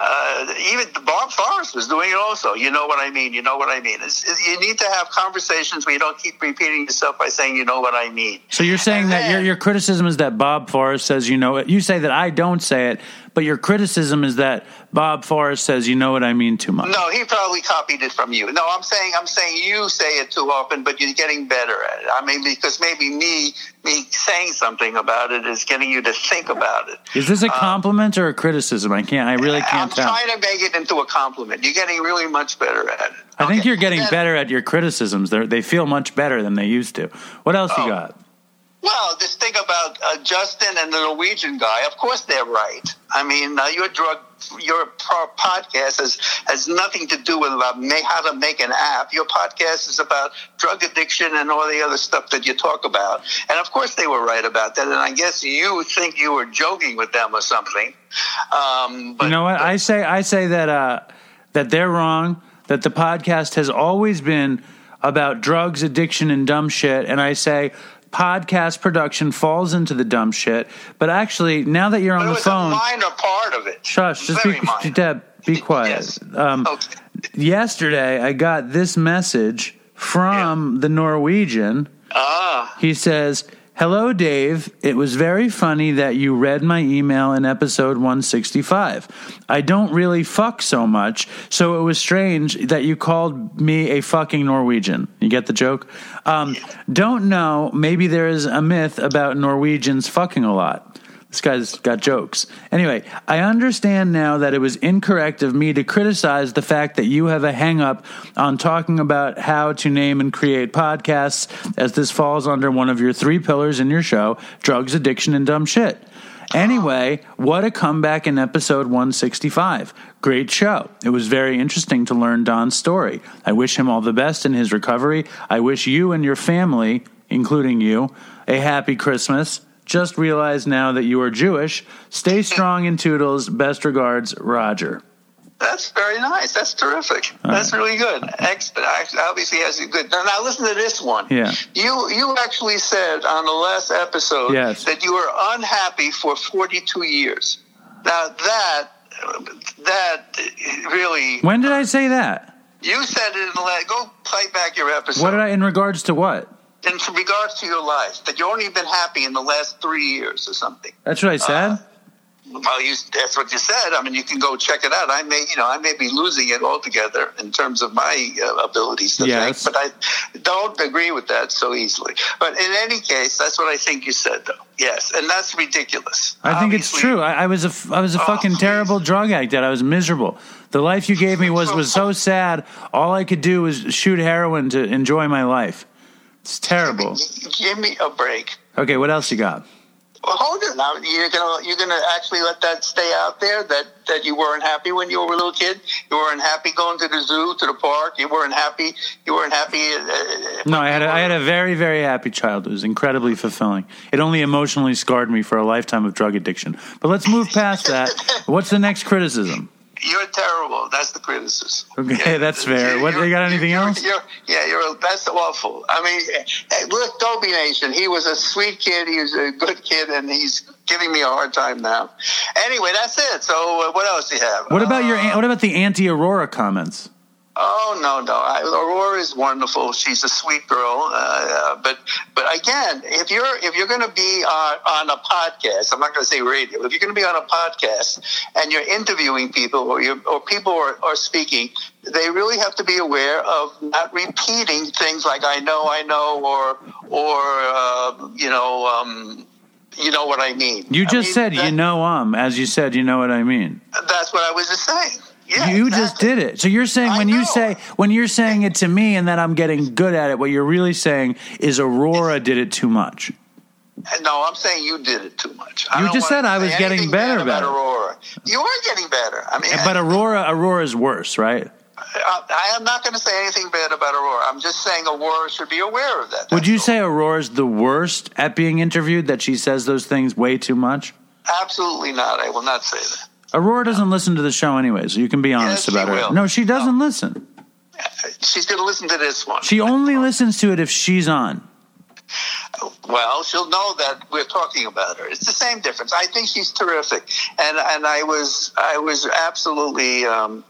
Uh, even Bob Forrest was doing it also. You know what I mean. You know what I mean. It's, it, you need to have conversations where you don't keep repeating yourself by saying you know what I mean. So you're saying And that your your criticism is that Bob Forrest says you know it. You say that I don't say it, but your criticism is that Bob Forrest says you know what I mean too much. No, he probably copied it from you. No, I'm saying I'm saying you say it too often, but you're getting better at it. I mean, because maybe me me saying something about it is getting you to think about it. Is this a uh, compliment or a criticism? I can't. I really can't I'm tell. trying to make it into a compliment. You're getting really much better at it. I think you're getting Then- better at your criticisms. They they feel much better than they used to. What else you Oh. got? Well, this thing about uh, Justin and the Norwegian guy, of course they're right. I mean, uh, your drug, your podcast has has nothing to do with about how to make an app. Your podcast is about drug addiction and all the other stuff that you talk about. And of course they were right about that. And I guess you think you were joking with them or something. Um, but You know what? I say I say that uh, that they're wrong. That the podcast has always been about drugs, addiction, and dumb shit. And I say podcast production falls into the dumb shit. But actually, now that you're on the phone, a minor part of it. shush, just Very be minor. Deb, be quiet. Yes. Um, Okay. yesterday, I got this message from the Norwegian. Ah, He says, Hello, Dave. It was very funny that you read my email in episode 165. I don't really fuck so much, so it was strange that you called me a fucking Norwegian. You get the joke? Um, don't know. Maybe there is a myth about Norwegians fucking a lot. This guy's got jokes. Anyway, I understand now that it was incorrect of me to criticize the fact that you have a hang up on talking about how to name and create podcasts, as this falls under one of your three pillars in your show drugs, addiction, and dumb shit. Anyway, what a comeback in episode 165. Great show. It was very interesting to learn Don's story. I wish him all the best in his recovery. I wish you and your family, including you, a happy Christmas. Just realized now that you are Jewish. Stay strong in Toodles. Best regards, Roger. that's very nice. That's terrific. That's really good. Excellent. Obviously, has a good. Now, now listen to this one. Yeah. You you actually said on the last episode Yes. that you were unhappy for 42 years. Now that that really When did I say that? you said it in the last. Go play back your episode. What did I, in regards to what? In regards to your life, that you only been happy in the last three years or something. That's what I said? Well, you, that's what you said. I mean, you can go check it out. I may, you know, I may be losing it altogether in terms of my uh, abilities to Yes. think, but I don't agree with that so easily. But in any case, that's what I think you said, though. Yes, and that's ridiculous. I think it's true. I, I was a, I was a Oh, fucking please. terrible drug addict. I was miserable. The life you gave me was was so sad. All I could do was shoot heroin to enjoy my life. It's terrible. Give me a break. Okay, what else you got? Well, hold it now. You're gonna you're gonna actually let that stay out there that that you weren't happy when you were a little kid. You weren't happy going to the zoo, to the park. You weren't happy. You weren't happy. Uh, No, I had a, I had a very very happy childhood. It was incredibly fulfilling. It only emotionally scarred me for a lifetime of drug addiction. But let's move past that. What's the next criticism? You're terrible. That's the criticism. Okay, that's fair. What- do you got anything you're- else? You're, yeah, you're. That's awful. I mean, look, Dopey Nation. He was a sweet kid. He was a good kid, and he's giving me a hard time now. Anyway, that's it. So, uh, what else do you have? What about your Uh, what about the anti Aurora comments? Oh no, no. I, Aurora is wonderful. She's a sweet girl. Uh, uh, but but again, if you're if you're going to be on, on a podcast, I'm not going to say radio. If you're going to be on a podcast and you're interviewing people or you or people are, are speaking, they really have to be aware of not repeating things like "I know, I know" or or uh, you know. Um, you know what I mean. You I just mean, said that- you know um as you said you know what I mean. That's what I was just saying. Yeah, you just did it. So you're saying I when you say when you're saying it to me and that I'm getting good at it, what you're really saying is Aurora did it too much. No, I'm saying you did it too much. I You just said I was getting better about about. Aurora. You are getting better. I mean, But Aurora Aurora's worse, right? I, I am not going to say anything bad about Aurora. I'm just saying Aurora should be aware of that. Would you all. say Aurora's the worst at being interviewed that she says those things way too much? Absolutely not. I will not say that. Aurora doesn't listen to the show anyway, so you can be honest Yes, about her. will. No, she doesn't listen. She's going to listen to this one. She only listens to it if she's on. Well, she'll know that we're talking about her. It's the same difference. I think she's terrific, and and I was I was absolutely um,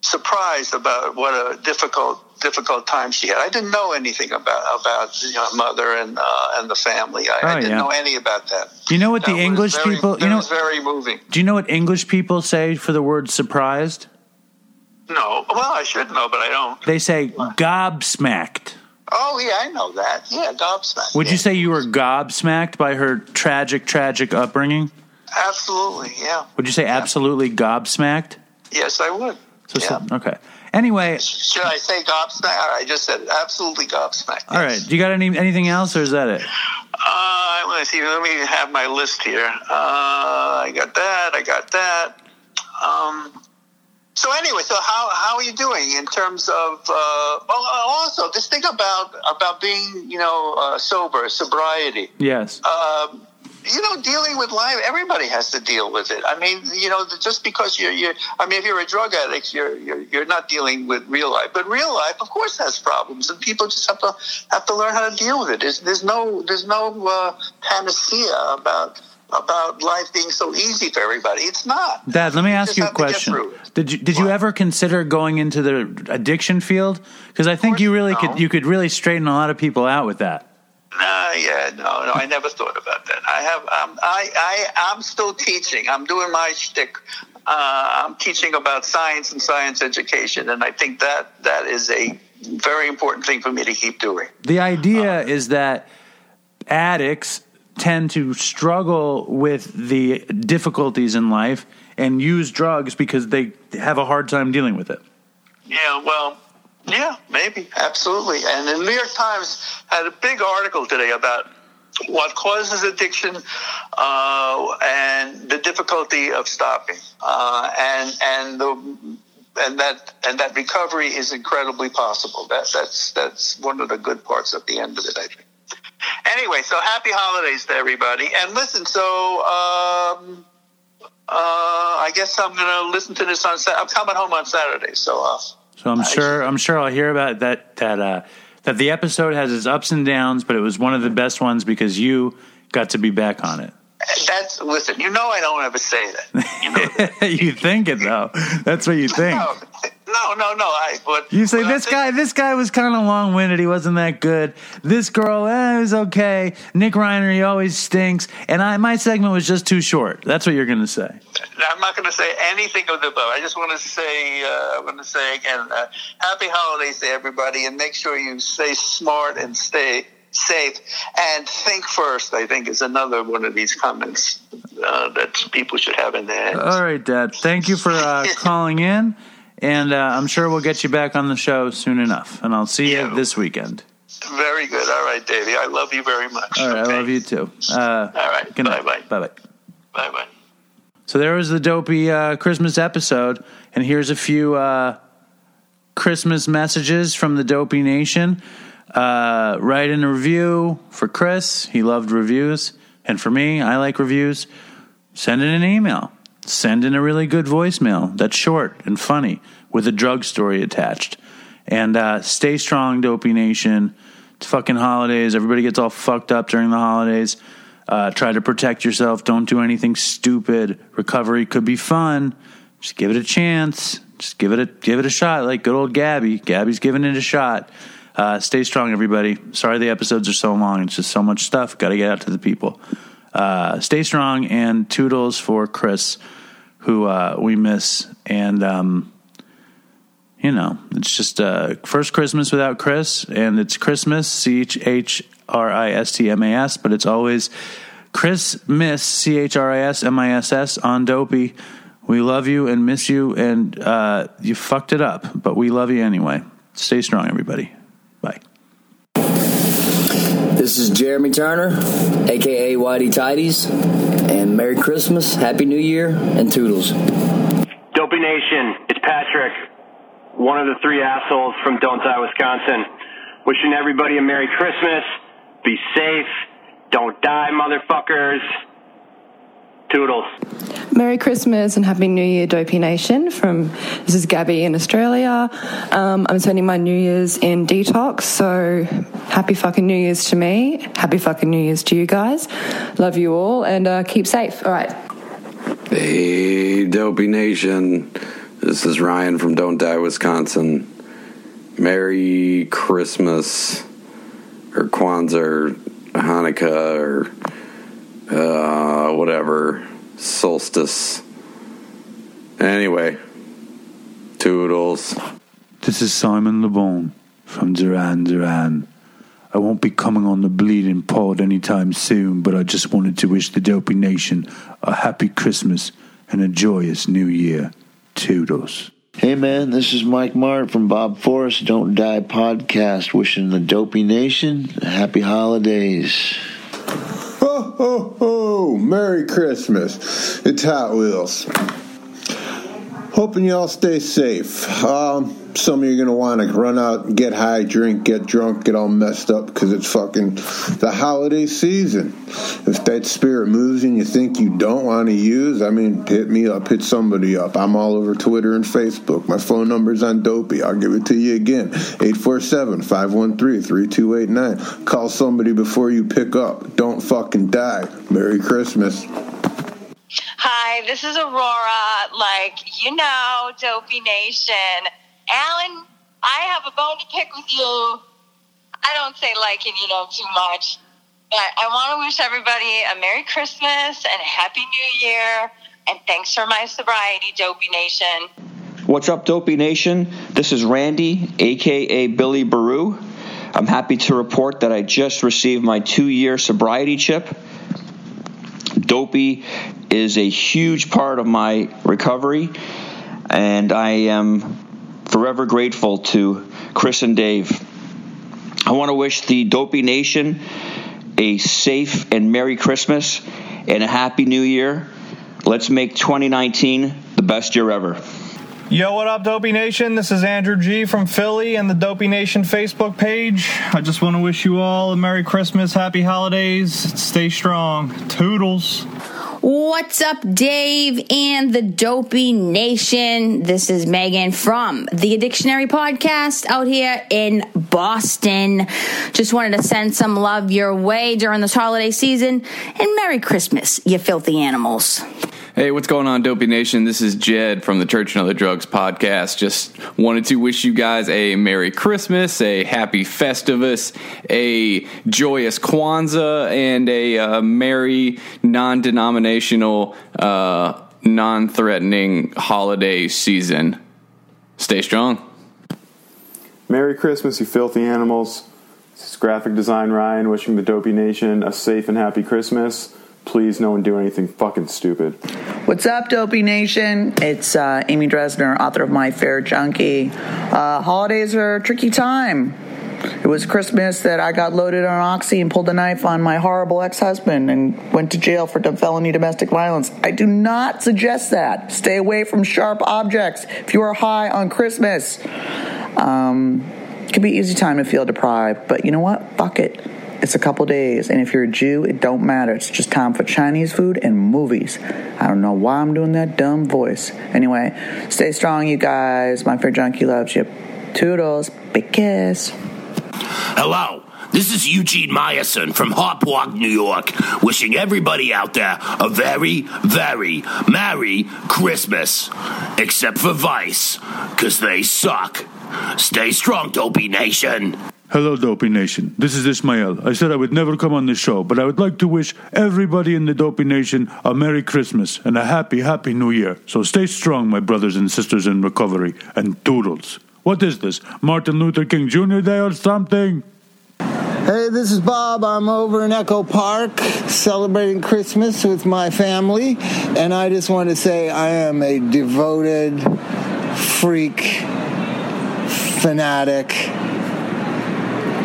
surprised about what a difficult difficult time she had. I didn't know anything about about you know, mother and uh, and the family. I, I Oh, didn't yeah. know any about that. You know what That the English very- people, you know, was very moving. do you know what English people say for the word surprised? No, well, I should know, but I don't. They say gobsmacked. Oh yeah, I know that. Yeah, gobsmacked. Would yeah. you say you were gobsmacked by her tragic, tragic upbringing? absolutely? Yeah. Would you say absolutely gobsmacked? Yes, I would. So, yeah. so- okay. Anyway, Should I say gobsmacked? I just said absolutely gobsmacked. all right. yes. Do you got any anything else, or is that it? Uh, let me see. Let me have my list here. Uh, I got that. I got that. Um, so anyway, so how, how are you doing in terms of? Uh, well, also this thing about about being you know uh, sober, sobriety. Yes. Um, you know, dealing with life, everybody has to deal with it. I mean, you know, just because you're, you're I mean, if you're a drug addict, you're, you're, you're not dealing with real life. But real life, of course, has problems, and people just have to have to learn how to deal with it. There's, there's no, there's no uh, panacea about about life being so easy for everybody. It's not. Dad, let me ask just you a have to get question. Did you did you ever consider going into the addiction field? Because I think you really no. could you could really straighten a lot of people out with that. Nah, yeah, no, no, I never thought about that. I have, um, I, I, I'm still teaching. I'm doing my shtick. Uh, I'm teaching about science and science education, and I think that that is a very important thing for me to keep doing. The idea is that addicts tend to struggle with the difficulties in life and use drugs because they have a hard time dealing with it. Yeah, well, yeah, maybe, absolutely. And the New York Times had a big article today about what causes addiction uh, and the difficulty of stopping, uh, and and the and that and that recovery is incredibly possible. That that's that's one of the good parts at the end of it, I think. Anyway, so happy holidays to everybody, and listen. So. Um, uh, I guess I'm gonna listen to this on. I'm coming home on Saturday, so uh, So I'm sure I'm sure I'll hear about that that uh, that the episode has its ups and downs, but it was one of the best ones because you got to be back on it. That's listen. You know I don't ever say that. You know. you think it though. That's what you think. no, no, no, no. I. But You say but this guy, this guy was kind of long winded. He wasn't that good. This girl, eh, it was okay. Nick Reiner, he always stinks. And I, my segment was just too short. That's what you're going to say. I'm not going to say anything of the above. I just want to say, uh, I want to say again, uh, happy holidays to everybody, and make sure you stay smart and stay safe and think first. I think is another one of these comments uh, that people should have in their heads. All right, Dad. Thank you for uh, calling in. And uh, I'm sure we'll get you back on the show soon enough. And I'll see you Yeah. this weekend. Very good. All right, Davey. I love you very much. All right. Okay? I love you too. Uh, All right. good night. Bye-bye. Bye bye. Bye bye. So there was the dopey uh, Christmas episode, and here's a few uh, Christmas messages from the Dopey Nation. Uh, write in a review for Chris. He loved reviews, and for me, I like reviews. Send in an email. Send in a really good voicemail that's short and funny with a drug story attached. And uh, stay strong, Dopey Nation. It's fucking holidays. Everybody gets all fucked up during the holidays. Uh, try to protect yourself. Don't do anything stupid. Recovery could be fun. Just give it a chance. Just give it a give it a shot. Like good old Gabby. Gabby's giving it a shot. Uh, stay strong, everybody. Sorry the episodes are so long. It's just so much stuff. Got to get out to the people. Uh, stay strong and toodles for Chris, who uh, we miss. And um, you know, it's just uh, first Christmas without Chris, and it's Christmas, C H H R I S T M A S, but it's always Chris Miss, C H R I S M I S S on Dopey. We love you and miss you, and uh, you fucked it up, but we love you anyway. Stay strong, everybody. This is Jeremy Turner, aka Whitey Tidies, and Merry Christmas, Happy New Year, and Toodles. Dopey Nation, it's Patrick, one of the three assholes from Don't Die, Wisconsin. Wishing everybody a Merry Christmas. Be safe. Don't die, motherfuckers. Toodles. Merry Christmas and Happy New Year, Dopey Nation. From this is Gabby in Australia. Um, I'm spending my New Year's in detox, so happy fucking New Year's to me. Happy fucking New Year's to you guys. Love you all and uh, keep safe. All right. Hey, Dopey Nation. This is Ryan from Don't Die, Wisconsin. Merry Christmas, or Kwanzaa, or Hanukkah, or uh, whatever, solstice. Anyway, toodles. This is Simon LeBon from Duran Duran. I won't be coming on the bleeding pod anytime soon, but I just wanted to wish the Dopey Nation a happy Christmas and a joyous new year. Toodles. Hey man, this is Mike Mart from Bob Forrest Don't Die podcast, wishing the Dopey Nation happy holidays. Ho, ho! Merry Christmas. It's Hot Wheels. Hoping y'all stay safe. Um, some of you are going to want to run out get high, drink, get drunk, get all messed up because it's fucking the holiday season. If that spirit moves and you think you don't want to use, I mean, hit me up, hit somebody up. I'm all over Twitter and Facebook. My phone number's on Dopey. I'll give it to you again 847 513 3289. Call somebody before you pick up. Don't fucking die. Merry Christmas. Hi, this is Aurora. Like, you know, Dopey Nation. Alan, I have a bone to pick with you. I don't say liking, you know, too much. But I want to wish everybody a Merry Christmas and a Happy New Year. And thanks for my sobriety, Dopey Nation. What's up, Dopey Nation? This is Randy, aka Billy Baru. I'm happy to report that I just received my two year sobriety chip. Dopey is a huge part of my recovery, and I am forever grateful to Chris and Dave. I want to wish the Dopey Nation a safe and Merry Christmas and a Happy New Year. Let's make 2019 the best year ever. Yo, what up, Dopey Nation? This is Andrew G from Philly and the Dopey Nation Facebook page. I just want to wish you all a Merry Christmas, Happy Holidays, stay strong. Toodles. What's up, Dave and the Dopey Nation? This is Megan from the Dictionary Podcast out here in Boston. Just wanted to send some love your way during this holiday season and Merry Christmas, you filthy animals. Hey, what's going on, Dopey Nation? This is Jed from the Church and Other Drugs podcast. Just wanted to wish you guys a Merry Christmas, a Happy Festivus, a joyous Kwanzaa, and a uh, Merry non denominational, uh, non threatening holiday season. Stay strong. Merry Christmas, you filthy animals. This is graphic design Ryan wishing the Dopey Nation a safe and happy Christmas. Please, no one do anything fucking stupid. What's up, Dopey Nation? It's uh, Amy Dresner, author of My Fair Junkie. Uh, holidays are a tricky time. It was Christmas that I got loaded on Oxy and pulled a knife on my horrible ex husband and went to jail for felony domestic violence. I do not suggest that. Stay away from sharp objects if you are high on Christmas. Um, it can be easy time to feel deprived, but you know what? Fuck it. It's a couple days, and if you're a Jew, it don't matter. It's just time for Chinese food and movies. I don't know why I'm doing that dumb voice. Anyway, stay strong, you guys. My fair junkie loves you. Toodles. Big kiss. Hello. This is Eugene Meyerson from Hauppauge, New York, wishing everybody out there a very, very Merry Christmas. Except for Vice, because they suck. Stay strong, Dopey Nation. Hello, Dopey Nation. This is Ismael. I said I would never come on the show, but I would like to wish everybody in the Dopey Nation a Merry Christmas and a happy, happy New Year. So stay strong, my brothers and sisters in recovery, and doodles. What is this, Martin Luther King Jr. Day or something? Hey, this is Bob. I'm over in Echo Park celebrating Christmas with my family, and I just want to say I am a devoted freak, fanatic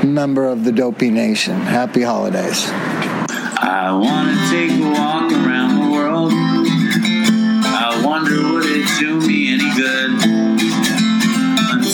member of the Dopey Nation. Happy holidays. I wanna take a walk around the world. I wonder would it do me any good?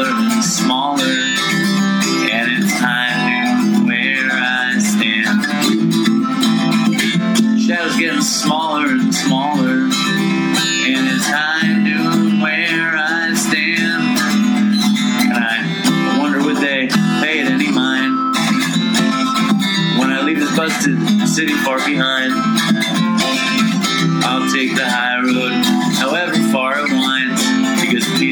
smaller and smaller, and it's hiding where I stand. Shadows getting smaller and smaller, and it's hiding where I stand. And I wonder would they pay it any mind when I leave this busted city far behind. I'll take the high road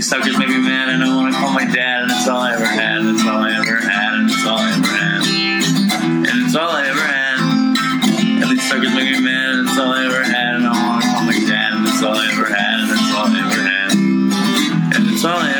These suckers make me mad, and I wanna call my dad, and it's all I ever had, and it's all I ever had, and it's all I ever had. And it's all I ever had. And these suckers make me mad, and it's all I ever had, and I wanna call my dad, and it's all I ever had, and it's all I ever had. And it's all I